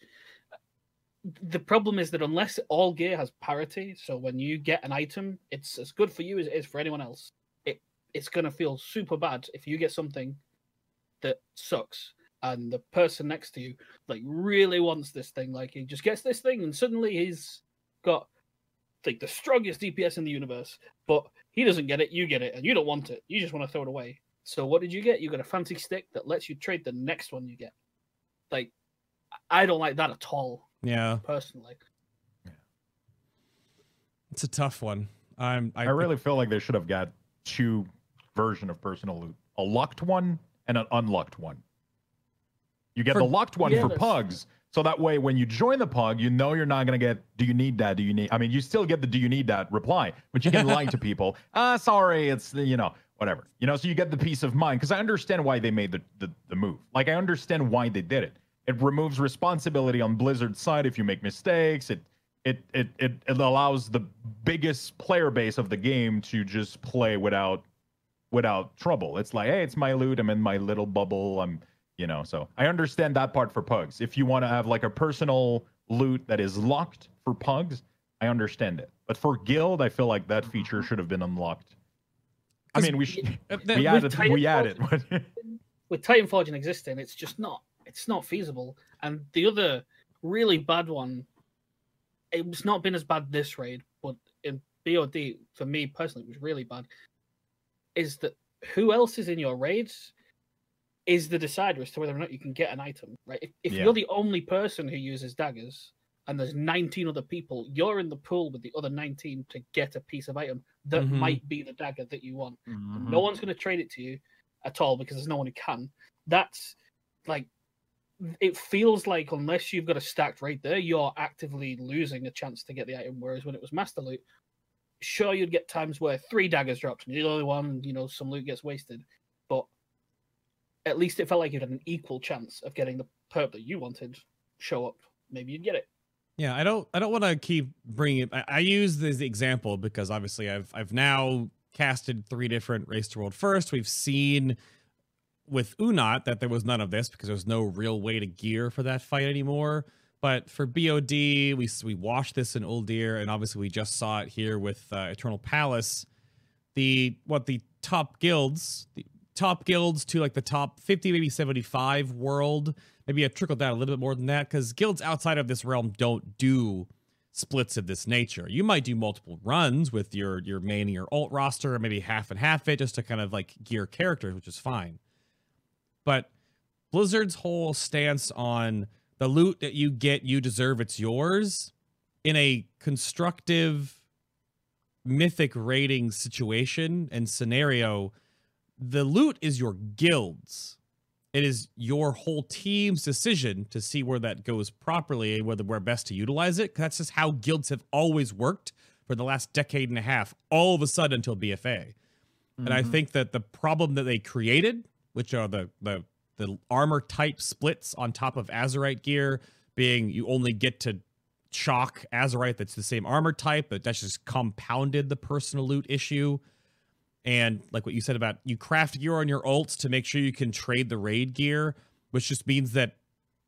the problem is that unless all gear has parity, so when you get an item, it's as good for you as it is for anyone else. It it's gonna feel super bad if you get something that sucks and the person next to you like really wants this thing. Like he just gets this thing and suddenly he's got like the strongest DPS in the universe, but he doesn't get it, you get it, and you don't want it. You just want to throw it away. So what did you get? You got a fancy stick that lets you trade the next one you get. Like I don't like that at all, Yeah, personally. Yeah. it's a tough one. I'm. I, I really feel like they should have got two version of personal loot: a lucked one and an unlucked one. You get For- the lucked one Yeah, for pugs, so that way when you join the pug, you know you're not gonna get. Do you need that? Do you need? I mean, you still get the "Do you need that?" reply, but you can lie to people. Ah, sorry, it's the you know whatever. You know, so you get the peace of mind because I understand why they made the, the the move. Like I understand why they did it. It removes responsibility on Blizzard's side if you make mistakes. It it it it, it allows the biggest player base of the game to just play without without trouble. It's like, hey, it's my loot. I'm in my little bubble. I'm, you know. So I understand that part for pugs. If you want to have like a personal loot that is locked for pugs, I understand it. But for guild, I feel like that feature should have been unlocked. I mean, we should, Uh, we added we added. with Titan Forging existing, it's just not it's not feasible. And the other really bad one, it's not been as bad this raid, but in BOD for me personally, it was really bad. Is that who else is in your raids is the decider as to whether or not you can get an item, right? If, if Yeah. you're the only person who uses daggers and there's 19 other people, you're in the pool with the other 19 to get a piece of item that Mhm. might be the dagger that you want. Mm-hmm. No one's going to trade it to you at all because there's no one who can. That's like it feels like unless you've got a stacked right there, you're actively losing a chance to get the item. Whereas when it was master loot, sure you'd get times where three daggers dropped and you're the only one, you know, some loot gets wasted. At least it felt like you had an equal chance of getting the perp that you wanted show up. Maybe you'd get it. Yeah, I don't. I don't want to keep bringing. It, I, I use this example because obviously I've I've now casted three different race to world first. We've seen with Uu'nat that there was none of this because there's no real way to gear for that fight anymore. But for BOD, we we watched this in Uldir, and obviously we just saw it here with uh, Eternal Palace. The what the top guilds, the top guilds to like the top 50, maybe 75 world maybe a trickle down a little bit more than that because guilds outside of this realm don't do splits of this nature. You might do multiple runs with your your main and your alt roster, or maybe half and half it, just to kind of like gear characters, which is fine. But Blizzard's whole stance on the loot that you get, you deserve, it's yours, in a constructive mythic rating situation and scenario, the loot is your guild's it is your whole team's decision to see where that goes properly and whether where best to utilize it. That's just how guilds have always worked for the last decade and a half, all of a sudden until BFA. And I mm-hmm. think that the problem that they created, which are the the the armor type splits on top of Azerite gear, being you only get to chalk Azerite that's the same armor type, but that's just compounded the personal loot issue and like what you said about you craft gear on your ults to make sure you can trade the raid gear, which just means that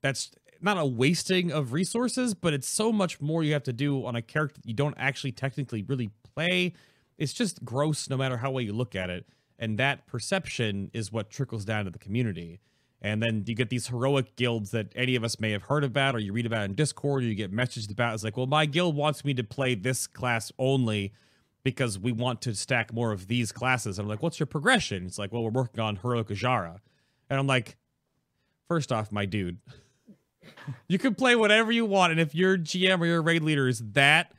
that's not a wasting of resources, but it's so much more you have to do on a character you don't actually technically really play. It's just gross no matter how well you look at it. And that perception is what trickles down to the community. And then you get these heroic guilds that any of us may have heard about, or you read about in Discord, or you get messaged about. It's like, well, my guild wants me to play this class only because we want to stack more of these classes. I'm like, what's your progression? It's like, well, we're working on Heroic Azshara. And I'm like, First off, my dude, you can play whatever you want, and if your GM or your raid leader is that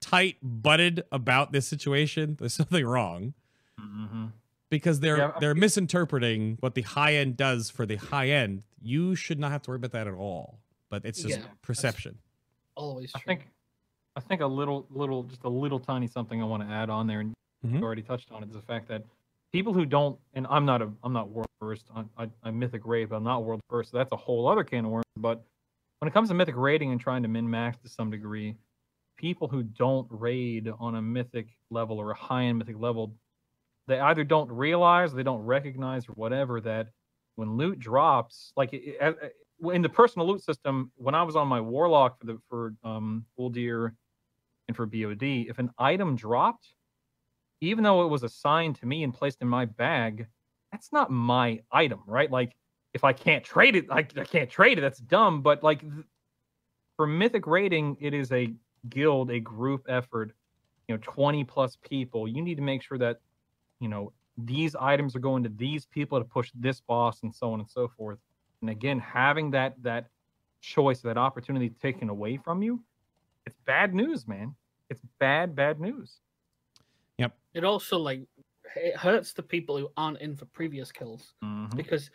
tight butted about this situation, there's something wrong Mm-hmm. because they're Yeah, they're misinterpreting what the high end does for the high end. You should not have to worry about that at all. But it's just Yeah, perception. Always I true. think, I think a little, little, just a little tiny something I want to add on there, and Mhm. you already touched on it, is the fact that people who don't, and I'm not a, I'm not world first. I, I, I'm mythic raid, but I'm not world first. So that's a whole other can of worms. But when it comes to mythic raiding and trying to min max to some degree, people who don't raid on a mythic level or a high end mythic level, they either don't realize, they don't recognize, or whatever that when loot drops, like it, it, it- in the personal loot system, when I was on my warlock for the for um Uldir and for BOD, if an item dropped, even though it was assigned to me and placed in my bag, that's not my item, right? Like if I can't trade it, I, I can't trade it. That's dumb. But like th- for mythic rating, it is a guild, a group effort. You know, twenty plus people. You need to make sure that you know these items are going to these people to push this boss and so on and so forth. And again, having that that choice, that opportunity taken away from you, it's bad news, man. It's bad, bad news. Yep. It also like it hurts the people who aren't in for previous kills Mhm. because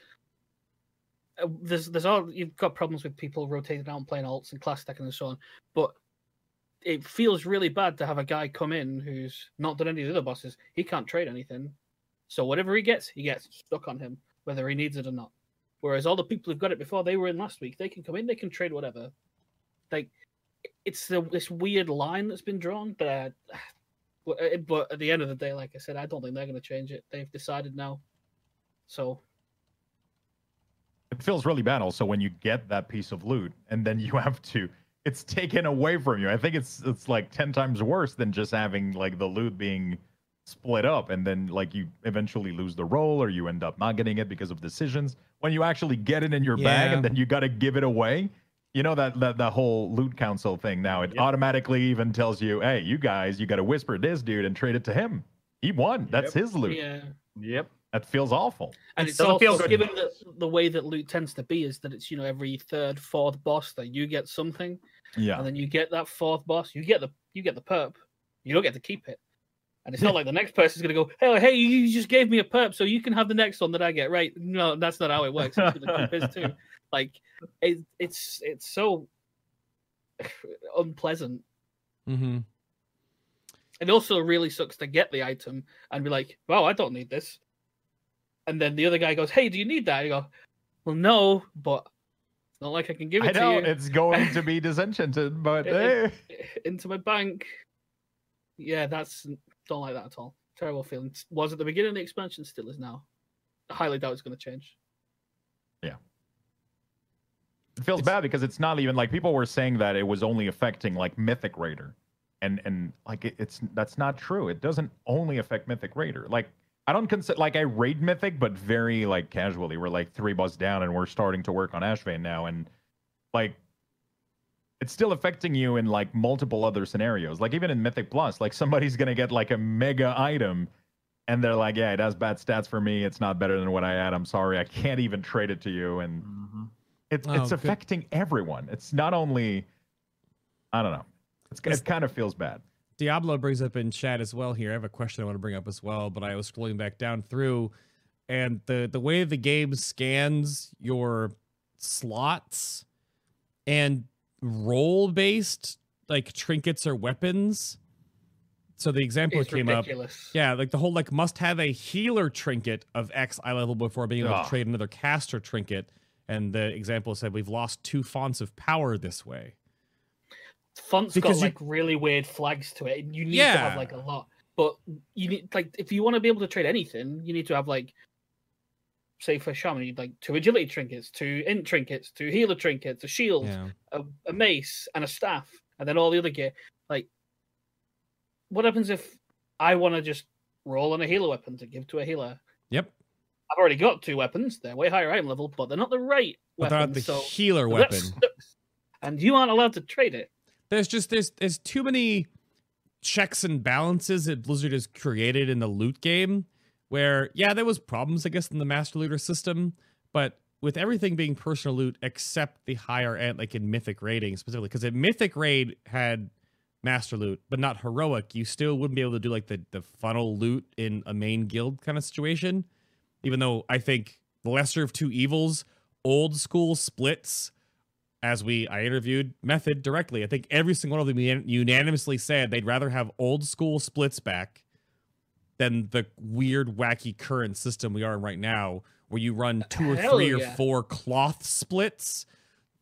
uh, there's there's all you've got problems with people rotating out and playing alts and class stacking and so on, but it feels really bad to have a guy come in who's not done any of the other bosses. He can't trade anything, so whatever he gets, he gets stuck on him, whether he needs it or not. Whereas all the people who've got it before, they were in last week. They can come in, they can trade whatever. Like it's the, this weird line that's been drawn, but uh, but, uh, at the end of the day, like I said, I don't think they're going to change it. They've decided now. So It feels really bad also when you get that piece of loot and then you have to it's taken away from you. I think it's it's like 10 times worse than just having like the loot being split up and then like you eventually lose the roll or you end up not getting it because of decisions. When you actually get it in your bag and then you got to give it away. You know that that the whole loot council thing now it Yep. automatically even tells you, "Hey, you guys, you got to whisper this dude and trade it to him. He won. That's Yep. his loot." yeah, Yep. That feels awful. and It it's also feel good. given that the way that loot tends to be is that it's you know every third, fourth boss that you get something, Yeah. and then you get that fourth boss, you get the you get the perp, you don't get to keep it. And it's not like the next person's gonna go, hey, hey, you just gave me a perp, so you can have the next one that I get. Right? No, that's not how it works. It's gonna keep his too. Like it, it's it's so unpleasant. Mm-hmm. It also really sucks to get the item and be like, "Wow, I don't need this," and then the other guy goes, "Hey, do you need that?" And you go, "Well, no, but it's not like I can give I it know to you it's going to be disenchanted, but It- eh. into my bank." Yeah, that's don't like that at all. Terrible feeling. Was at the beginning of the expansion, still is now. I highly doubt it's going to change. Yeah. It feels bad because it's not even like people were saying that it was only affecting like Mythic Raider, and and like it, it's that's not true. It doesn't only affect Mythic Raider. Like I don't consider like I raid Mythic, but very like casually. We're like three bus down, and we're starting to work on Ashvane now, and like it's still affecting you in like multiple other scenarios. Like even in Mythic Plus, like somebody's gonna get like a mega item. And they're like, yeah, it has bad stats for me. It's not better than what I had. I'm sorry, I can't even trade it to you. And Mhm. it's Oh, it's good. affecting everyone. It's not only I don't know. It's, It's- it kind of feels bad. Diablo brings up in chat as well here. I have a question I want to bring up as well, but I was scrolling back down through and the the way the game scans your slots and role based like trinkets or weapons. So the example It's came up. Yeah, like the whole like must have a healer trinket of X eye level before being able to trade another caster trinket. And the example said we've lost two fonts of power this way. Font's Because got you- like really weird flags to it. and You need to have like a lot, but you need like if you want to be able to trade anything, you need to have like, say for shaman, you need like two agility trinkets, two int trinkets, two healer trinkets, a shield, Yeah. a, a mace, and a staff, and then all the other gear. Like, what happens if I want to just roll on a healer weapon to give to a healer? Yep. I've already got two weapons. They're way higher item level, but they're not the right But they're not the so healer weapon. And you aren't allowed to trade it. there's just there's there's too many checks and balances that Blizzard has created in the loot game where yeah there was problems I guess in the master looter system but with everything being personal loot except the higher end, like in Mythic raiding specifically, because in Mythic raid had master loot, but not heroic, you still wouldn't be able to do like the the funnel loot in a main guild kind of situation. Even though I think the lesser of two evils, old school splits, as we I interviewed Method directly. I think every single one of them unanimously said they'd rather have old school splits back than the weird, wacky current system we are in right now, where you run two or Hell three or four cloth splits.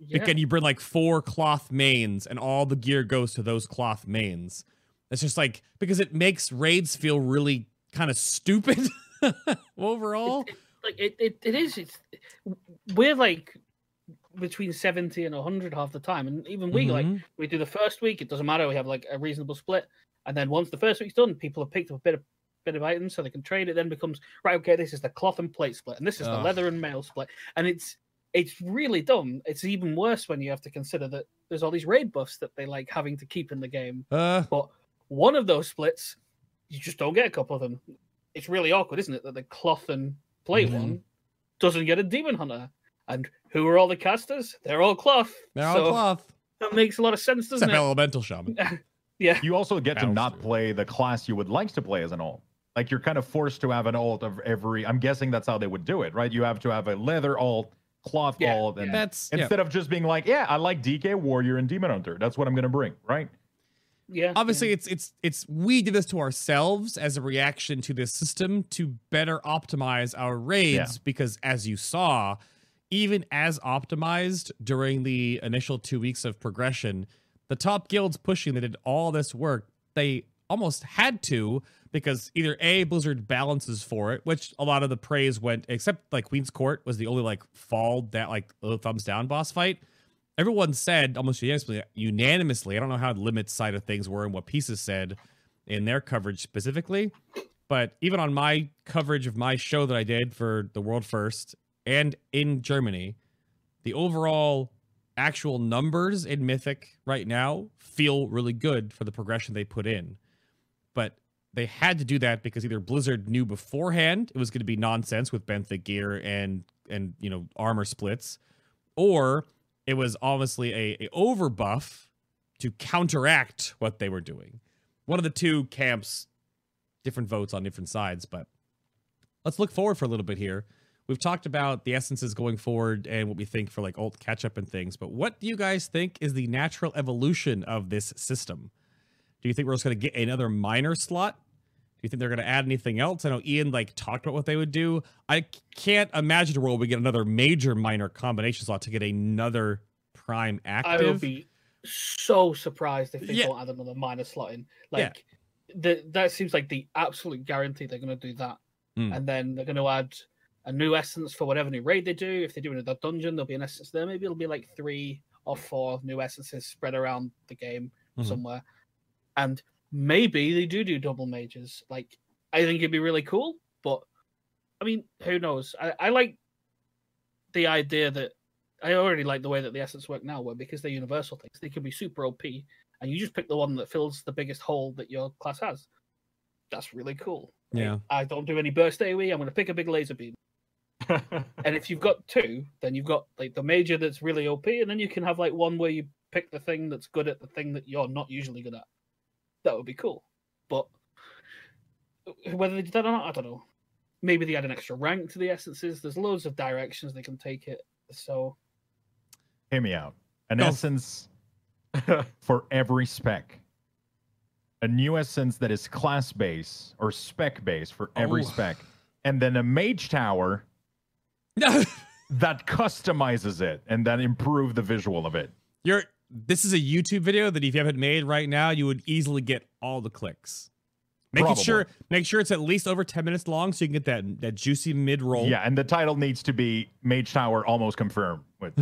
Yeah. Again, you bring like four cloth mains, and all the gear goes to those cloth mains. It's just like because it makes raids feel really kind of stupid overall. It- it- like it, it, it is. It's we're like between seventy and hundred half the time, and even we like Mhm. we do the first week. It doesn't matter. We have like a reasonable split, and then once the first week's done, people have picked up a bit of bit of items so they can trade. It then becomes right. Okay, this is the cloth and plate split, and this is the leather and mail split, and it's it's really dumb. It's even worse when you have to consider that there's all these raid buffs that they like having to keep in the game. uh, But one of those splits, you just don't get a couple of them. It's really awkward, isn't it? That the cloth and plate Mhm. one doesn't get a demon hunter. And who are all the casters? They're all cloth. they're all cloth. that makes a lot of sense, doesn't Except it? elemental shaman. Yeah. You also get to not Bowser. play the class you would like to play as an alt. Like you're kind of forced to have an alt of every. I'm guessing that's how they would do it, right? You have to have a leather alt, cloth Yeah, alt, and That's yeah. instead of just being like, yeah, I like DK Warrior and Demon Hunter. That's what I'm gonna bring, right? Yeah. obviously it's it's it's we did this to ourselves as a reaction to this system to better optimize our raids because as you saw even as optimized during the initial two weeks of progression the top guilds pushing that did all this work they almost had to because either a blizzard balances for it which a lot of the praise went except like queen's court was the only like fall that like thumbs down boss fight everyone said almost unanimously, unanimously. I don't know how the limits side of things were and what pieces said in their coverage specifically, but even on my coverage of my show that I did for the world first and in Germany, the overall actual numbers in Mythic right now feel really good for the progression they put in. They had to do that because either Blizzard knew beforehand it was going to be nonsense with benthic gear and and you know armor splits, or it was obviously a, a over buff to counteract what they were doing. One of the two camps, different votes on different sides, but let's look forward for a little bit here. We've talked about the essences going forward and what we think for like alt catch up and things, but what do you guys think is the natural evolution of this system? Do you think we're just going to get another minor slot? You think they're going to add anything else? I know Ion like talked about what they would do. I can't imagine a world we get another major minor combination slot to get another prime active. I would be so surprised if they Yeah. don't add another minor slot in. Yeah. Like the, that seems like the absolute guarantee they're going to do that. Hmm. And then they're going to add a new essence for whatever new raid they do. If they do another dungeon, there'll be an essence there. Maybe it'll be like three or four new essences spread around the game Mhm. somewhere. And maybe they do do double majors. Like I think it'd be really cool, but I mean, who knows? I, I like the idea that I already like the way that the assets work now, where because they're universal things, they can be super OP, and you just pick the one that fills the biggest hole that your class has. That's really cool. Yeah. I don't do any burst AoE. I'm going to pick a big laser beam, and if you've got two, then you've got like the major that's really OP, and then you can have like one where you pick the thing that's good at the thing that you're not usually good at. That would be cool, but whether they did that or not, I don't know. Maybe they add an extra rank to the essences. There's loads of directions they can take it. So Hear me out. An Go. essence for every spec. A new essence that is class base or spec base for every Oh. spec. And then a mage tower that customizes it and then improve the visual of it. You're this is a YouTube video that if you haven't made right now, you would easily get all the clicks. Make sure make sure it's at least over 10 minutes long so you can get that that juicy mid roll. Yeah, and the title needs to be Mage Tower almost confirmed. With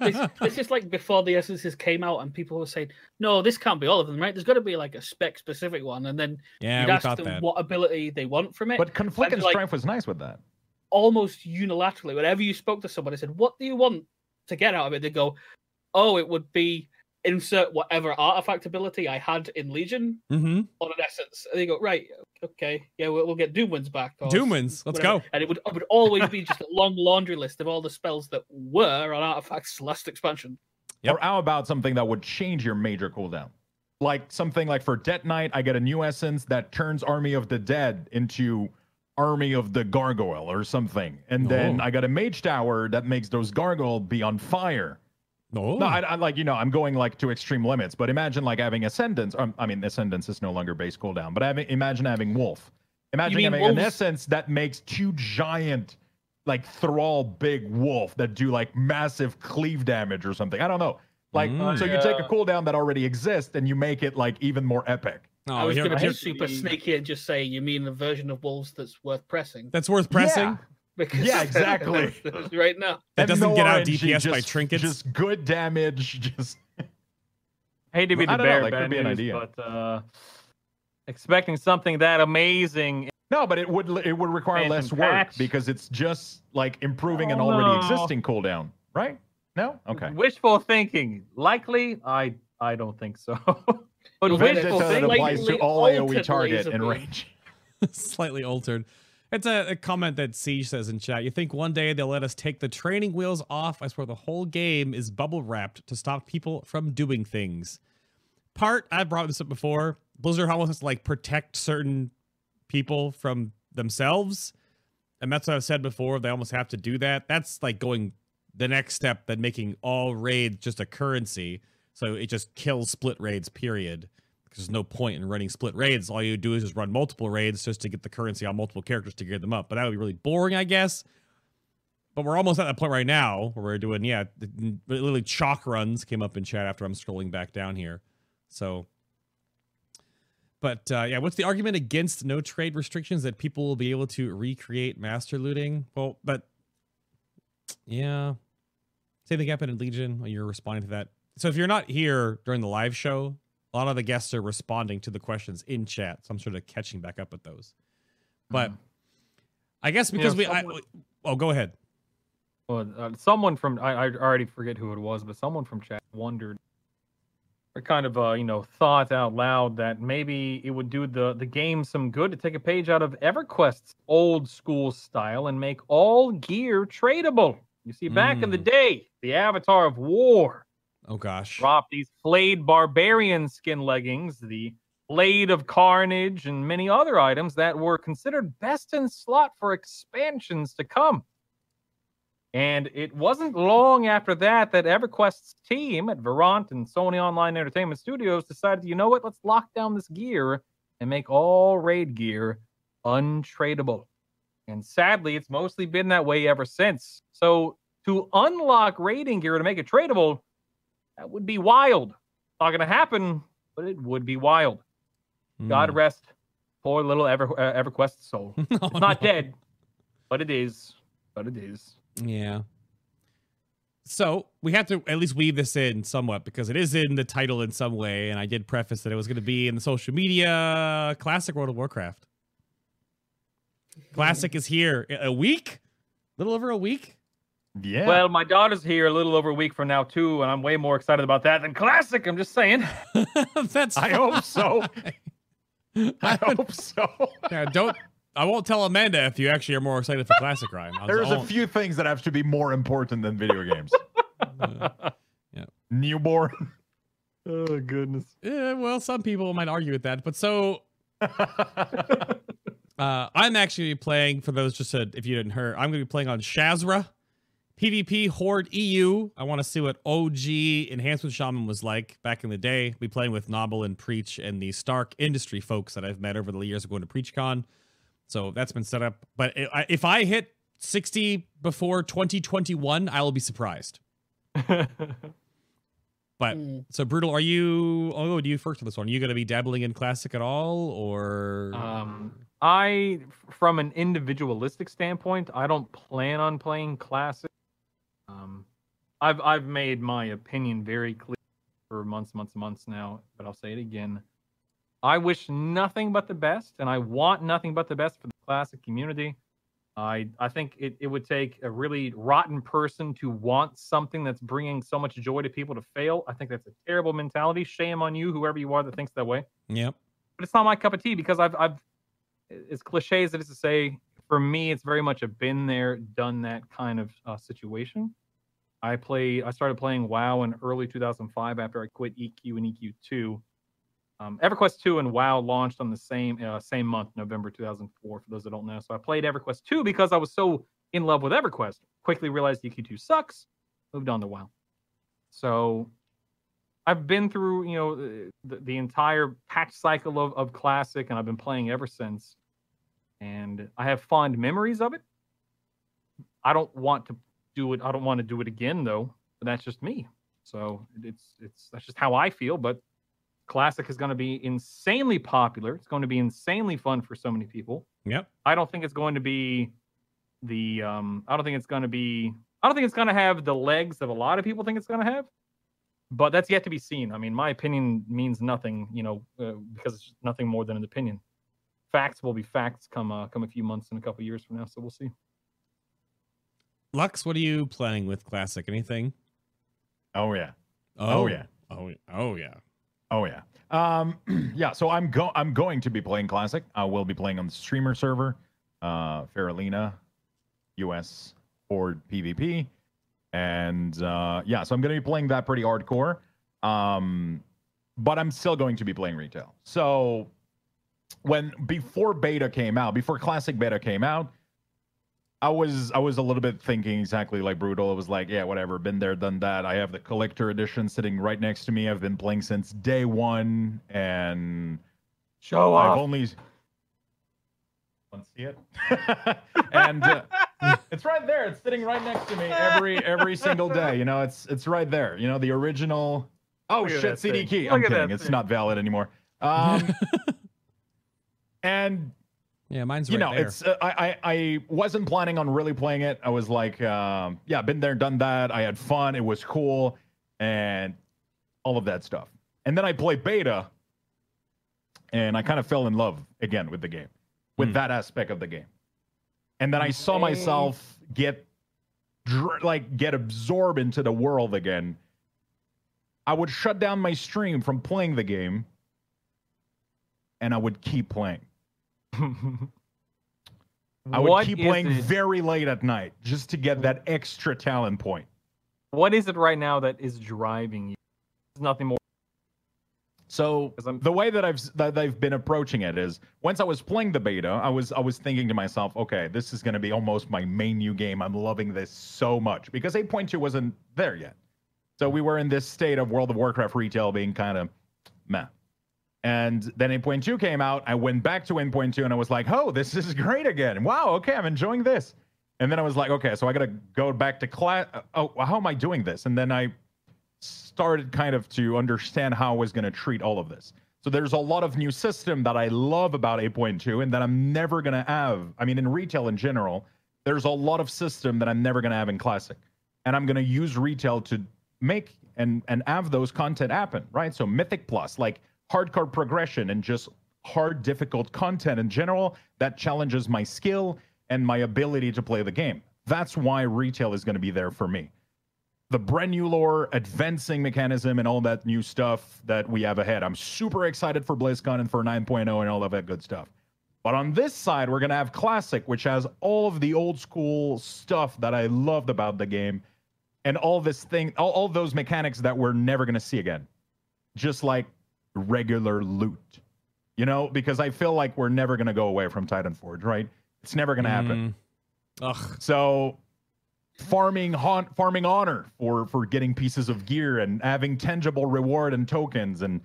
this, this is like before the essences came out, and people were saying, "No, this can't be all of them, right? There's got to be like a spec specific one." And then Yeah, you'd ask them that. what ability they want from it. but Conflict and like- Strife was nice with that. almost unilaterally, whenever you spoke to somebody, said, "What do you want to get out of it?" They go, "Oh, it would be insert whatever artifact ability I had in Legion Mm-hmm. on an essence. And they go, right, okay, yeah, we'll, we'll get Doomwinds back. or Doomwinds, let's whatever." go. And it would, it would always be just a long laundry list of all the spells that were on artifacts last expansion. Yep. Or how about something that would change your major cooldown? Like something like for Death Knight, I get a new essence that turns Army of the Dead into Army of the Gargoyle or something. And then Oh. I got a Mage Tower that makes those gargoyle be on fire. Oh, No, I, I like, you know, I'm going like to extreme limits, but imagine like having Ascendance. Um, I mean, Ascendance is no longer base cooldown, but having, imagine having Wolf. Imagine mean having an essence that makes two giant, like thrall big wolf that do like massive cleave damage or something. I don't know. Like, Mm. so you take a cooldown that already exists and you make it like even more epic. Oh, I was going to be super sneaky and just say, you mean the version of Wolves that's worth pressing? that's worth pressing. Yeah. Because Yeah, exactly. right now. That And doesn't no get out RNG, DPS by trinkets. Just good damage. Just Hate to be the don't know, bearer that of bad be an news, idea. but uh, expecting something that amazing. no, but it would it would require Phantom less work patch. because it's just like improving an Oh, already no. existing cooldown, right? No, okay. Wishful thinking. Likely, I I don't think so. but Well, wishful that thinking. applies to all AOE target and range. Slightly altered. It's a, a comment that Siege says in chat. You think one day they'll let us take the training wheels off? I swear the whole game is bubble wrapped to stop people from doing things. Part I've brought this up before. Blizzard almost has to like protect certain people from themselves, and that's what I've said before. They almost have to do that. That's like going the next step than making all raids just a currency. So it just kills split raids. Period. There's no point in running split raids. All you do is just run multiple raids just to get the currency on multiple characters to gear them up. But that would be really boring, I guess. But we're almost at that point right now where we're doing, yeah, literally chalk runs came up in chat after I'm scrolling back down here. So, but uh, yeah, what's the argument against no trade restrictions that people will be able to recreate master looting? Well, but yeah, same thing happened in Legion. You're responding to that. So if you're not here during the live show, a lot of the guests are responding to the questions in chat. So I'm sort of catching back up with those. But I guess because we, I, oh, go ahead. Well, uh, someone from I, I already forget who it was, but someone from chat wondered, or kind of uh, you know thought out loud that maybe it would do the the game some good to take a page out of EverQuest's old school style and make all gear tradable. You see, back in the Mm. day, the Avatar of War Oh gosh. dropped these flayed barbarian skin leggings, the blade of carnage, and many other items that were considered best in slot for expansions to come. And it wasn't long after that that EverQuest's team at Verant and Sony Online Entertainment Studios decided, you know what, let's lock down this gear and make all raid gear untradeable. And sadly, it's mostly been that way ever since. So to unlock raiding gear to make it tradable, that would be wild. Not going to happen, but it would be wild. God Hmm. rest poor little Ever uh, EverQuest soul. Oh, It's not no. dead, but it is. But it is. Yeah. So we have to at least weave this in somewhat because it is in the title in some way, and I did preface that it was going to be in the social media. Classic World of Warcraft. Classic is here. A week? a week, little over a week. Yeah. Well, my daughter's here a little over a week from now too, and I'm way more excited about that than classic. I'm just saying. That's. I hope so. I hope so. yeah, don't. I won't tell Amanda if you actually are more excited for Classic Rhyme. I was- There's a I'll- few things that have to be more important than video games. uh, Newborn. oh goodness. yeah, well, some people might argue with that, but so Uh, I'm actually playing for those just said if you didn't hear, I'm going to be playing on Shazzrah, PvP Horde EU. I want to see what OG Enhancement Shaman was like back in the day. Be playing with Noble and Preach and the Stark industry folks that I've met over the years of going to PreachCon. So that's been set up. But i- I- if I hit 60 before 2021, I will be surprised. But Mm. so brutal. Are you? Oh, do you first on this one? Are you going to be dabbling in classic at all, or? Um, I, from an individualistic standpoint, I don't plan on playing classic. Um, I've I've made my opinion very clear for months, months, months now, but I'll say it again. I wish nothing but the best, and I want nothing but the best for the classic community. I I think it, it would take a really rotten person to want something that's bringing so much joy to people to fail. I think that's a terrible mentality. Shame on you, whoever you are that thinks that way. Yep. But it's not my cup of tea because I've I've as cliche as it is to say, for me, it's very much a been there, done that kind of uh, situation. I played I started playing WoW in early 2005 after I quit EQ and EQ2. Um, EverQuest 2 and WoW launched on the same uh, same month, November 2004. For those that don't know, so I played EverQuest 2 because I was so in love with EverQuest. Quickly realized EQ2 sucks. Moved on to WoW. So I've been through, you know, the, the entire patch cycle of, of Classic, and I've been playing ever since. And I have fond memories of it. I don't want to do it. I don't want to do it again, though. But that's just me. So it's it's that's just how I feel. But Classic is going to be insanely popular. It's going to be insanely fun for so many people. Yep. I don't think it's going to be the um I don't think it's going to be I don't think it's going to have the legs that a lot of people think it's going to have. But that's yet to be seen. I mean, my opinion means nothing, you know, uh, because it's nothing more than an opinion. Facts will be facts come uh, come a few months and a couple years from now, so we'll see. Lux, what are you planning with Classic? Anything? Oh yeah. Oh, yeah. Oh, oh yeah. Oh yeah. Um, yeah. So I'm go I'm going to be playing Classic. I will be playing on the streamer server, uh, Faerlina, US Horde PvP, and uh, yeah. So I'm going to be playing that pretty hardcore. Um, but I'm still going to be playing retail. So when before beta came out, before Classic beta came out, I was I was a little bit thinking exactly like brutal. It was like, yeah, whatever, been there, done that. I have the collector edition sitting right next to me. I've been playing since day one, and Show I've off. only see it, and uh, it's right there. It's sitting right next to me every every single day. You know, it's it's right there. You know, the original. Oh shit, CD thing. key. Look I'm kidding. It's thing. not valid anymore. Um, and Yeah, mine's you right know, there. it's uh, I, I I wasn't planning on really playing it. I was like, um, yeah, been there, done that. I had fun. It was cool, and all of that stuff. And then I played beta, and I kind of fell in love again with the game, with Hmm. that aspect of the game. And then I saw myself get dr- like get absorbed into the world again. I would shut down my stream from playing the game, and I would keep playing. I would What keep playing it- very late at night just to get that extra talent point. what is it right now that is driving you? It's nothing more. So the way that I've that I've been approaching it is once I was playing the beta, I was I was thinking to myself, okay, this is going to be almost my main new game. I'm loving this so much because 8.2 wasn't there yet. So we were in this state of World of Warcraft retail being kind of meh. And then 8.2 came out. I went back to 8.2 and I was like, oh, this is great again. Wow, okay, I'm enjoying this. And then I was like, okay, so I got to go back to class. Oh, how am I doing this? And then I started kind of to understand how I was going to treat all of this. So there's a lot of new system that I love about 8.2 and that I'm never going to have. I mean, in retail in general, there's a lot of system that I'm never going to have in classic. And I'm going to use retail to make and and have those content happen, right? So Mythic Plus, like hardcore progression and just hard difficult content in general that challenges my skill and my ability to play the game. That's why retail is going to be there for me the brand new lore, advancing mechanism, and all that new stuff that we have ahead. I'm super excited for BlizzCon and for 9.0 and all of that good stuff. But on this side, we're going to have Classic, which has all of the old school stuff that I loved about the game and all this thing, all, all those mechanics that we're never going to see again. Just like regular loot, you know, because I feel like we're never going to go away from Titan Forge, right? It's never going to happen. Mm. Ugh. So farming hon- farming honor for for getting pieces of gear and having tangible reward and tokens and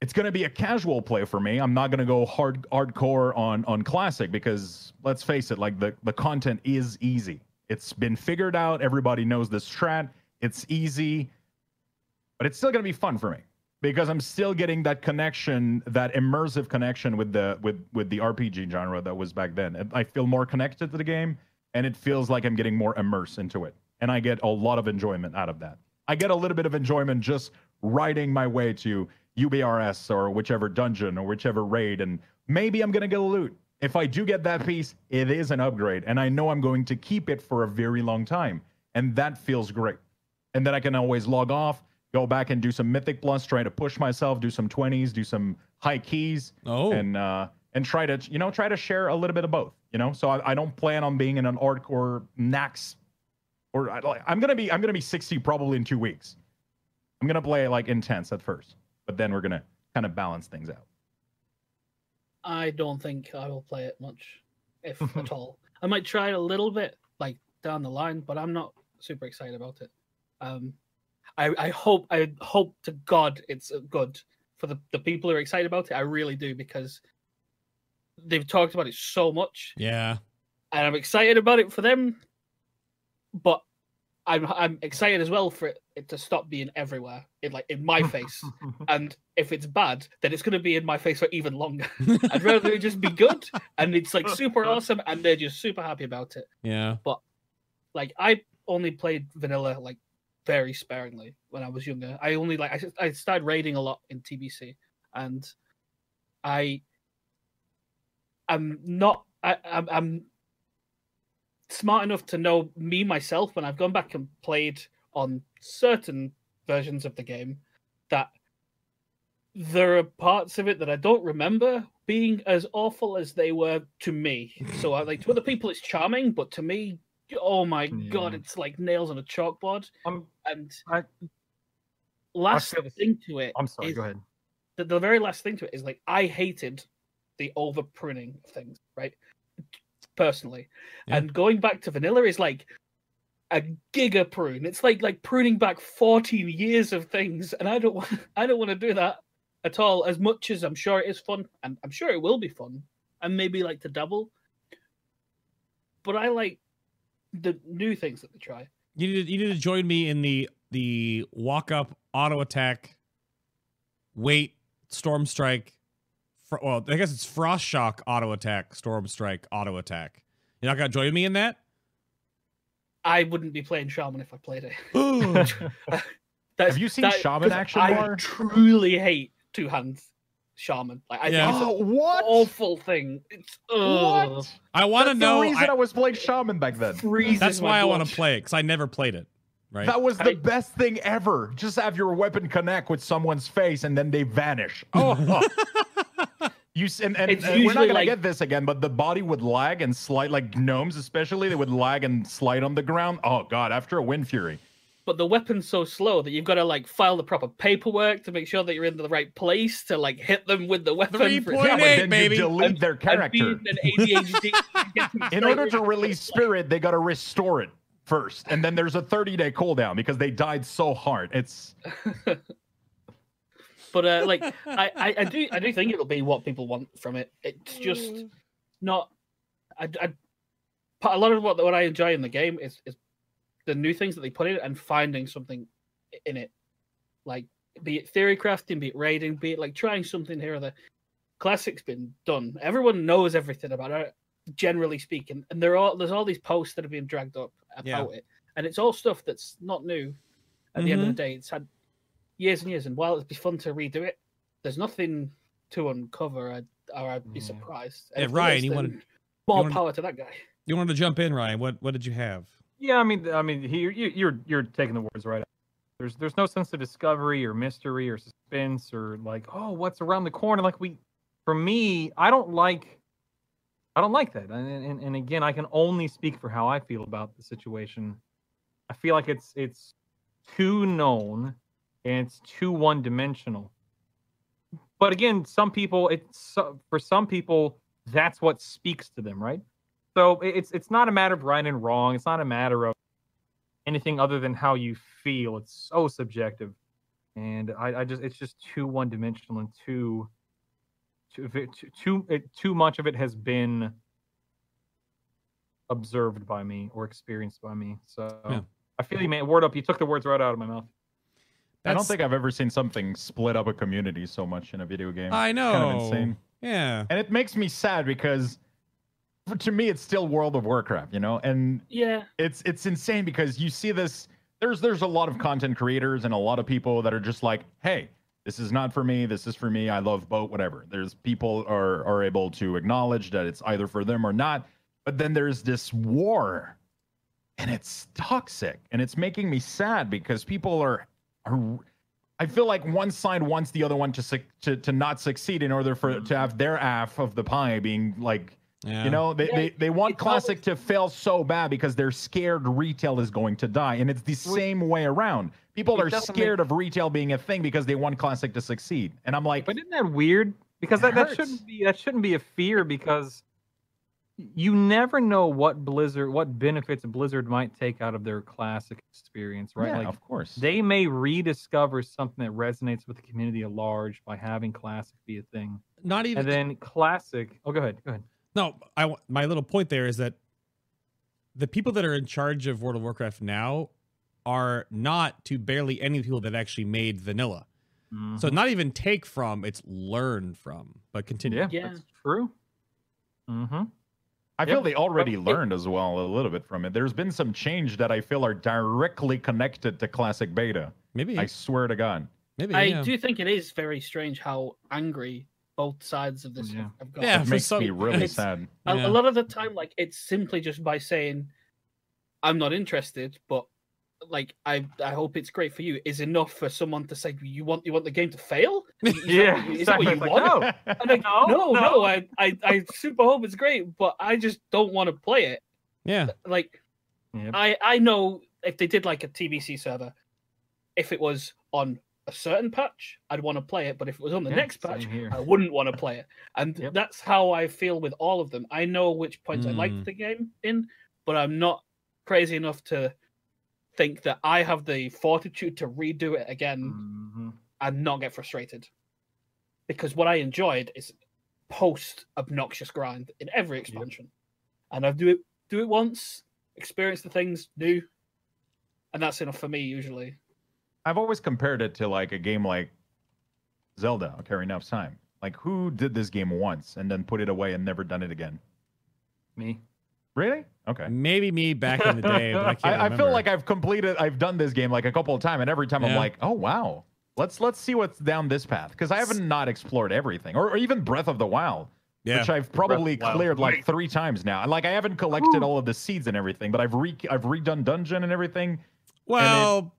it's going to be a casual play for me. I'm not going to go hard hardcore on on classic because let's face it, like the the content is easy. It's been figured out. Everybody knows this strat. It's easy, but it's still going to be fun for me because I'm still getting that connection, that immersive connection with the with with the RPG genre that was back then. I feel more connected to the game, and it feels like I'm getting more immersed into it, and I get a lot of enjoyment out of that. I get a little bit of enjoyment just riding my way to UBRS or whichever dungeon or whichever raid, and maybe I'm gonna get a loot. if I do get that piece, it is an upgrade, and I know I'm going to keep it for a very long time, and that feels great. And then I can always log off, go back and do some Mythic Plus, try to push myself, do some 20s, do some high keys, Oh. and uh, and try to you know try to share a little bit of both. You know, so I, I don't plan on being in an hardcore Nax, or I, like, I'm gonna be I'm gonna be 60 probably in two weeks. I'm gonna play like intense at first, but then we're gonna kind of balance things out. I don't think I will play it much, if at all. I might try it a little bit, like down the line, but I'm not super excited about it. Um, I, I hope I hope to God it's uh, good for the, the people who are excited about it. I really do because they've talked about it so much, Yeah. and I'm excited about it for them. But I'm I'm excited as well for it, it to stop being everywhere, in like in my face. and if it's bad, then it's going to be in my face for even longer. I'd rather it just be good and it's like super awesome and they're just super happy about it. Yeah. But like I only played vanilla like very sparingly when I was younger. I only like I, I started raiding a lot in TBC and I I'm not I, I'm, I'm smart enough to know me myself when I've gone back and played on certain versions of the game that there are parts of it that I don't remember being as awful as they were to me. So I like to other people it's charming, but to me, oh my god, it's like nails on a chalkboard. I'm, And I- last feel thing to it, I'm sorry. Go ahead. the, the very last thing to it is like I hated the over pruning of things, right? Personally, Yeah. and going back to vanilla is like a giga prune. It's like like pruning back 14 years of things, and I don't want I don't want to do that at all. As much as I'm sure it is fun, and I'm sure it will be fun, and maybe like to double. But I like the new things that they try. You need to, you need to join me in the the walk up auto attack, wait storm strike. Fr- well, I guess it's frost shock auto attack, storm strike auto attack. You're not gonna join me in that? I wouldn't be playing shaman if I played it. Ooh. That's, Have you seen that- Shaman 'cause action I more? truly hate two hands shaman. Like I Yeah. think Oh, what? awful thing. It's ugh, What? I want to know. the reason I, I- was playing Shaman back then. that's why I want to play it because I never played it. Right? That was I- the best thing ever. Just have your weapon connect with someone's face and then they vanish. Oh. You and, and, and we're not gonna like- get this again, but the body would lag and slide like gnomes, especially they would lag and slide on the ground. Oh god, after a wind fury. But the weapon's so slow that you've got to like file the proper paperwork to make sure that you're in the right place to like hit them with the weapon. Three for it- point Yeah, but eight, then baby. delete their character. being an ADHD, you get them In order to release spirit, they gotta restore it first, and then there's a 30 day cooldown because they died so hard. It's But uh, like I, I, I do I do think it'll be what people want from it. It's just Mm. not. I, I but a lot of what what I enjoy in the game is is the new things that they put in it and finding something in it, like be it theory crafting, be it raiding, be it like trying something here or there. Classic's been done. Everyone knows everything about it, generally speaking, and there are there's all these posts that have been dragged up about Yeah. it, and it's all stuff that's not new. At the end of mm-hmm. the day, it's had years and years, and while it'd be fun to redo it, there's nothing to uncover, I'd, or I'd be Yeah. surprised. Yeah, Ryan, you wanted- more you wanted- power to that guy. you wanted to jump in, Ryan. What what did you have? Yeah, I mean, I mean, he, you, you're you're taking the words right. out. There's there's no sense of discovery or mystery or suspense or like, oh, what's around the corner? Like we, for me, I don't like, I don't like that. And and, and again, I can only speak for how I feel about the situation. I feel like it's it's too known and it's too one dimensional. But again, some people, it's for some people, that's what speaks to them, right? So it's it's not a matter of right and wrong. It's not a matter of anything other than how you feel. It's so subjective, and I, I just it's just too one dimensional and too too too too, too much of it has been observed by me or experienced by me. So Yeah. I feel you, man. Word up, you took the words right out of my mouth. I don't think I've ever seen something split up a community so much in a video game. I know. It's kind of insane. Yeah. And it makes me sad because for, to me it's still World of Warcraft, you know? And Yeah, it's it's insane because you see this there's there's a lot of content creators and a lot of people that are just like, "Hey, this is not for me. This is for me. I love boat, whatever. There's people are are able to acknowledge that it's either for them or not. But then there's this war, and it's toxic, and it's making me sad because people are are. I feel like one side wants the other one to to to not succeed in order for to mm-hmm. have their half of the pie being like Yeah. you know, they, Yeah, they, they want it's classic to fail so bad because they're scared retail is going to die. And it's the same way around. People it are scared make- of retail being a thing because they want classic to succeed. And I'm like, But isn't that weird? Because It that, that shouldn't be that shouldn't be a fear because you never know what Blizzard what benefits Blizzard might take out of their classic experience, right? yeah, like of course. they may rediscover something that resonates with the community at large by having classic be a thing. Not even. And then classic oh go ahead, go ahead. No, I wa- my little point there is that the people that are in charge of World of Warcraft now are not to barely any people that actually made vanilla. So not even take from, it's learn from. But continue. yeah, Yeah. that's true. Mm-hmm. I feel Yep. they already But it- learned as well a little bit from it. There's been some change that I feel are directly connected to classic beta. Maybe. I swear to God. maybe. I yeah. do think it is very strange how angry both sides of this Yeah. have- have got. Yeah, It makes some- me really sad. A, Yeah. a lot of the time, like it's simply just by saying, "I'm not interested," but like I, I hope it's great for you is enough for someone to say you want you want the game to fail. Is that- Yeah, is that what you exactly. want? No. I'm like, No, no, no, no. I, I, I super hope it's great, but I just don't want to play it. yeah. Like, Yep. I, I know if they did like a TBC server, if it was on a certain patch, I'd want to play it, but if it was on the Yeah, next patch, here. I wouldn't want to play it. And Yep. that's how I feel with all of them. I know which points I Mm. liked the game in, but I'm not crazy enough to think that I have the fortitude to redo it again Mhm. and not get frustrated. Because what I enjoyed is post obnoxious grind in every expansion. And I do it do it once, experience the things new, and that's enough for me usually. I've always compared it to like a game like Zelda, Ocarina of Time. Like who did this game once and then put it away and never done it again? Me. Really? Okay. Maybe me back in the day, but I can't I, I feel like I've completed I've done this game like a couple of times and every time I'm like, oh wow. Let's let's see what's down this path. Because I haven't not explored everything. Or, or even Breath of the Wild. yeah. Which I've probably Breath of the cleared like Wait. three times now. Like I haven't collected all of the seeds and everything, but I've re I've redone dungeon and everything. well,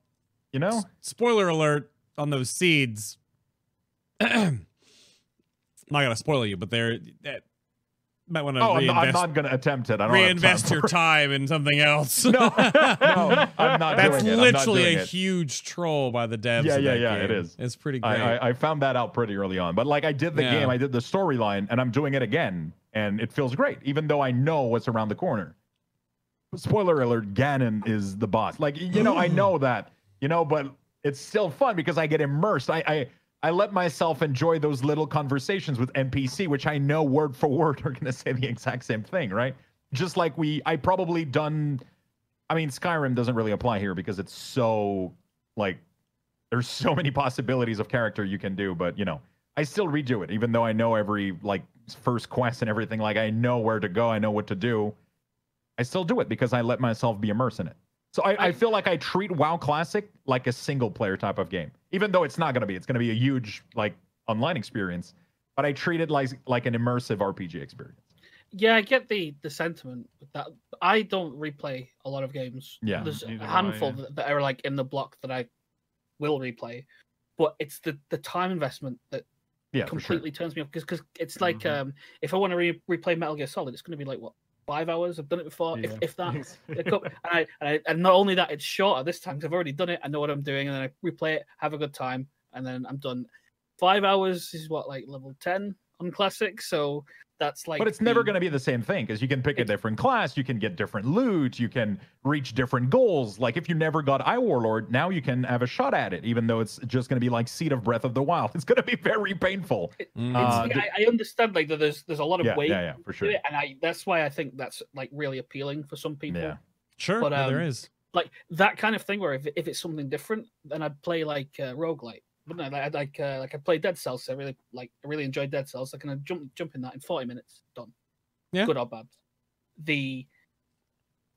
You know? s- spoiler alert on those seeds. I'm not gonna spoil you, but they're that might want to Oh, I'm not, I'm not gonna attempt it. I don't reinvest time your it. time in something else. No, no, I'm not That's it. Not literally doing a it. huge troll by the devs. Yeah, yeah, yeah, it game. is. It's pretty great. I, I, I found that out pretty early on. But like I did the Yeah. game, I did the storyline, and I'm doing it again, and it feels great, even though I know what's around the corner. Spoiler alert: Ganon is the boss. Like you know, I know that, you know, but it's still fun because I get immersed. I I, I let myself enjoy those little conversations with NPC, which I know word for word are gonna say the exact same thing, right? Just like we, I probably done. I mean, Skyrim doesn't really apply here because it's so like there's so many possibilities of character you can do, but you know, I still redo it, even though I know every like first quest and everything. Like I know where to go, I know what to do. I still do it because I let myself be immersed in it. So I, I, I- feel like I treat WoW Classic like a single player type of game, even though it's not going to be. It's going to be a huge like online experience, but I treat it like like an immersive RPG experience. Yeah, I get the the sentiment with that. I don't replay a lot of games. Yeah, there's a neither do I, handful yeah. that, that are like in the block that I will replay, but it's the the time investment that Yeah, for sure. completely turns me off because because it's like Mhm. um if I want to re- replay Metal Gear Solid, it's going to be like what five hours. I've done it before, if, Yeah. if that. a couple- and, I, and, I, and not only that, it's shorter this time because I've already done it. I know what I'm doing, and then I replay it, have a good time, and then I'm done. Five hours is what like level ten on classic, so that's like. but it's never going to be the same thing because you can pick a different class, you can get different loot, you can reach different goals. Like if you never got Eye Warlord, now you can have a shot at it, even though it's just going to be like Seed of Breath of the Wild. It's going to be very painful. Mm. Uh, It's, I, I understand like that. There's there's a lot of Yeah, weight yeah, yeah, for sure. it, and I that's why I think that's like really appealing for some people. Yeah. sure, but, yeah, there um. Like that kind of thing where if, if it's something different, then I'd play like uh, roguelite. But no, like like uh, like I play Dead Cells. So I really like I really enjoyed Dead Cells. I can jump jump in that in forty minutes, done. Yeah. good or bad. The,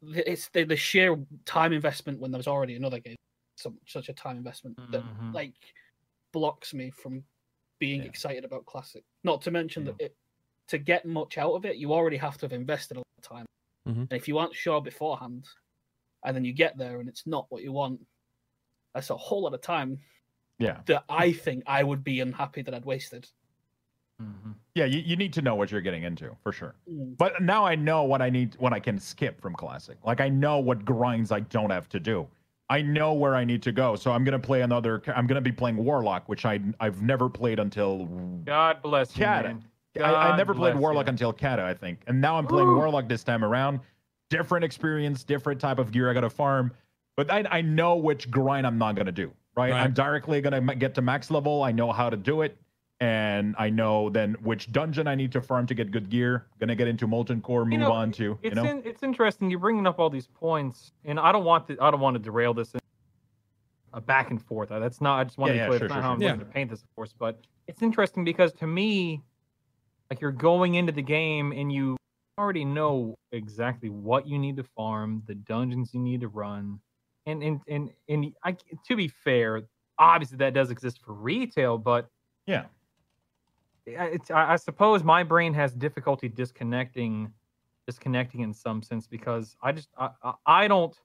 the it's the, the sheer time investment when there was already another game, so, such a time investment that Mhm. like blocks me from being Yeah. excited about classic. Not to mention Yeah. that it to get much out of it, you already have to have invested a lot of time. Mhm. And if you aren't sure beforehand, and then you get there and it's not what you want, that's a whole lot of time Yeah. that I think I would be unhappy that I'd wasted. Yeah, you, you need to know what you're getting into for sure. Mm. But now I know what I need, what I can skip from classic. Like I know what grinds I don't have to do. I know where I need to go. So I'm gonna play another. I'm gonna be playing Warlock, which I I've never played until. God bless you, man. I, I never played Warlock you. until Cata, I think, and now I'm playing Ooh. Warlock this time around. Different experience, different type of gear I gotta farm, but I I know which grind I'm not gonna do. Right, Right. I'm directly gonna get to max level. I know how to do it, and I know then which dungeon I need to farm to get good gear. Gonna get into Molten Core, move You know, on to you It's know. in, it's interesting. You're bringing up all these points, and I don't want to. I don't want to derail this in a back and forth. Uh, That's not. I just want Yeah, to yeah, clear. sure, that's not sure, how I'm sure. going to paint this, of course. But it's interesting because to me, like you're going into the game and you already know exactly what you need to farm, the dungeons you need to run, and and and and I, to be fair, obviously that does exist for retail, but Yeah. I- it's, I, I suppose my brain has difficulty disconnecting disconnecting in some sense because I just I, I, I don't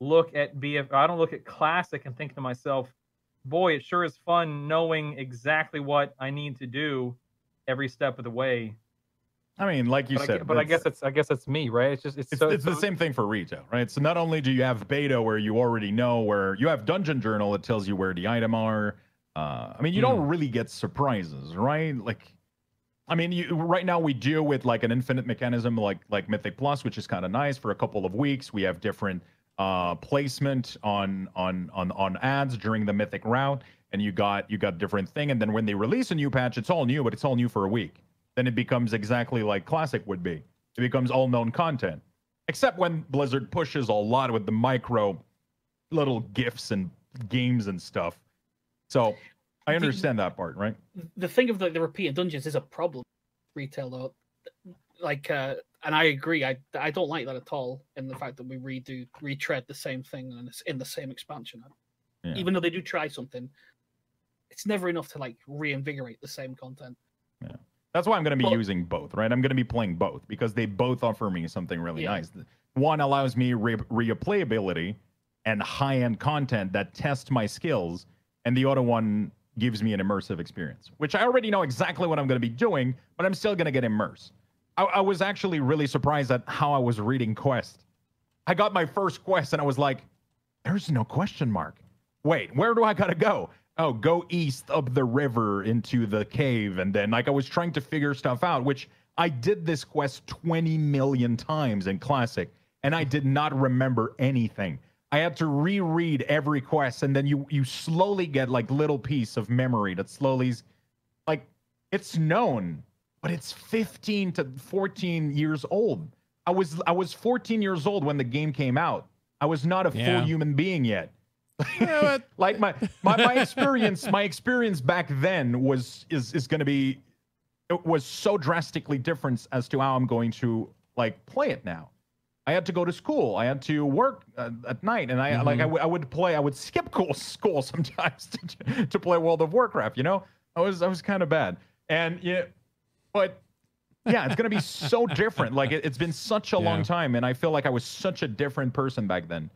look at BF I don't look at classic and think to myself, boy, it sure is fun knowing exactly what I need to do every step of the way. I mean, like you But, said, gue- but I guess it's I guess it's me, right? It's just it's, it's, so it's the same thing for retail, right? So not only do you have beta where you already know where you have dungeon journal, it tells you where the item are. Uh, I mean, you don't really get surprises, right? Like, I mean, you, right now we deal with like an infinite mechanism, like like Mythic Plus, which is kind of nice for a couple of weeks. We have different uh, placement on on on on ads during the Mythic route, and you got you got different thing. And then when they release a new patch, it's all new, but it's all new for a week. Then it becomes exactly like Classic would be. It becomes all known content, except when Blizzard pushes a lot with the micro little gifts and games and stuff. So I The- understand that part, right? the thing of like the repeated dungeons is a problem retail though like uh and i agree i i don't like that at all in the fact that we redo retread the same thing and it's in the same expansion Yeah. even though they do try something it's never enough to like reinvigorate the same content That's why I'm going to be Well- using both, right? I'm going to be playing both because they both offer me something really Yeah. nice. One allows me re- replayability and high end content that test my skills, and the other one gives me an immersive experience, which I already know exactly what I'm going to be doing, but I'm still going to get immersed. I, I was actually really surprised at how I was reading Quest. I got my first quest and I was like, there's no question mark. Wait, where do I gotta go? Oh, go east up the river into the cave. And then, like, I was trying to figure stuff out, which I did this quest 20 million times in Classic, and I did not remember anything. I had to reread every quest, and then you you slowly get like little piece of memory that slowly, like, it's known, but it's 15 to 14 years old. I was I was 14 years old when the game came out. I was not a Yeah. full human being yet. Yeah, like my, my my experience my experience back then was is is going to be it was so drastically different as to how I'm going to like play it now. I had to go to school. I had to work uh, at night, and I like I, w- I would play. I would skip cool school sometimes to, to play World of Warcraft. You know, I was I was kind of bad, and yeah, but yeah, it's gonna be so different. Like it, it's been such a long time, and I feel like I was such a different person back then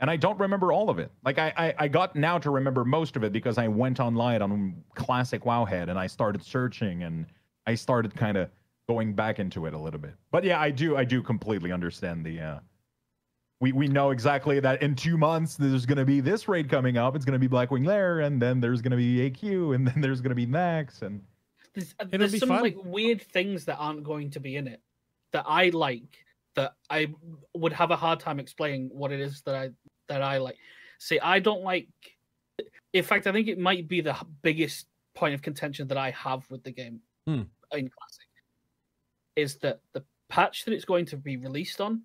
and I don't remember all of it. Like I, I, I got now to remember most of it because I went online on classic Wowhead and I started searching and I started kind of going back into it a little bit. But yeah, I do, I do completely understand the. uh we, we know exactly that in two months there's going to be this raid coming up. It's going to be Blackwing Lair, and then there's going to be AQ, and then there's going to be Nax, and there's, uh, there's some fun. like weird things that aren't going to be in it that i like that i would have a hard time explaining what it is that i that i like see i don't like in fact i think it might be the biggest point of contention that i have with the game Hmm. in classic is that the patch that it's going to be released on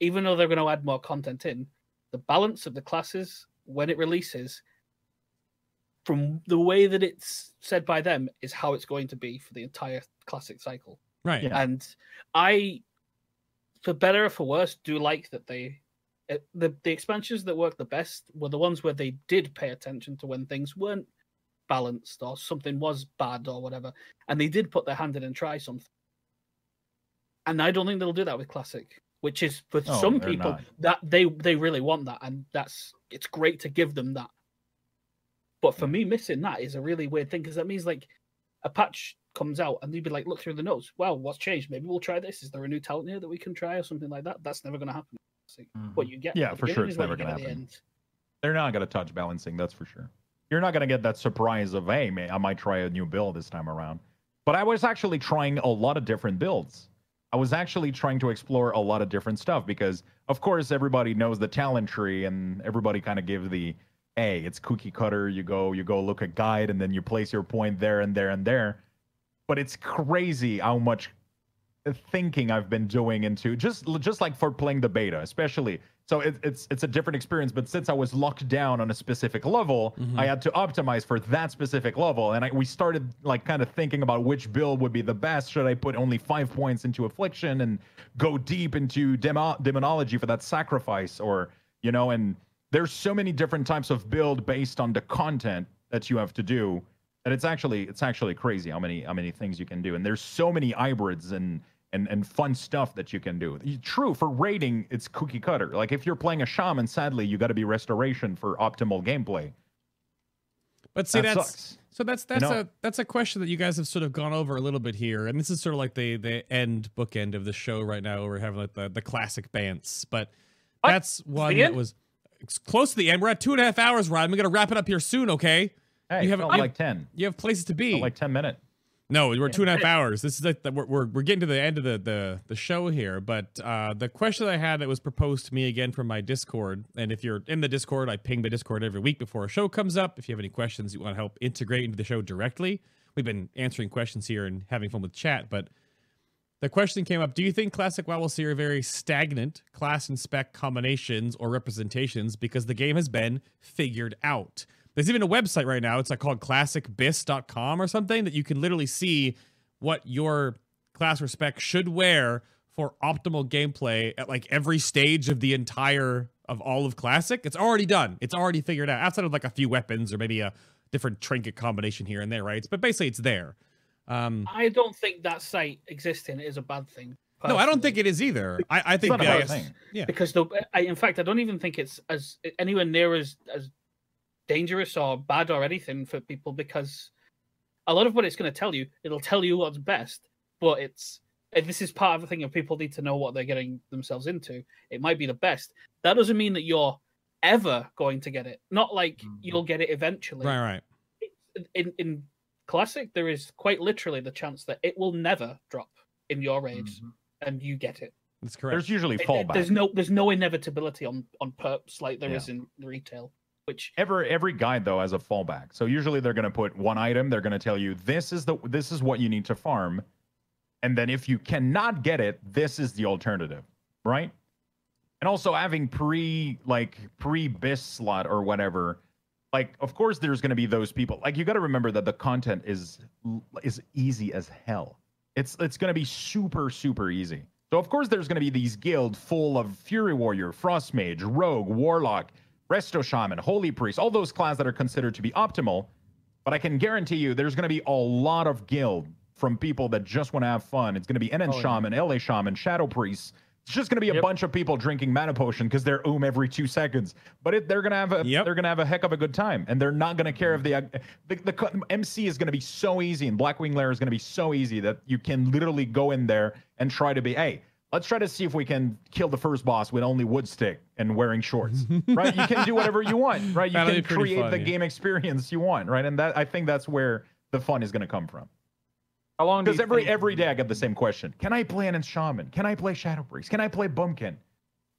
even though they're going to add more content in the balance of the classes when it releases from the way that it's said by them is how it's going to be for the entire classic cycle Right. Yeah. and i for better or for worse do like that they it, the the expansions that worked the best were the ones where they did pay attention to when things weren't balanced or something was bad or whatever, and they did put their hand in and try something. And I don't think they'll do that with classic, which is for some people not. that they they really want that, and that's it's great to give them that. But for me, missing that is a really weird thing because that means like a patch comes out and they'd be like, look through the notes. Well, what's changed? Maybe we'll try this. Is there a new talent here that we can try or something like that? That's never going to happen. Classic. Mm-hmm. What you get, Yeah, for sure it's never at the happen. end. They're not going to touch balancing, that's for sure. You're not going to get that surprise of, hey, man, I might try a new build this time around. But I was actually trying a lot of different builds. I was actually trying to explore a lot of different stuff because, of course, everybody knows the talent tree and everybody kind of gives the, hey, it's cookie cutter. You go, you go look at guide and then you place your point there and there and there. But it's crazy how much thinking I've been doing into just just like for playing the beta, especially. So it, it's it's a different experience. But since I was locked down on a specific level, mm-hmm. I had to optimize for that specific level, and I, we started like kind of thinking about which build would be the best. Should I put only five points into affliction and go deep into demo- demonology for that sacrifice, or you know? And there's so many different types of build based on the content that you have to do and it's actually it's actually crazy how many how many things you can do and there's so many hybrids and and and fun stuff that you can do true for raiding it's cookie cutter like if you're playing a shaman sadly you got to be restoration for optimal gameplay But see, That that's sucks. so that's that's know? a that's a question that you guys have sort of gone over a little bit here, and this is sort of like the the end bookend of the show right now. We're having like the the classic bants, but What? that's one the that was it's close to the end. We're at two and a half hours, Ryan. We're gonna wrap it up here soon, okay? Hey You you have- felt I- like 10 You have places to be. felt like 10 minutes No, we're two and a half hours. This is like the, we're, we're we're getting to the end of the the the show here. But uh, the question I had that was proposed to me again from my Discord, and if you're in the Discord, I ping the Discord every week before a show comes up. If you have any questions you want to help integrate into the show directly, we've been answering questions here and having fun with chat. But the question came up: Do you think Classic WoW will see a very stagnant class and spec combinations or representations because the game has been figured out? There's even a website right now. It's like called classicbiss.com or something that you can literally see what your class respect should wear for optimal gameplay at like every stage of the entire of all of classic. It's already done. It's already figured out. Outside of like a few weapons or maybe a different trinket combination here and there, right? But basically, it's there. Um, I don't think that site existing is a bad thing. no, I don't think it is either. I, I think not a bad yes. thing. yeah. because the I, in fact I don't even think it's as anywhere near as as dangerous or bad or anything for people because a lot of what it's going to tell you it'll tell you what's best but it's this is part of the thing of people need to know what they're getting themselves into. It might be the best. That doesn't mean that you're ever going to get it. Not like mm-hmm. you'll get it eventually. Right, right. in in classic there is quite literally the chance that it will never drop in your raids mm-hmm. and you get it. That's correct. there's usually it- it- fallback. There's no there's no inevitability on on perps like there Yeah. is in retail, which every every guide though has a fallback. So usually they're going to put one item. They're going to tell you this is the this is what you need to farm, and then if you cannot get it, this is the alternative, right? And also having pre like pre bis slot or whatever. Like of course there's going to be those people. Like you got to remember that the content is is easy as hell. It's it's going to be super super easy. So of course there's going to be these guild full of Fury Warrior, Frost Mage, Rogue, Warlock, Resto Shaman, Holy Priest, all those clans that are considered to be optimal. But I can guarantee you there's going to be a lot of guild from people that just want to have fun. It's going to be NN Oh, yeah. Shaman, Ele Shaman, Shadow Priests. It's just going to be a Yep. bunch of people drinking mana potion because they're oom every two seconds. But it, they're going to have a Yep. they're going to have a heck of a good time, and they're not going to care if the the, the MC is going to be so easy, and Blackwing Lair is going to be so easy that you can literally go in there and try to be hey. Let's try to see if we can kill the first boss with only wood stick and wearing shorts. right? You can do whatever you want, right? You That'll can be pretty create the funny. game experience you want, right? And that I think that's where the fun is going to come from. How long? do Because every think- every day I get the same question: Can I play an shaman? Can I play Shadow Priest? Can I play Boomkin?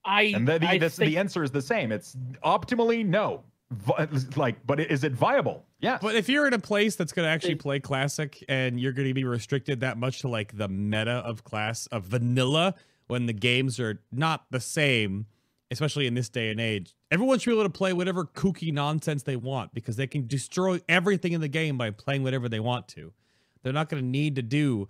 I And the the, I the, think, the answer is the same. It's optimally no. Vi- like, but is it viable? yeah But if you're in a place that's going to actually play classic and you're going to be restricted that much to like the meta of class of vanilla when the games are not the same, especially in this day and age, everyone should be able to play whatever kooky nonsense they want because they can destroy everything in the game by playing whatever they want to. They're not going to need to do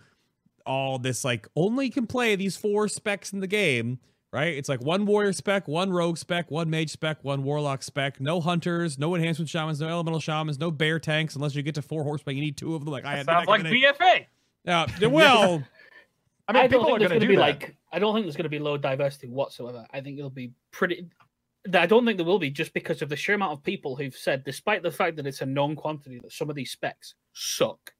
all this like only can play these four specs in the game right? It's like one warrior spec, one rogue spec, one mage spec, one warlock spec. No hunters, no enhancement shamans, no elemental shamans, no bear tanks. Unless you get to four horsemen, you need two of them. Like I had. Sounds like gonna, BFA. Yeah. well, I mean, I don't people are think there's going to going to do be that. like. I don't think there's going to be low diversity whatsoever. I think it'll be pretty. I don't think there will be just because of the sheer amount of people who've said, despite the fact that it's a known quantity, that some of these specs suck,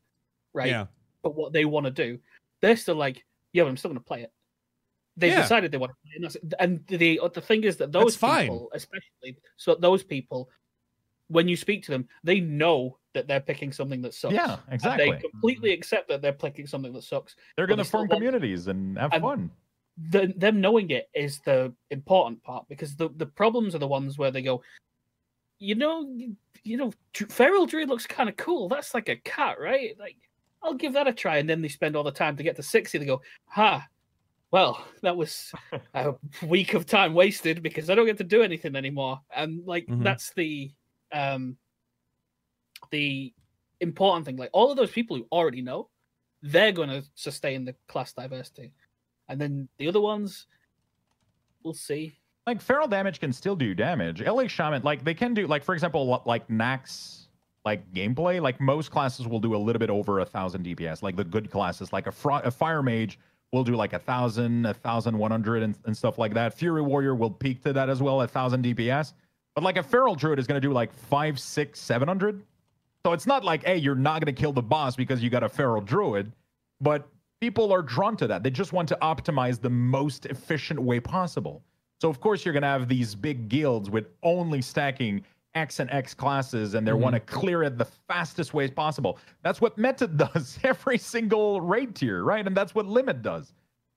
right? yeah. But what they want to do, they're still like, yeah, but I'm still going to play it. They've Yeah. decided they want to play. And, the the thing is that those That's fine. people, especially, so those people, when you speak to them, they know that they're picking something that sucks. yeah, And exactly. They completely accept that they're picking something that sucks. They're going to form communities and have and- fun. the, them knowing it is the important part because the, the problems are the ones where they go, you know, you, you know, feral druid looks kind of cool. That's like a cat, right? Like, I'll give that a try. And then they spend all the time to get to sixty. They go, ha, well, that was a week of time wasted because I don't get to do anything anymore. And like, Mhm. that's the um the important thing. Like, all of those people who already know, they're going to sustain the class diversity and then the other ones we'll see like feral damage can still do damage. LA Shaman, like they can do, like for example, like Nax, like gameplay, like most classes will do a little bit over a thousand DPS. Like the good classes, like a, fro- a fire mage will do like a thousand, a thousand one hundred, and, and stuff like that. Fury warrior will peak to that as well, a thousand DPS. But like a feral druid is going to do like five, six, seven hundred. So it's not like, hey, you're not going to kill the boss because you got a feral druid, but people are drawn to that. They just want to optimize the most efficient way possible. So of course you're going to have these big guilds with only stacking X and X classes, and they Mhm. want to clear it the fastest way possible. That's what Method does every single raid tier, right? And that's what Limit does.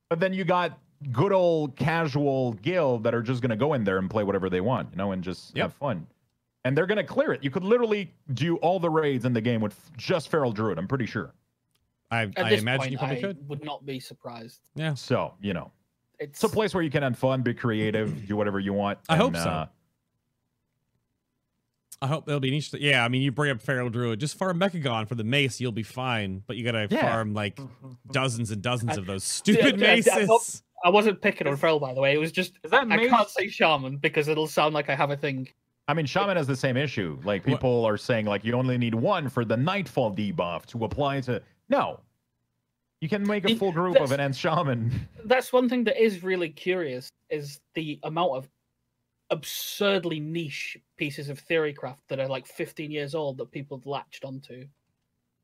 But then you got good old casual guild that are just going to go in there and play whatever they want, you know, and just Yep. have fun. And they're going to clear it. You could literally do all the raids in the game with just Feral Druid. I'm pretty sure. I, at I imagine point you probably i could. would not be surprised Yeah. So you know, it's it's a place where you can have fun, be creative, do whatever you want. I hope so. uh, I hope it'll be an interesting. Yeah, I mean, you bring up Feral Druid, just farm Mechagon for the mace, you'll be fine. But you gotta Yeah. farm like dozens and dozens I- of those stupid I- I- I maces. thought- i wasn't picking on Feral, by the way it was just Is that i mace? can't say shaman because it'll sound like i have a thing I mean, Shaman has the same issue. Like What- people are saying, like you only need one for the Nightfall debuff to apply to. No, you can make a full group of that's- an Enh Shaman. that's one thing that is really curious is the amount of absurdly niche pieces of theorycraft that are like 15 years old that people have latched onto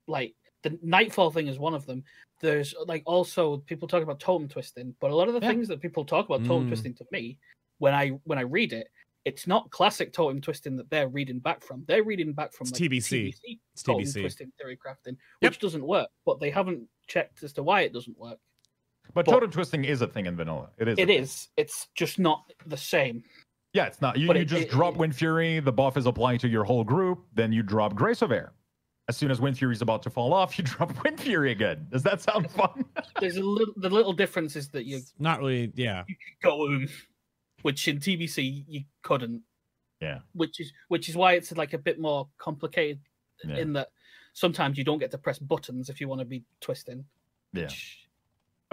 like the nightfall thing is one of them there's like also people talk about totem twisting but a lot of the Yeah. things that people talk about totem Mm. twisting to me when i when i read it it's not classic totem twisting that they're reading back from they're reading back from like, TBC. It's totem TBC. twisting theory crafting Yep. which doesn't work but they haven't checked as to why it doesn't work But But- totem twisting is a thing in vanilla. It is. It is. thing. it's just not the same Yeah, it's not. You, you it- just it- drop it- Windfury. The buff is applied to your whole group. Then you drop Grace of Air. As soon as Windfury is about to fall off, you drop Windfury again. Does that sound fun? there's a little the little difference is that you It's not really. Yeah. you could go um, which in TBC you couldn't. Yeah. Which is which is why it's like a bit more complicated Yeah. in that sometimes you don't get to press buttons if you want to be twisting. Yeah. Which,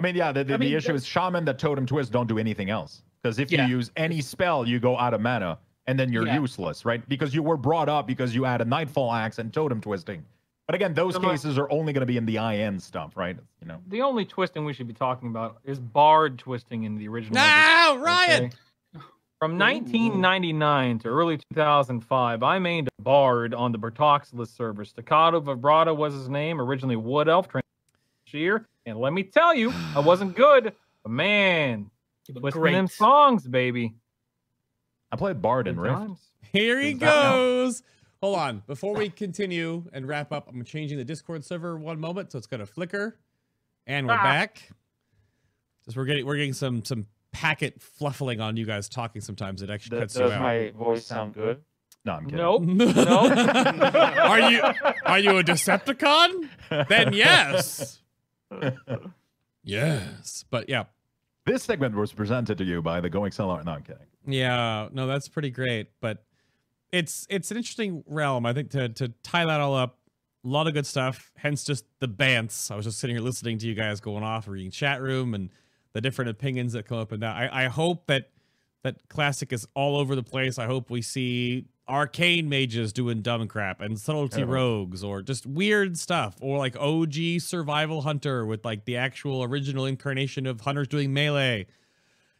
I mean, yeah. The, the, I mean, the issue is Shaman that Totem Twist don't do anything else. Because if Yeah. you use any spell, you go out of mana, and then you're Yeah. useless, right? Because you were brought up because you had a Nightfall Axe and Totem Twisting. But again, those So my- cases are only going to be in the IN stuff, right? You know. The only twisting we should be talking about is Bard twisting in the original. No, Ryan. Okay. From 1999 to early 2005, I mained a Bard on the Bertoxxulous server. Staccato Vibrato was his name, originally Wood Elf Shear. And let me tell you, I wasn't good, but man, it was twisting them songs, baby. I play Bard in Good Rift. Here he Is that now? goes. Hold on. Before we continue and wrap up, I'm changing the Discord server one moment, so it's gonna flicker, and we're Ah. back. Just we're getting we're getting some some packet fluffling on you guys talking sometimes. It actually Does, cuts you does out. my voice sound good? No, I'm kidding. Nope. no. are you are you a Decepticon? Then yes. yes. But yeah. This segment was presented to you by the Going Seller. No, I'm kidding. Yeah, no, that's pretty great. But it's it's an interesting realm. I think to to tie that all up, a lot of good stuff. Hence just the bants. I was just sitting here listening to you guys going off, reading chat room, and the different opinions that come up and down. I, I hope that that classic is all over the place. I hope we see arcane mages doing dumb crap and subtlety Oh. rogues or just weird stuff or like OG survival hunter with like the actual original incarnation of hunters doing melee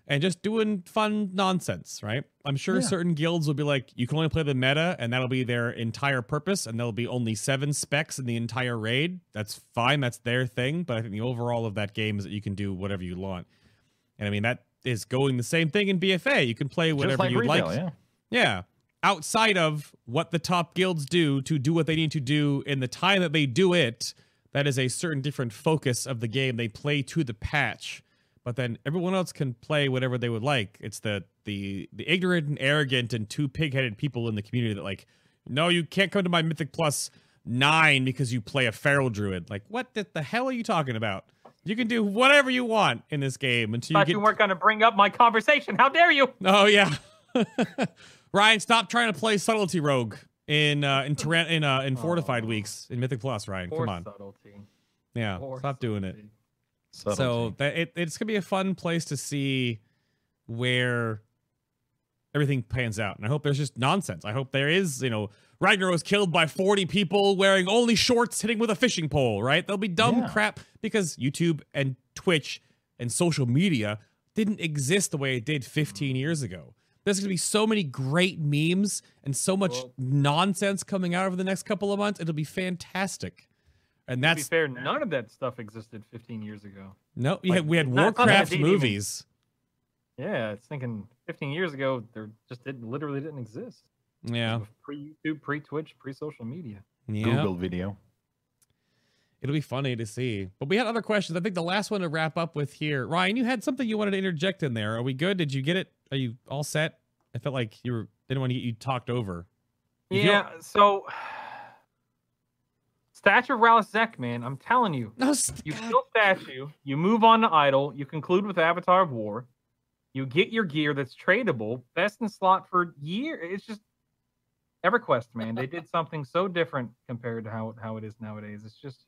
and just doing fun nonsense, right? I'm sure Yeah. certain guilds will be like, you can only play the meta, and that'll be their entire purpose, and there'll be only seven specs in the entire raid. That's fine, that's their thing. But I think the overall of that game is that you can do whatever you want. And I mean, that is going the same thing in BFA. You can play whatever like you retail, like. yeah. Yeah. Outside of what the top guilds do to do what they need to do in the time that they do it, that is a certain different focus of the game. They play to the patch, but then everyone else can play whatever they would like. It's the the the ignorant and arrogant and two pig-headed people in the community that like, no, you can't come to my Mythic Plus nine because you play a feral druid. Like, what the, the hell are you talking about? You can do whatever you want in this game until you Thought get you weren't going to bring up my conversation. How dare you? Oh yeah. Ryan, stop trying to play subtlety rogue in uh in Tyran- in uh in fortified Oh. weeks in Mythic Plus, Ryan. Poor Come on. subtlety. Yeah. Poor Stop doing it. subtlety. So that it, it's gonna be a fun place to see where everything pans out. And I hope there's just nonsense. I hope there is, you know, Ragnar was killed by 40 people wearing only shorts hitting with a fishing pole, right? There'll be dumb Yeah. crap because YouTube and Twitch and social media didn't exist the way it did 15 years ago. There's going to be so many great memes and so much Well- nonsense coming out over the next couple of months. It'll be fantastic. And to be that's fair, none of that stuff existed 15 years ago. no, we like, had, we had not- not that it Warcraft didn't even- movies. Yeah, it's thinking 15 years ago, there just didn't literally didn't exist. Yeah. Pre YouTube, pre Twitch, pre social media. Yeah. Google video. It'll be funny to see. But we had other questions. I think the last one to wrap up with here. Ryan, you had something you wanted to interject in there. Are we good? Did you get it? Are you all set? I felt like you were didn't want to get you talked over. Yeah, so Statue of Rallos Zek, man, I'm telling you. No, s- You kill statue, you move on to idol. you conclude with Avatar of War, you get your gear that's tradable, best in slot for year. It's just EverQuest, man. They did something so different compared to how how it is nowadays. It's just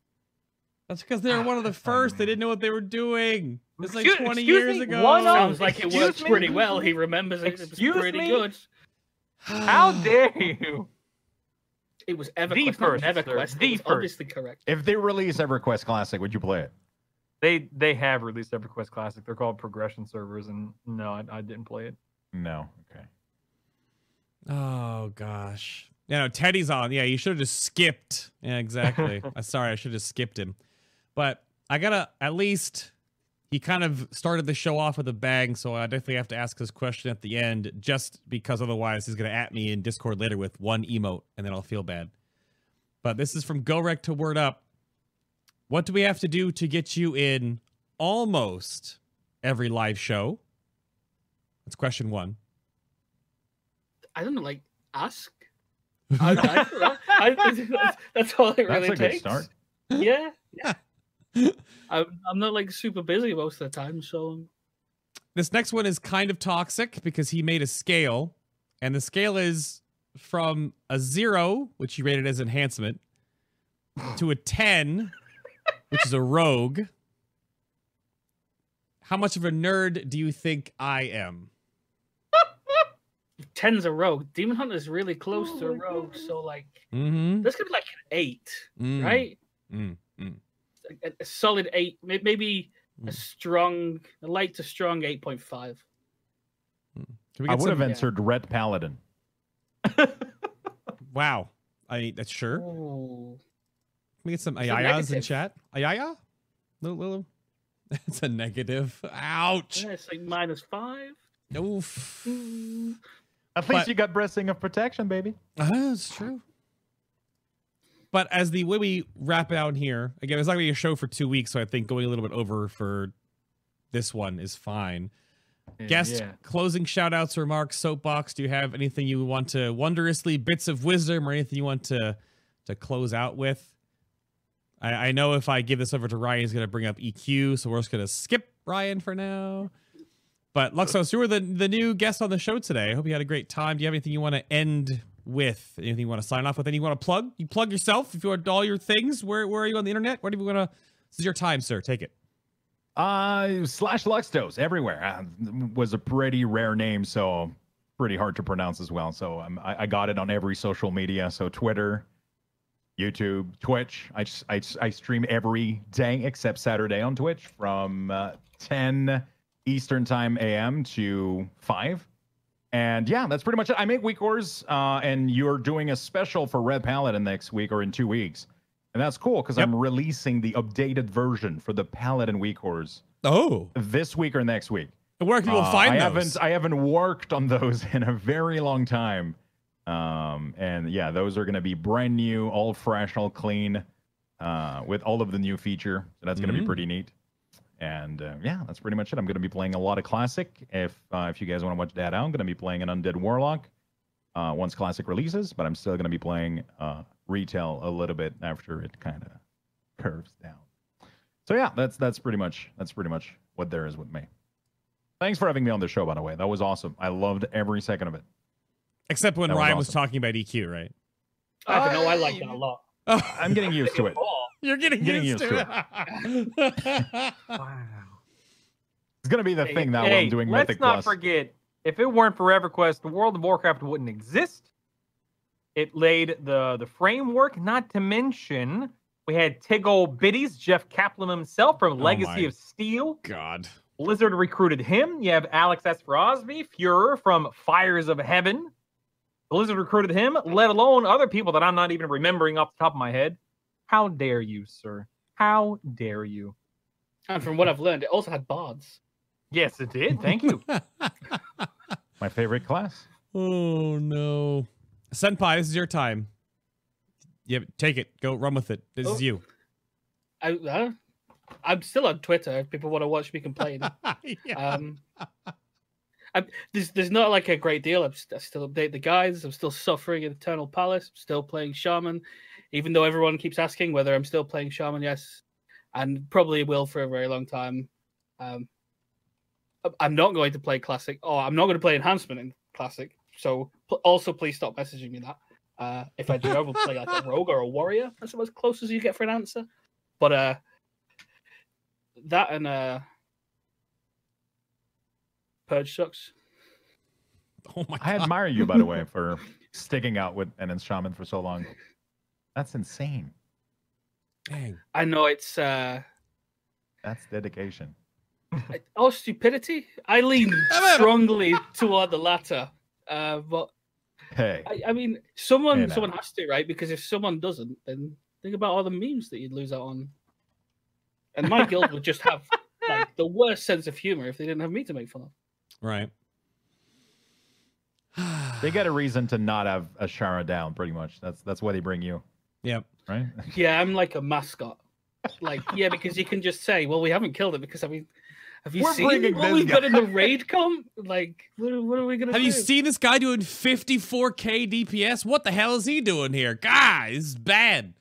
That's because they were one of the That's fine, first. They didn't know what they were doing. It's like Excuse- 20 excuse years me, ago. one of- Sounds like it Excuse works me? pretty well. He remembers it. It was pretty me? good. how dare you? It was EverQuest, The first, not sir. NeverQuest. The first. obviously correct. If they release EverQuest Classic, would you play it? They they have released EverQuest Classic. They're called progression servers, and no, I, I didn't play it. No. Okay. Oh gosh. Yeah, no, Teddy's on. Yeah, you should have just skipped. Yeah, exactly. I'm uh, sorry, I should have skipped him. But I gotta at least he kind of started the show off with a bang, so I definitely have to ask this question at the end, just because otherwise he's gonna at me in Discord later with one emote, and then I'll feel bad. But this is from GoRec to Word Up. What do we have to do to get you in almost every live show? That's question one. I don't know, like ask. I, I. I, that's, that's all it That's really a good takes. start. Yeah, yeah. I'm, I'm not like super busy most of the time, so This next one is kind of toxic because he made a scale, and the scale is from a zero, which he rated as enhancement, to a 10, which is a rogue. How much of a nerd do you think I am? ten's a rogue. Demon Hunter is really close Oh to a rogue, God. so like Mm-hmm. this could be like an eight, right? Mm, mm. A, a solid eight, may- maybe a Mm. strong, a light to strong eight point five. Can we I get would have some? yeah. answered Ret Paladin. Wow. I mean, that's sure. Can we get some It's ayayas in chat? Ayaya? Little, little. It's a negative. Ouch. Yeah, it's like minus five. Oof. Mm. At But- least you got Blessing of Protection, baby. Uh, that's true. But as the way we wrap out here, again, it's not going to be a show for two weeks, so I think going a little bit over for this one is fine. Yeah, Guest yeah. closing shout outs, remarks, soapbox. Do you have anything you want to wondrously bits of wisdom or anything you want to to close out with? I, I know if I give this over to Ryan, he's going to bring up EQ, so we're just going to skip Ryan for now. But Luxthos, you were the the new guest on the show today. I hope you had a great time. Do you have anything you want to end with? Anything you want to sign off with? Anything you want to plug? You plug yourself if you want all your things. Where where are you on the internet? Where do you want to? This is your time, sir. Take it. Uh, slash Luxthos everywhere uh, was a pretty rare name, so pretty hard to pronounce as well. So um, I, I got it on every social media. So Twitter, YouTube, Twitch. I, I, I stream every day except Saturday on Twitch from uh, 10 Eastern Time AM to 5. And yeah, that's pretty much it. I make WeakAuras, uh, and you're doing a special for Ret Paladin next week or in two weeks. And that's cool because I'm releasing the updated version for the Paladin WeakAuras Oh, this week or next week. where can people Uh, find I those? haven't I haven't worked on those in a very long time. Um, and yeah, those are going to be brand new, all fresh, all clean, uh, with all of the new feature. So that's going to Mm. be pretty neat. And uh, yeah, that's pretty much it. I'm going to be playing a lot of classic. If uh, if you guys want to watch that out, I'm going to be playing an Undead Warlock uh, once classic releases, but I'm still going to be playing uh, retail a little bit after it kind of curves down. So yeah, that's that's pretty much that's pretty much what there is with me. Thanks for having me on the show, by the way. That was awesome. I loved every second of it. Except when That Ryan was awesome. talking about EQ, right? I don't know. I like that a lot. I'm getting used to it. You're getting, Getting used, used to it. Wow. It's gonna be the thing now when hey, I'm doing let's Mythic not Plus. forget, if it weren't for EverQuest, the World of Warcraft wouldn't exist. It laid the the framework. Not to mention, we had Tigole Bitties, Jeff Kaplan himself from Oh Legacy my of Steel. God. Blizzard recruited him. You have Alex Afrasiabi, Furor from Fires of Heaven. Blizzard recruited him, let alone other people that I'm not even remembering off the top of my head. How dare you, sir? How dare you? And from what I've learned, it also had bards. Yes, it did. Thank you. My favorite class. Oh no. Senpai, this is your time. Yeah, take it. Go run with it. This Oh. is you. I, uh, I'm still on Twitter. If people want to watch me complain. Yeah. Um, I'm, there's there's not like a great deal. I'm st- I still update the guides. I'm still suffering in Eternal Palace. I'm still playing Shaman, even though everyone keeps asking whether I'm still playing Shaman. Yes, and probably will for a very long time. Um, I- I'm not going to play Classic. Oh, I'm not going to play Enhancement in Classic. So pl- also please stop messaging me that. Uh, if I do, I will play like a rogue or a warrior. That's about as close as you get for an answer. But uh, that and uh, Purge sucks. oh my I admire you, by the way, for sticking out with Enhance Shaman for so long. That's insane. Dang. I know it's uh, That's dedication. I- oh stupidity. I lean strongly toward the latter. Uh, but Hey, I, I mean, someone Hey, someone has to, right? Because if someone doesn't, then think about all the memes that you'd lose out on. And my guild would just have like the worst sense of humor if they didn't have me to make fun of. Right. they get a reason to not have Azshara down, pretty much. That's that's why they bring you, Yep. right? Yeah, I'm like a mascot. Like, yeah, because you can just say, "Well, we haven't killed it," because I mean, have you We're seen what this we've got guy. in the raid comp? Like, what, are- what are we gonna Have do? you seen this guy doing 54k DPS? What the hell is he doing here? Guys, bad.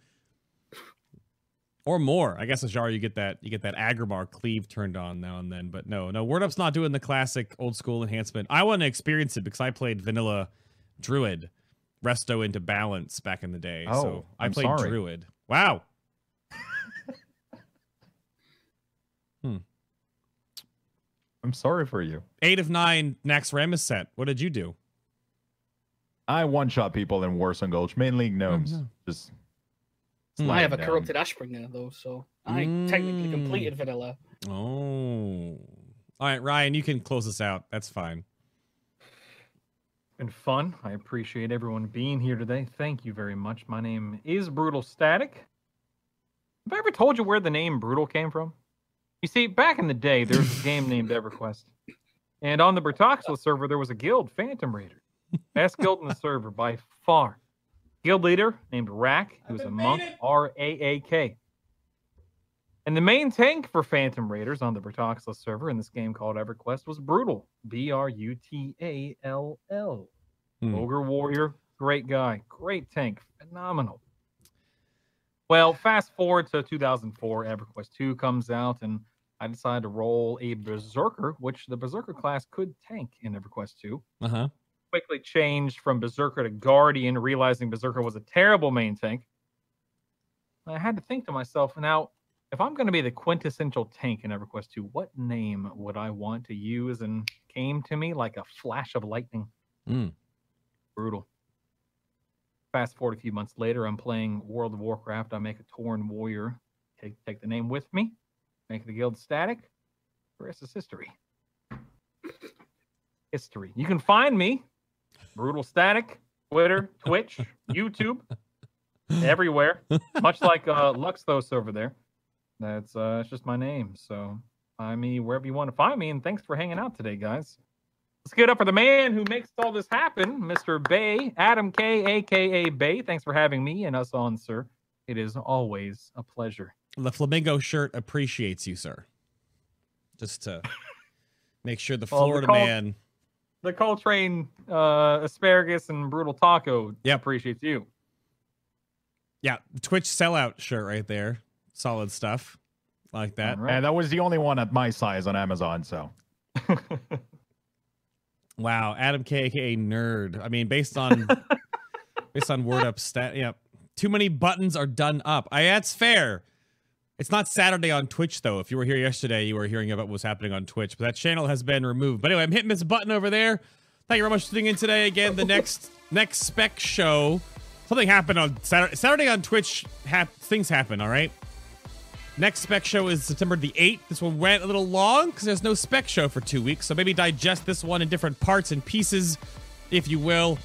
Or more. I guess Azar, you get that you get that Agrabah cleave turned on now and then. But no, no, Word Up's not doing the classic old school enhancement. I want to experience it because I played vanilla Druid, Resto into balance back in the day. so Oh, I I'm played sorry. Druid. Wow. hmm. I'm sorry for you. Eight of nine Naxxramas set. What did you do? I one shot people in Warsong Gulch, mainly gnomes. yeah. Just Hmm. I have a down. corrupted Ashbringer though, so I technically Mm. completed vanilla. Oh. All right, Ryan, you can close this out. That's fine. Been fun. I appreciate everyone being here today. Thank you very much. My name is Brutal Static. Have I ever told you where the name Brutal came from? You see, back in the day, there was a game named EverQuest. And on the Bertoxxulous server, there was a guild, Phantom Raider. Best guild in the server by far. Guild leader named Rack. He was a monk, R A A K. And the main tank for Phantom Raiders on the Bertoxxulous server in this game called EverQuest was Brutal. B R U T A L L. Hmm. Ogre Warrior, great guy, great tank, phenomenal. Well, fast forward to 2004, EverQuest 2 comes out, and I decided to roll a Berserker, which the Berserker class could tank in EverQuest 2. Uh huh. Quickly changed from Berserker to Guardian, realizing Berserker was a terrible main tank. I had to think to myself, now, If I'm going to be the quintessential tank in EverQuest 2, what name would I want to use? And came to me like a flash of lightning. Mm. Brutal. Fast forward a few months later, I'm playing World of Warcraft. I make a Tauren Warrior. Take take the name with me. Make the guild static. The rest is history. History. You can find me, Brutal Static, Twitter, Twitch, YouTube, everywhere. Much like uh, Luxthos over there. That's uh, it's just my name. So find me wherever you want to find me. And thanks for hanging out today, guys. Let's get up for the man who makes all this happen, Mr. Bay, Adam K, aka Bay. Thanks for having me and us on, sir. It is always a pleasure. The flamingo shirt appreciates you, sir. Just to make sure the Well, the Florida man. The Coltrane uh, asparagus and brutal taco Yep. appreciates you. Yeah, Twitch sellout shirt right there. Solid stuff. Like that. All right. And that was the only one at my size on Amazon. So Wow, Adam K, aka nerd. I mean, based on based on word up stat, yeah. Too many buttons are done up. I that's fair. It's not Saturday on Twitch though. If you were here yesterday, you were hearing about what's happening on Twitch, but that channel has been removed. But anyway, I'm hitting this button over there. Thank you very much for tuning in today. Again, the next next spec show. Something happened on Saturday. Saturday on Twitch. Hap- things happen. All right. Next spec show is September the 8th. This one went a little long because there's no spec show for two weeks. So maybe digest this one in different parts and pieces, if you will.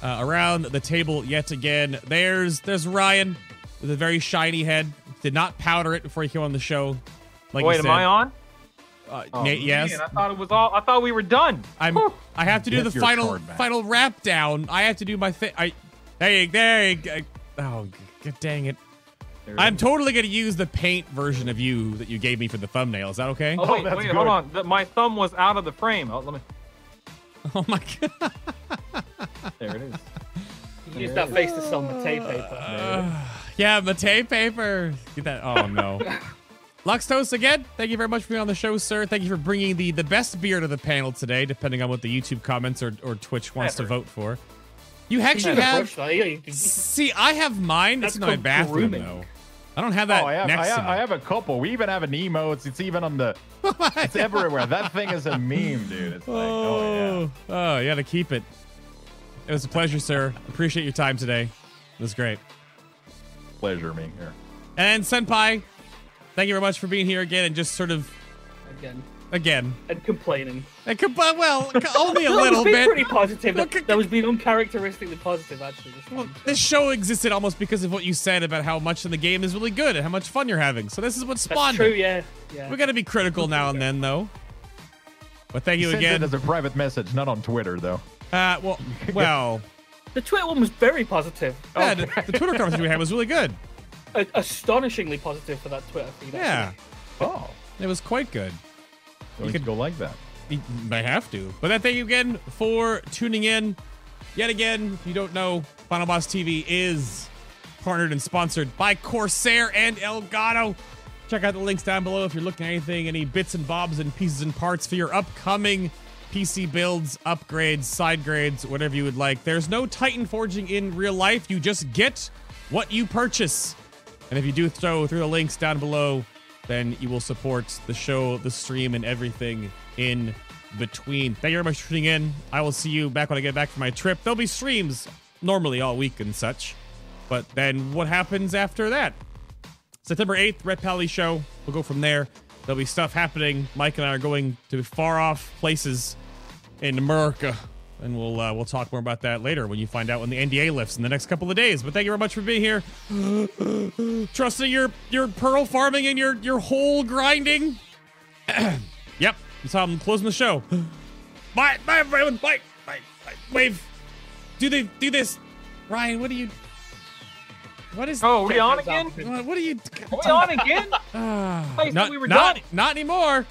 Uh, around the table yet again. There's there's Ryan with a very shiny head. Did not powder it before he came on the show. Like Wait, am. I on? Uh, Oh, Nate, yes. man, I thought it was all. I thought we were done. I'm. Whew. I have to do Get the final final wrap down. I have to do my thing. I there you there you go. Oh, g- dang it! There I'm is. totally gonna use the paint version of you that you gave me for the thumbnail. Is that okay? Oh, oh wait, that's wait, good. hold on. The, my thumb was out of the frame. Oh, let me. Oh my god! There it is. You use that face to sell Mate uh, paper. Uh, yeah, Mate paper. Get that. Oh no. Luxthos again. Thank you very much for being on the show, sir. Thank you for bringing the the best beer to the panel today, depending on what the YouTube comments or, or Twitch wants to vote for. You actually have. unfortunately, you- See, I have mine. That's it's in my bathroom grooming. though. I don't have that oh, I have, next I, to have, me. I have a couple. We even have an emotes. It's even on the. Oh it's everywhere. That thing is a meme, dude. It's like, oh yeah. Oh, oh, you got to keep it. It was a pleasure, sir. Appreciate your time today. It was great. Pleasure being here. And Senpai, thank you very much for being here again and just sort of again again. and complaining. And com- well, only a No, little it's been bit. pretty positive. Look That, at- that was being uncharacteristically positive, actually. This Well, this show existed almost because of what you said about how much of the game is really good and how much fun you're having. So this is what spawned That's spawned true. it. Yeah, yeah. We got to be critical now and then, though. But thank you Send again. it as a private message, not on Twitter though. Uh, well, well, The Twitter one was very positive. yeah, the, the Twitter conversation we had was really good. A- astonishingly positive for that Twitter feed. Yeah, actually. Oh, it was quite good. You could- go like that. I have to. But then thank you again for tuning in. Yet again, if you don't know, Final Boss TV is partnered and sponsored by Corsair and Elgato. Check out the links down below if you're looking at anything, any bits and bobs and pieces and parts for your upcoming PC builds, upgrades, side grades, whatever you would like. There's no Titan forging in real life. You just get what you purchase. And if you do so through the links down below, then you will support the show, the stream, and everything in between. Thank you very much for tuning in. I will see you back when I get back from my trip. There'll be streams normally all week and such. But then what happens after that? September 8th, Ret Pally Show. We'll go from there. There'll be stuff happening. Mike and I are going to far off places in America. And we'll uh, we'll talk more about that later when you find out when the NDA lifts in the next couple of days. But thank you very much for being here. Trusting your your pearl farming and your your hole grinding. yep, that's how I'm closing the show. Bye, bye everyone. Bye, bye, bye. Wave. Do the do this. Ryan, what are you? What is? Oh, are we on again? What are you? Are we on again? Place not, we were not, done. not anymore.